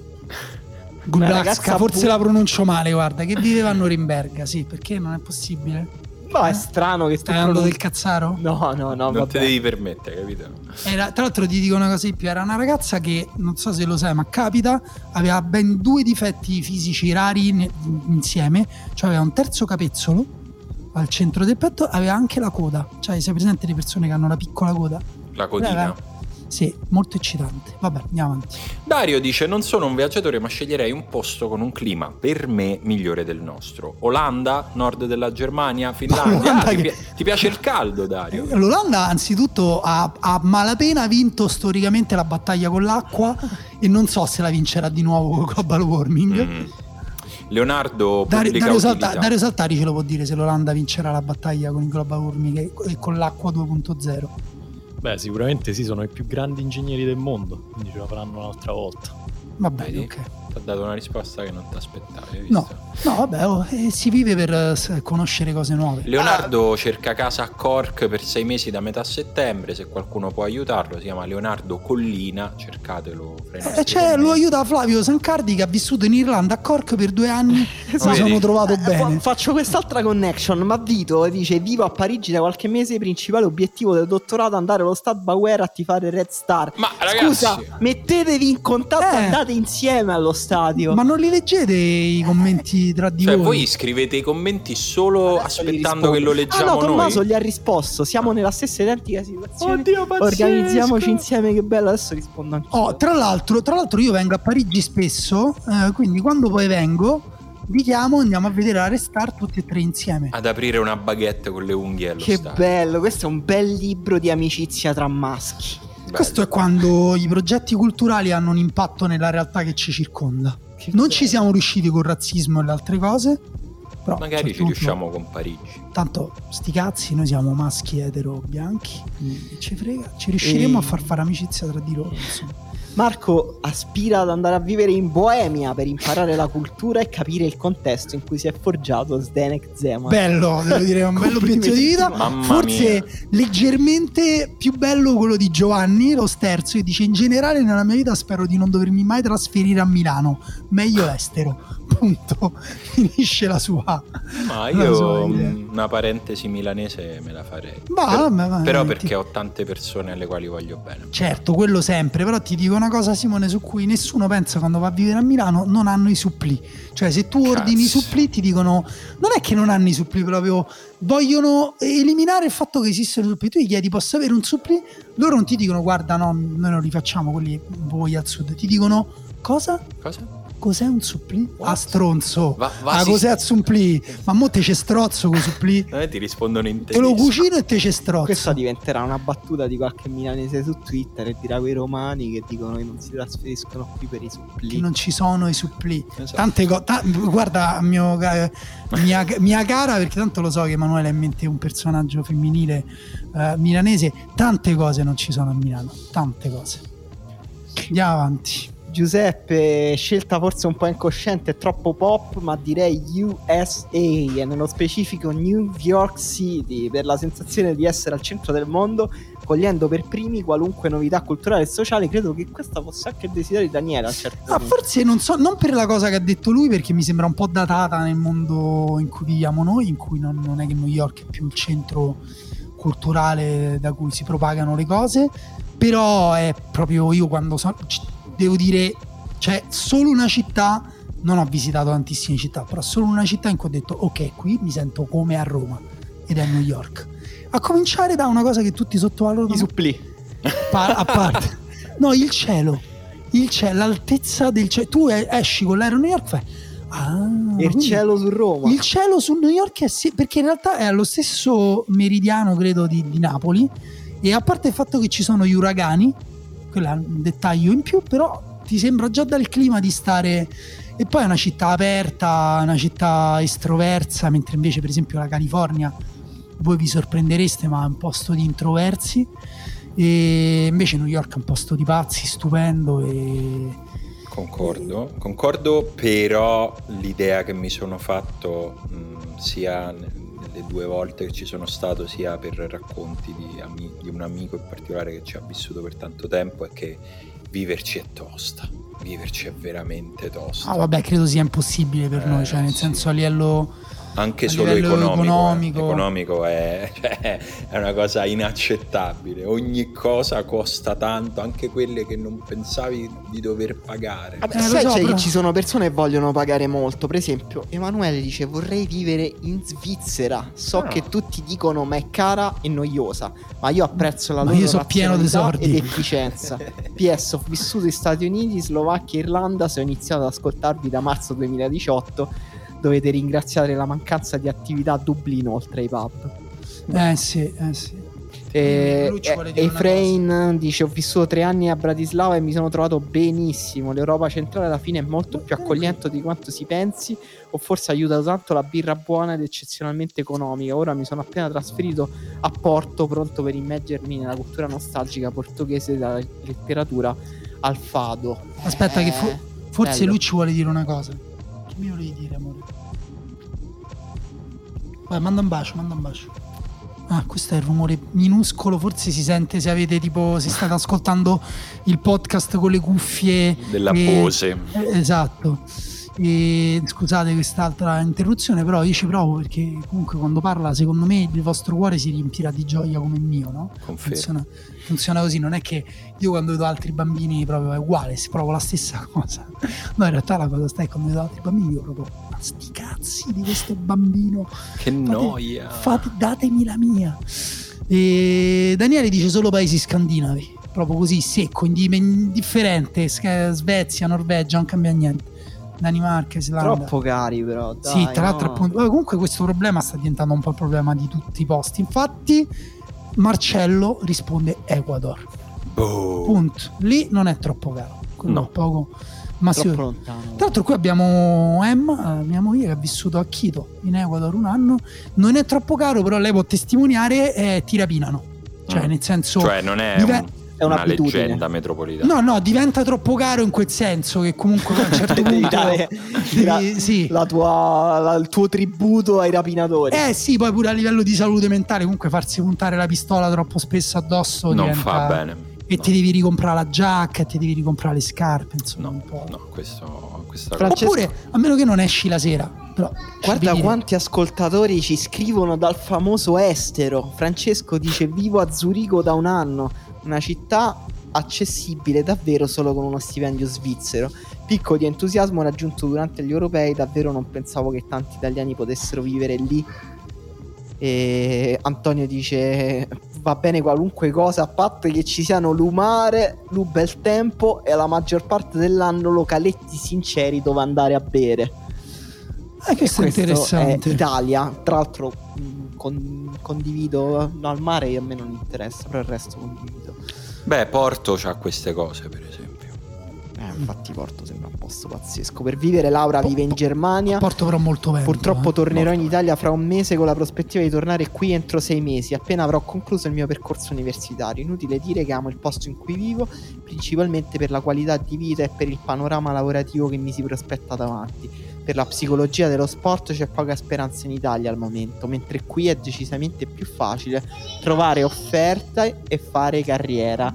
Ragazza forse bu- la pronuncio male, guarda, che viveva a Norimberga, sì, perché non è possibile. Ma è strano che Stai tu andando del cazzaro? No, no, no, non vabbè. te devi permettere, capito? Era- tra l'altro ti dico una cosa di più, era una ragazza che, non so se lo sai, ma capita, aveva ben due difetti fisici rari ne- insieme, cioè aveva un terzo capezzolo al centro del petto, aveva anche la coda, cioè sei presente le persone che hanno la piccola coda? La codina. Sì, molto eccitante. Vabbè, andiamo avanti. Dario dice: Non sono un viaggiatore, ma sceglierei un posto con un clima per me migliore del nostro. Olanda, nord della Germania, [LAUGHS] Finlandia. Ah, ti, che- ti piace il caldo, Dario? L'Olanda anzitutto ha, ha malapena vinto storicamente la battaglia con l'acqua e non so se la vincerà di nuovo con il global warming. Mm. Leonardo Dario, pubblica Dario Salta-. Dario Saltari ce lo può dire se l'Olanda vincerà la battaglia con il global warming e con l'acqua 2.0. Beh, sicuramente sì, sono i più grandi ingegneri del mondo, quindi ce la faranno un'altra volta. Va bene, ok. Ti ha dato una risposta che non ti aspettavi. No, no, vabbè, oh, eh, si vive per eh, conoscere cose nuove. Leonardo cerca casa a Cork per sei mesi da metà settembre. Se qualcuno può aiutarlo, si chiama Leonardo Collina. Cercatelo Eh, c'è, lo aiuta Flavio Sancardi che ha vissuto in Irlanda a Cork per due anni. [LAUGHS] Esatto. Mi sono trovato Eh, fa- bene. faccio quest'altra connection. Ma Vito dice: Vivo a Parigi da qualche mese. Principale obiettivo del dottorato andare allo Stade Bauer a tifare Red Star. Ma ragazzi, Scusa, mettetevi in contatto, Eh. andate insieme allo stadio. Ma non li leggete i commenti tra di cioè, voi? voi scrivete i commenti solo Adesso aspettando che lo leggiamo Ah no, Tommaso noi. gli ha risposto. Siamo nella stessa identica situazione. Oddio, pazzesco. Organizziamoci insieme, che bello. Adesso rispondo anche. Oh, tra l'altro, tra l'altro io vengo a Parigi spesso, eh, quindi quando poi vengo vi chiamo andiamo a vedere la Restart tutti e tre insieme. Ad aprire una baguette con le unghie allo Che stadio. bello, questo è un bel libro di amicizia tra maschi. Bello. Questo è quando i progetti culturali hanno un impatto nella realtà che ci circonda. Che Non bello. ci siamo riusciti con razzismo e le altre cose, però Magari certo ci riusciamo con Parigi. Tanto sti cazzi, noi siamo maschi etero bianchi, quindi ci frega, ci riusciremo E- a far fare amicizia tra di loro. Insomma. Marco aspira ad andare a vivere in Boemia per imparare la cultura e capire il contesto in cui si è forgiato Zdenek Zeman. Bello, devo dire, è un bello obiettivo di vita. Mamma Forse mia. leggermente più bello quello di Giovanni, lo sterzo, che dice in generale nella mia vita spero di non dovermi mai trasferire a Milano, meglio estero. [LAUGHS] Punto. Finisce la sua. Ma io sua una parentesi milanese me la farei. Ma, Per- vabbè, va, però eh, perché ho tante persone alle quali voglio bene. Certo, quello sempre, però ti dico una cosa Simone su cui nessuno pensa quando va a vivere a Milano, non hanno i supplì. Cioè se tu ordini i supplì ti dicono, non è che non hanno i supplì proprio, vogliono eliminare il fatto che esistono i supplì. Tu gli chiedi posso avere un supplì? Loro non ti dicono guarda no, noi non li facciamo quelli voi al sud, ti dicono cosa? Cosa? Cos'è un supplì? What? Ah stronzo. Va- va- ah si- cos'è un supplì? Ma mo te c'è strozzo con i supplì. [LAUGHS] Eh, ti rispondono in Te lo tedesco. cucino e te c'è strozzo. Questa diventerà una battuta di qualche milanese su Twitter e dirà quei romani che dicono che non si trasferiscono qui per i che supplì. non ci sono i supplì. Esatto. Tante cose. guarda, mio ca- mia, mia cara, perché tanto lo so che Emanuele ha in mente un personaggio femminile eh, milanese. Tante cose non ci sono a Milano. Tante cose. Andiamo avanti. Giuseppe, scelta forse un po' incosciente, troppo pop, ma direi USA e nello specifico New York City per la sensazione di essere al centro del mondo, cogliendo per primi qualunque novità culturale e sociale. Credo che questa fosse anche il desiderio di Daniele a un certo Ah, forse non so, non per la cosa che ha detto lui, perché mi sembra un po' datata nel mondo in cui viviamo noi, in cui non, non è che New York è più il centro culturale da cui si propagano le cose, però è proprio io quando so, c- devo dire, c'è solo una città, non ho visitato tantissime città, però solo una città in cui ho detto ok, qui mi sento come a Roma ed è New York. A cominciare da una cosa che tutti sottovalutano I supplì. pa- a parte. No, il cielo. Il cielo, l'altezza del cielo. Tu e- esci con l'aereo New York fai... Ah, E il cielo su Roma. il cielo su New York è sì, perché in realtà è allo stesso meridiano, credo, di, di Napoli. E a parte il fatto che ci sono gli uragani, quello è un dettaglio in più, però ti sembra già dal clima di stare. E poi è una città aperta, una città estroversa, mentre invece, per esempio, la California, voi vi sorprendereste, ma è un posto di introversi. E invece New York è un posto di pazzi, stupendo. E Concordo, concordo, però l'idea che mi sono fatto mh, sia nelle due volte che ci sono stato, sia per racconti di, ami- di un amico in particolare che ci ha vissuto per tanto tempo, è che viverci è tosta, viverci è veramente tosta. Ah, vabbè, credo sia impossibile per Eh, noi, cioè nel sì. senso a livello Anche a solo economico, economico. eh. Economico è, [LAUGHS] cioè, è una cosa inaccettabile. Ogni cosa costa tanto, anche quelle che non pensavi di dover pagare. Vabbè, Eh, sai so, c'è però- che ci sono persone che vogliono pagare molto. Per esempio, Emanuele dice: Vorrei vivere in Svizzera. So Ah. che tutti dicono ma è cara e noiosa. Ma io apprezzo la Ma loro io so pieno di razionalità soldi. ed efficienza. [LAUGHS] PS, ho vissuto in Stati Uniti, Slovacchia e Irlanda. Se ho iniziato ad ascoltarvi da marzo 2018, dovete ringraziare la mancanza di attività a Dublino oltre ai pub. Eh sì, eh sì. E, dire una Efrain dice: Ho vissuto tre anni a Bratislava e mi sono trovato benissimo. L'Europa centrale alla fine è molto più accogliente di quanto si pensi, o forse aiuta tanto la birra buona ed eccezionalmente economica. Ora mi sono appena trasferito a Porto, pronto per immergermi nella cultura nostalgica portoghese dalla letteratura al fado. Aspetta, che Eh, fo- forse bello. lui ci vuole dire una cosa. Che mi volevi dire, amore? Vai, manda un bacio, manda un bacio. Ah, questo è il rumore minuscolo, forse si sente se avete tipo, se state ascoltando il podcast con le cuffie. Della e- pose. Eh, esatto. E scusate quest'altra interruzione, però io ci provo perché comunque quando parla, secondo me il vostro cuore si riempirà di gioia come il mio, no? Confermo. Funziona, funziona così, non è che io quando vedo altri bambini proprio è uguale, si provo la stessa [LAUGHS] cosa. No, in realtà la cosa sta è quando vedo altri bambini io proprio, ma sti cazzi di questo bambino, Che noia. fate, datemi la mia. E Daniele dice solo paesi scandinavi, proprio così secco, indifferente, Svezia, Norvegia, non cambia niente. Danimarca, Islanda. Troppo cari, però. Dai, Sì, tra l'altro, no. appunto, comunque questo problema sta diventando un po' il problema di tutti i posti. Infatti, Marcello risponde Ecuador. Boh. Punto. Lì non è troppo caro. No. poco. Ma. Troppo Tra lontano. l'altro, qui abbiamo Emma, eh, mia moglie, che ha vissuto a Quito in Ecuador un anno. Non è troppo caro, però lei può testimoniare e ti rapinano. Cioè, Mm. nel senso. Cioè, non è dive- un- È un'abitudine. leggenda metropolitana. No, no, diventa troppo caro in quel senso che comunque a un certo [LAUGHS] punto dare la- sì. la tua- la- il tuo tributo ai rapinatori. Eh sì, poi pure a livello di salute mentale, comunque farsi puntare la pistola troppo spesso addosso non diventa- fa bene. E No. ti devi ricomprare la giacca, e ti devi ricomprare le scarpe, insomma, No, un po'. no, questo, questa Fra- cosa. Oppure, a meno che non esci la sera, però Guarda quanti ascoltatori ci scrivono dal famoso estero. Francesco dice: Vivo a Zurigo da un anno, una città accessibile davvero solo con uno stipendio svizzero. Picco di entusiasmo raggiunto durante gli europei, davvero non pensavo che tanti italiani potessero vivere lì. E Antonio dice: Va bene qualunque cosa, a patto che ci siano lumare, lu bel tempo e la maggior parte dell'anno localetti sinceri dove andare a bere. Eh, questo è interessante. È Italia, tra l'altro con- condivido no, al mare a me non interessa, però il resto condivido. Beh, Porto c'ha queste cose, per esempio. Eh, infatti Porto sembra un posto pazzesco. Per vivere Laura Po- vive in Germania. Porto però molto vento. Purtroppo eh. tornerò in molto Italia fra un mese con la prospettiva di tornare qui entro sei mesi, appena avrò concluso il mio percorso universitario. Inutile dire che amo il posto in cui vivo, principalmente per la qualità di vita e per il panorama lavorativo che mi si prospetta davanti. Per la psicologia dello sport c'è poca speranza in Italia al momento, mentre qui è decisamente più facile trovare offerte e fare carriera.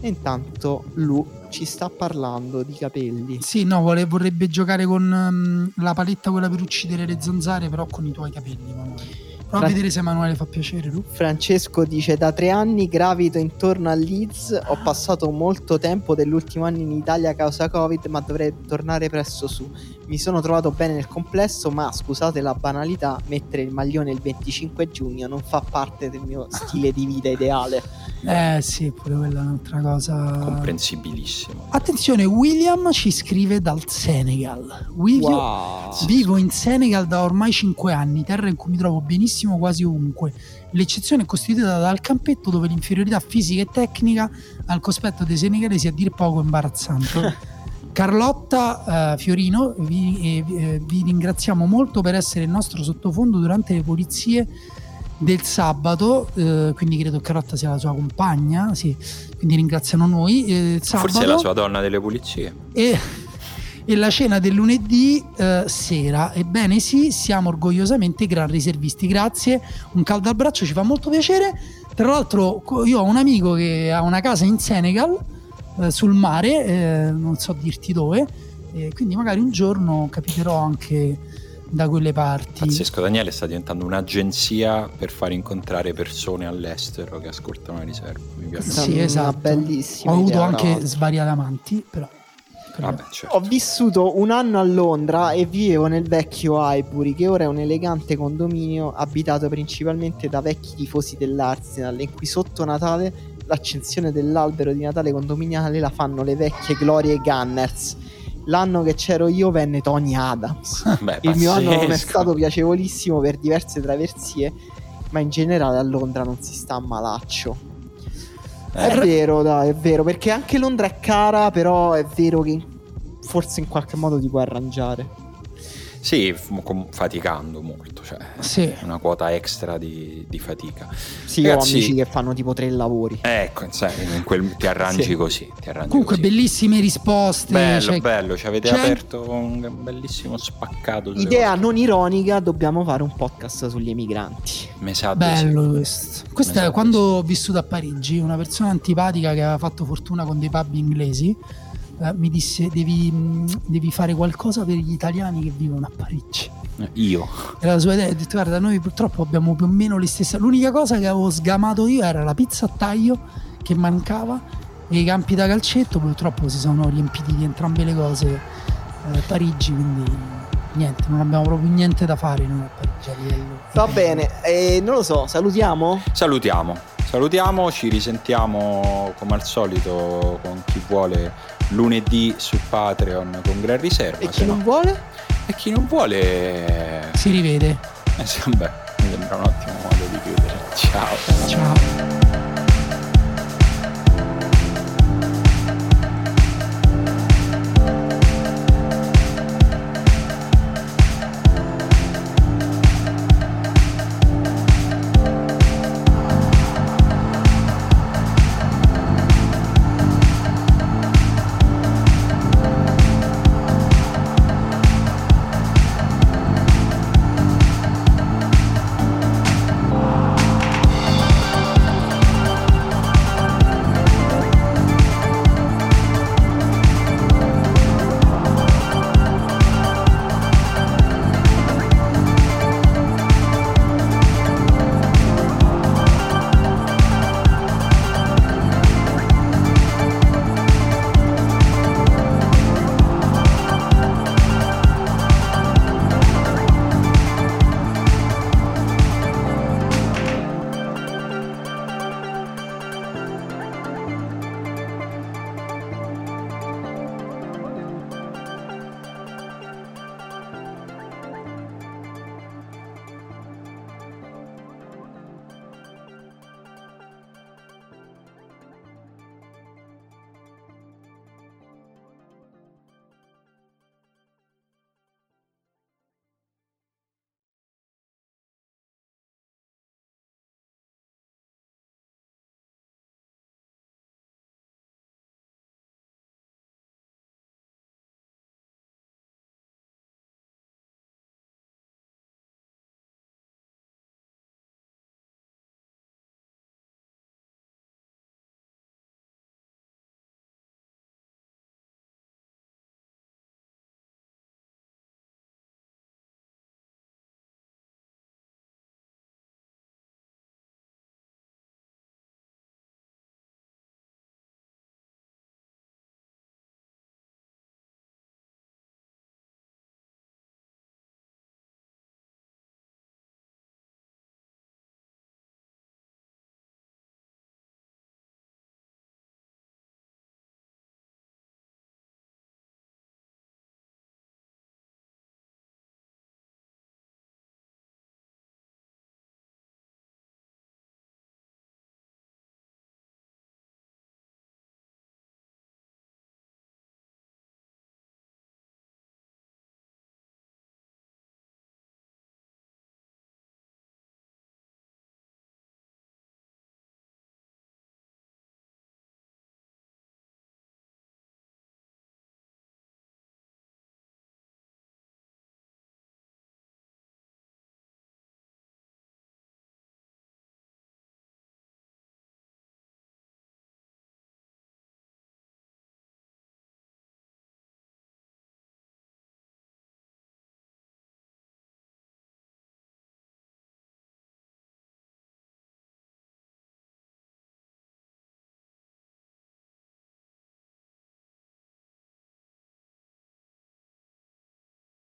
E intanto Lu ci sta parlando di capelli. Sì, no, vuole- vorrebbe giocare con ehm, la paletta quella per uccidere le zanzare, però con i tuoi capelli, Emanuele. Prova a Fra- vedere se Emanuele fa piacere, tu. Francesco dice da tre anni gravito intorno a Leeds, ho passato molto tempo dell'ultimo anno in Italia a causa Covid ma dovrei tornare presto su. Mi sono trovato bene nel complesso ma scusate la banalità, mettere il maglione il 25 giugno non fa parte del mio [LAUGHS] stile di vita ideale. Eh sì, pure quella è un'altra cosa. Comprensibilissimo. Attenzione, William ci scrive dal Senegal. William, Wow. Vivo in Senegal da ormai 5 anni, terra in cui mi trovo benissimo quasi ovunque. L'eccezione è costituita dal campetto dove l'inferiorità fisica e tecnica al cospetto dei senegalesi è a dir poco imbarazzante. [LAUGHS] Carlotta eh, Fiorino, vi, eh, vi- eh, vi ringraziamo molto per essere il nostro sottofondo durante le pulizie del sabato, eh, quindi credo che Carlotta sia la sua compagna, sì, quindi ringraziano noi. eh, Forse è la sua donna delle pulizie. e, e la cena del lunedì eh, sera. Ebbene sì, siamo orgogliosamente gran riservisti. Grazie, un caldo al braccio, ci fa molto piacere. Tra l'altro io ho un amico che ha una casa in Senegal, eh, sul mare, eh, non so dirti dove, e quindi magari un giorno capiterò anche da quelle parti. Pazzesco, Daniele sta diventando un'agenzia per far incontrare persone all'estero che ascoltano la riserva. Mi piace. Sì, esatto. bellissima Ho avuto anche bravo. svariati amanti, però... Vabbè, certo. Ho vissuto un anno a Londra e vivevo nel vecchio Highbury, che ora è un elegante condominio abitato principalmente da vecchi tifosi dell'Arsenal, in cui sotto Natale l'accensione dell'albero di Natale condominiale la fanno le vecchie glorie Gunners. L'anno che c'ero io venne Tony Adams. [LAUGHS] Beh, Il mio anno non è stato piacevolissimo per diverse traversie, ma in generale a Londra non si sta a malaccio. È Eh, vero, dai, è vero, perché anche Londra è cara, però è vero che forse in qualche modo ti puoi arrangiare. Sì, faticando molto, cioè Sì. una quota extra di, di fatica. Sì, Ragazzi- ho amici che fanno tipo tre lavori. Ecco, in quel- ti arrangi Sì. così. Ti arrangi Comunque così. bellissime risposte. Bello, cioè- bello, ci avete c'è- aperto un bellissimo spaccato. Idea cose. non ironica, dobbiamo fare un podcast sugli emigranti. Mi sa Bello sì. questo. Questo è quando ho vissuto a Parigi, una persona antipatica che aveva fatto fortuna con dei pub inglesi eh, mi disse devi, mh, devi fare qualcosa per gli italiani che vivono a Parigi. Eh, Io. Era la sua idea, ho detto guarda noi purtroppo abbiamo più o meno le stesse... L'unica cosa che avevo sgamato io era la pizza a taglio che mancava e i campi da calcetto, purtroppo si sono riempiti di entrambe le cose eh, Parigi, quindi niente, non abbiamo proprio niente da fare noi a Parigi a livello. Va bene, e non lo so, salutiamo? Salutiamo. Salutiamo, ci risentiamo come al solito con chi vuole lunedì su Patreon con Gran Riserva. E chi no- non vuole? e chi non vuole... Si rivede. Eh, sì, vabbè, mi sembra un ottimo modo di chiudere. Ciao. Ciao.